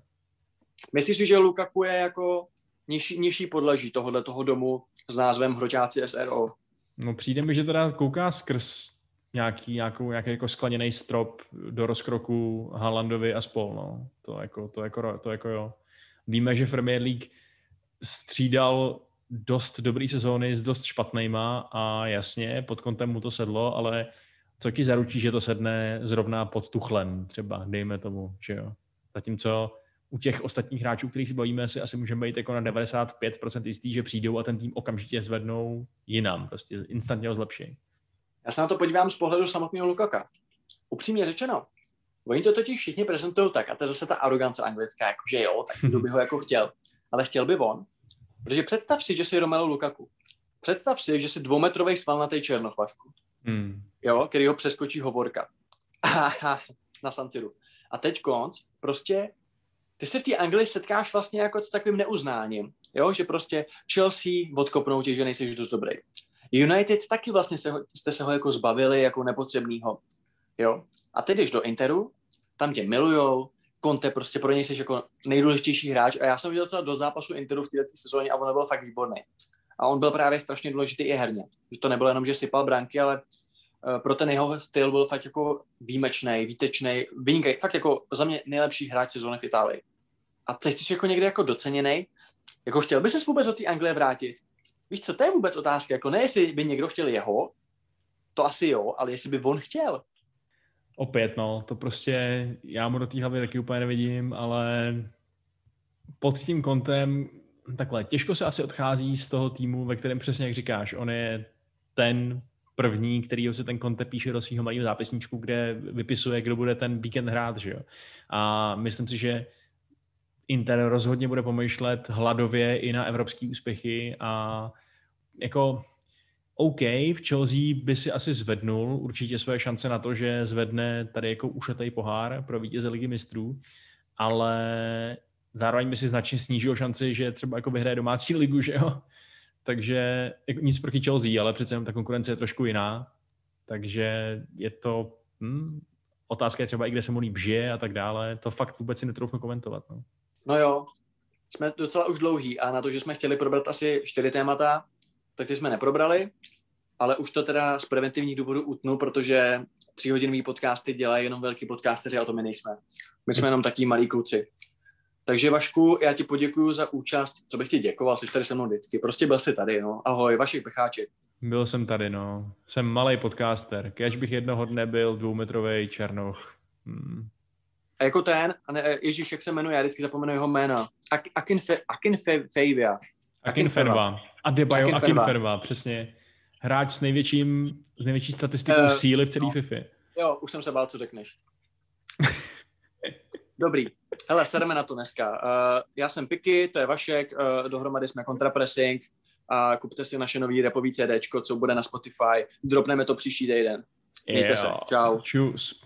Myslíš si, že Lukaku je jako nižší, nižší podleží tohohle toho domu s názvem Hroťáci SRO? No přijde mi, že teda kouká skrz nějaký, nějakou, nějaký jako skleněný strop do rozkroku Haalandovi a spol, no. To jako, to jako, to jako jo. Víme, že Premier League střídal dost dobrý sezóny s dost špatnýma a jasně, pod kontem mu to sedlo, ale co ti zaručí, že to sedne zrovna pod tuchlem třeba, dejme tomu, že jo. Zatímco u těch ostatních hráčů, kterých si bavíme, si asi můžeme být jako na 95% jistý, že přijdou a ten tým okamžitě zvednou jinam, prostě instantně ho zlepší. Já se na to podívám z pohledu samotného Lukaka. Upřímně řečeno, oni to totiž všichni prezentují tak, a to je zase ta arogance anglická, jakože jo, tak kdo by ho jako chtěl. Ale chtěl by on, protože představ si, že jsi Romelu Lukaku. Představ si, že jsi dvoumetrový svalnatý černochvašku. Hmm. Jo, který ho přeskočí hovorka. na San. A teď konc, prostě ty se v té Anglii setkáš vlastně jako s takovým neuznáním, jo, že prostě Chelsea odkopnou tě, že nejsi dost dobrý. United taky vlastně se, jste se ho jako zbavili jako nepotřebného, jo. A teď jdeš do Interu, tam tě milujou, Conte prostě pro něj jsi jako nejdůležitější hráč a já jsem viděl docela do zápasu Interu v této sezóně a on byl fakt výborný. A on byl právě strašně důležitý i herně. Že to nebylo jenom, že sypal branky, ale uh, pro ten jeho styl byl fakt jako výjimečný, výtečný, vynikaj, fakt jako za mě nejlepší hráč sezóny v Itálii a teď jsi jako někde jako doceněný, jako chtěl by se vůbec do té Anglie vrátit? Víš co, to je vůbec otázka, jako ne jestli by někdo chtěl jeho, to asi jo, ale jestli by on chtěl. Opět, no, to prostě, já mu do té hlavy taky úplně nevidím, ale pod tím kontem, takhle, těžko se asi odchází z toho týmu, ve kterém přesně jak říkáš, on je ten první, který se ten Conte píše do svého malého zápisníčku, kde vypisuje, kdo bude ten víkend hrát, že jo. A myslím si, že Inter rozhodně bude pomýšlet hladově i na evropské úspěchy a jako OK, v Chelsea by si asi zvednul určitě své šance na to, že zvedne tady jako ušatý pohár pro vítěze ligy mistrů, ale zároveň by si značně snížil šanci, že třeba jako vyhraje domácí ligu, že jo? Takže jako nic proti Chelsea, ale přece jenom ta konkurence je trošku jiná. Takže je to hm, otázka je třeba i kde se mu líp žije a tak dále. To fakt vůbec si netroufnu komentovat. No. No jo, jsme docela už dlouhý a na to, že jsme chtěli probrat asi čtyři témata, tak ty jsme neprobrali, ale už to teda z preventivních důvodů utnu, protože tříhodinový podcasty dělají jenom velký podcasteři a to my nejsme. My jsme jenom taky malí kluci. Takže Vašku, já ti poděkuji za účast. Co bych ti děkoval, jsi tady se mnou vždycky. Prostě byl jsi tady, no. Ahoj, Vašek Pecháček. Byl jsem tady, no. Jsem malý podcaster. Kež bych jednoho dne byl dvoumetrový černoch. Hmm. A jako ten, a ne, Ježíš, jak se jmenuje, já vždycky zapomenu jeho jméno. Ak, Akinfe, Akinfevia. Akinferva. Adebayo Akinferva, přesně. Hráč s největším, s největší statistikou uh, síly v celé no. FIFA. Jo, už jsem se bál, co řekneš. Dobrý. Hele, sedeme na to dneska. Uh, já jsem Piky, to je Vašek, uh, dohromady jsme Contrapressing a kupte si naše nový repový CD, co bude na Spotify. Dropneme to příští týden. Mějte jo. se. Čau. Čus.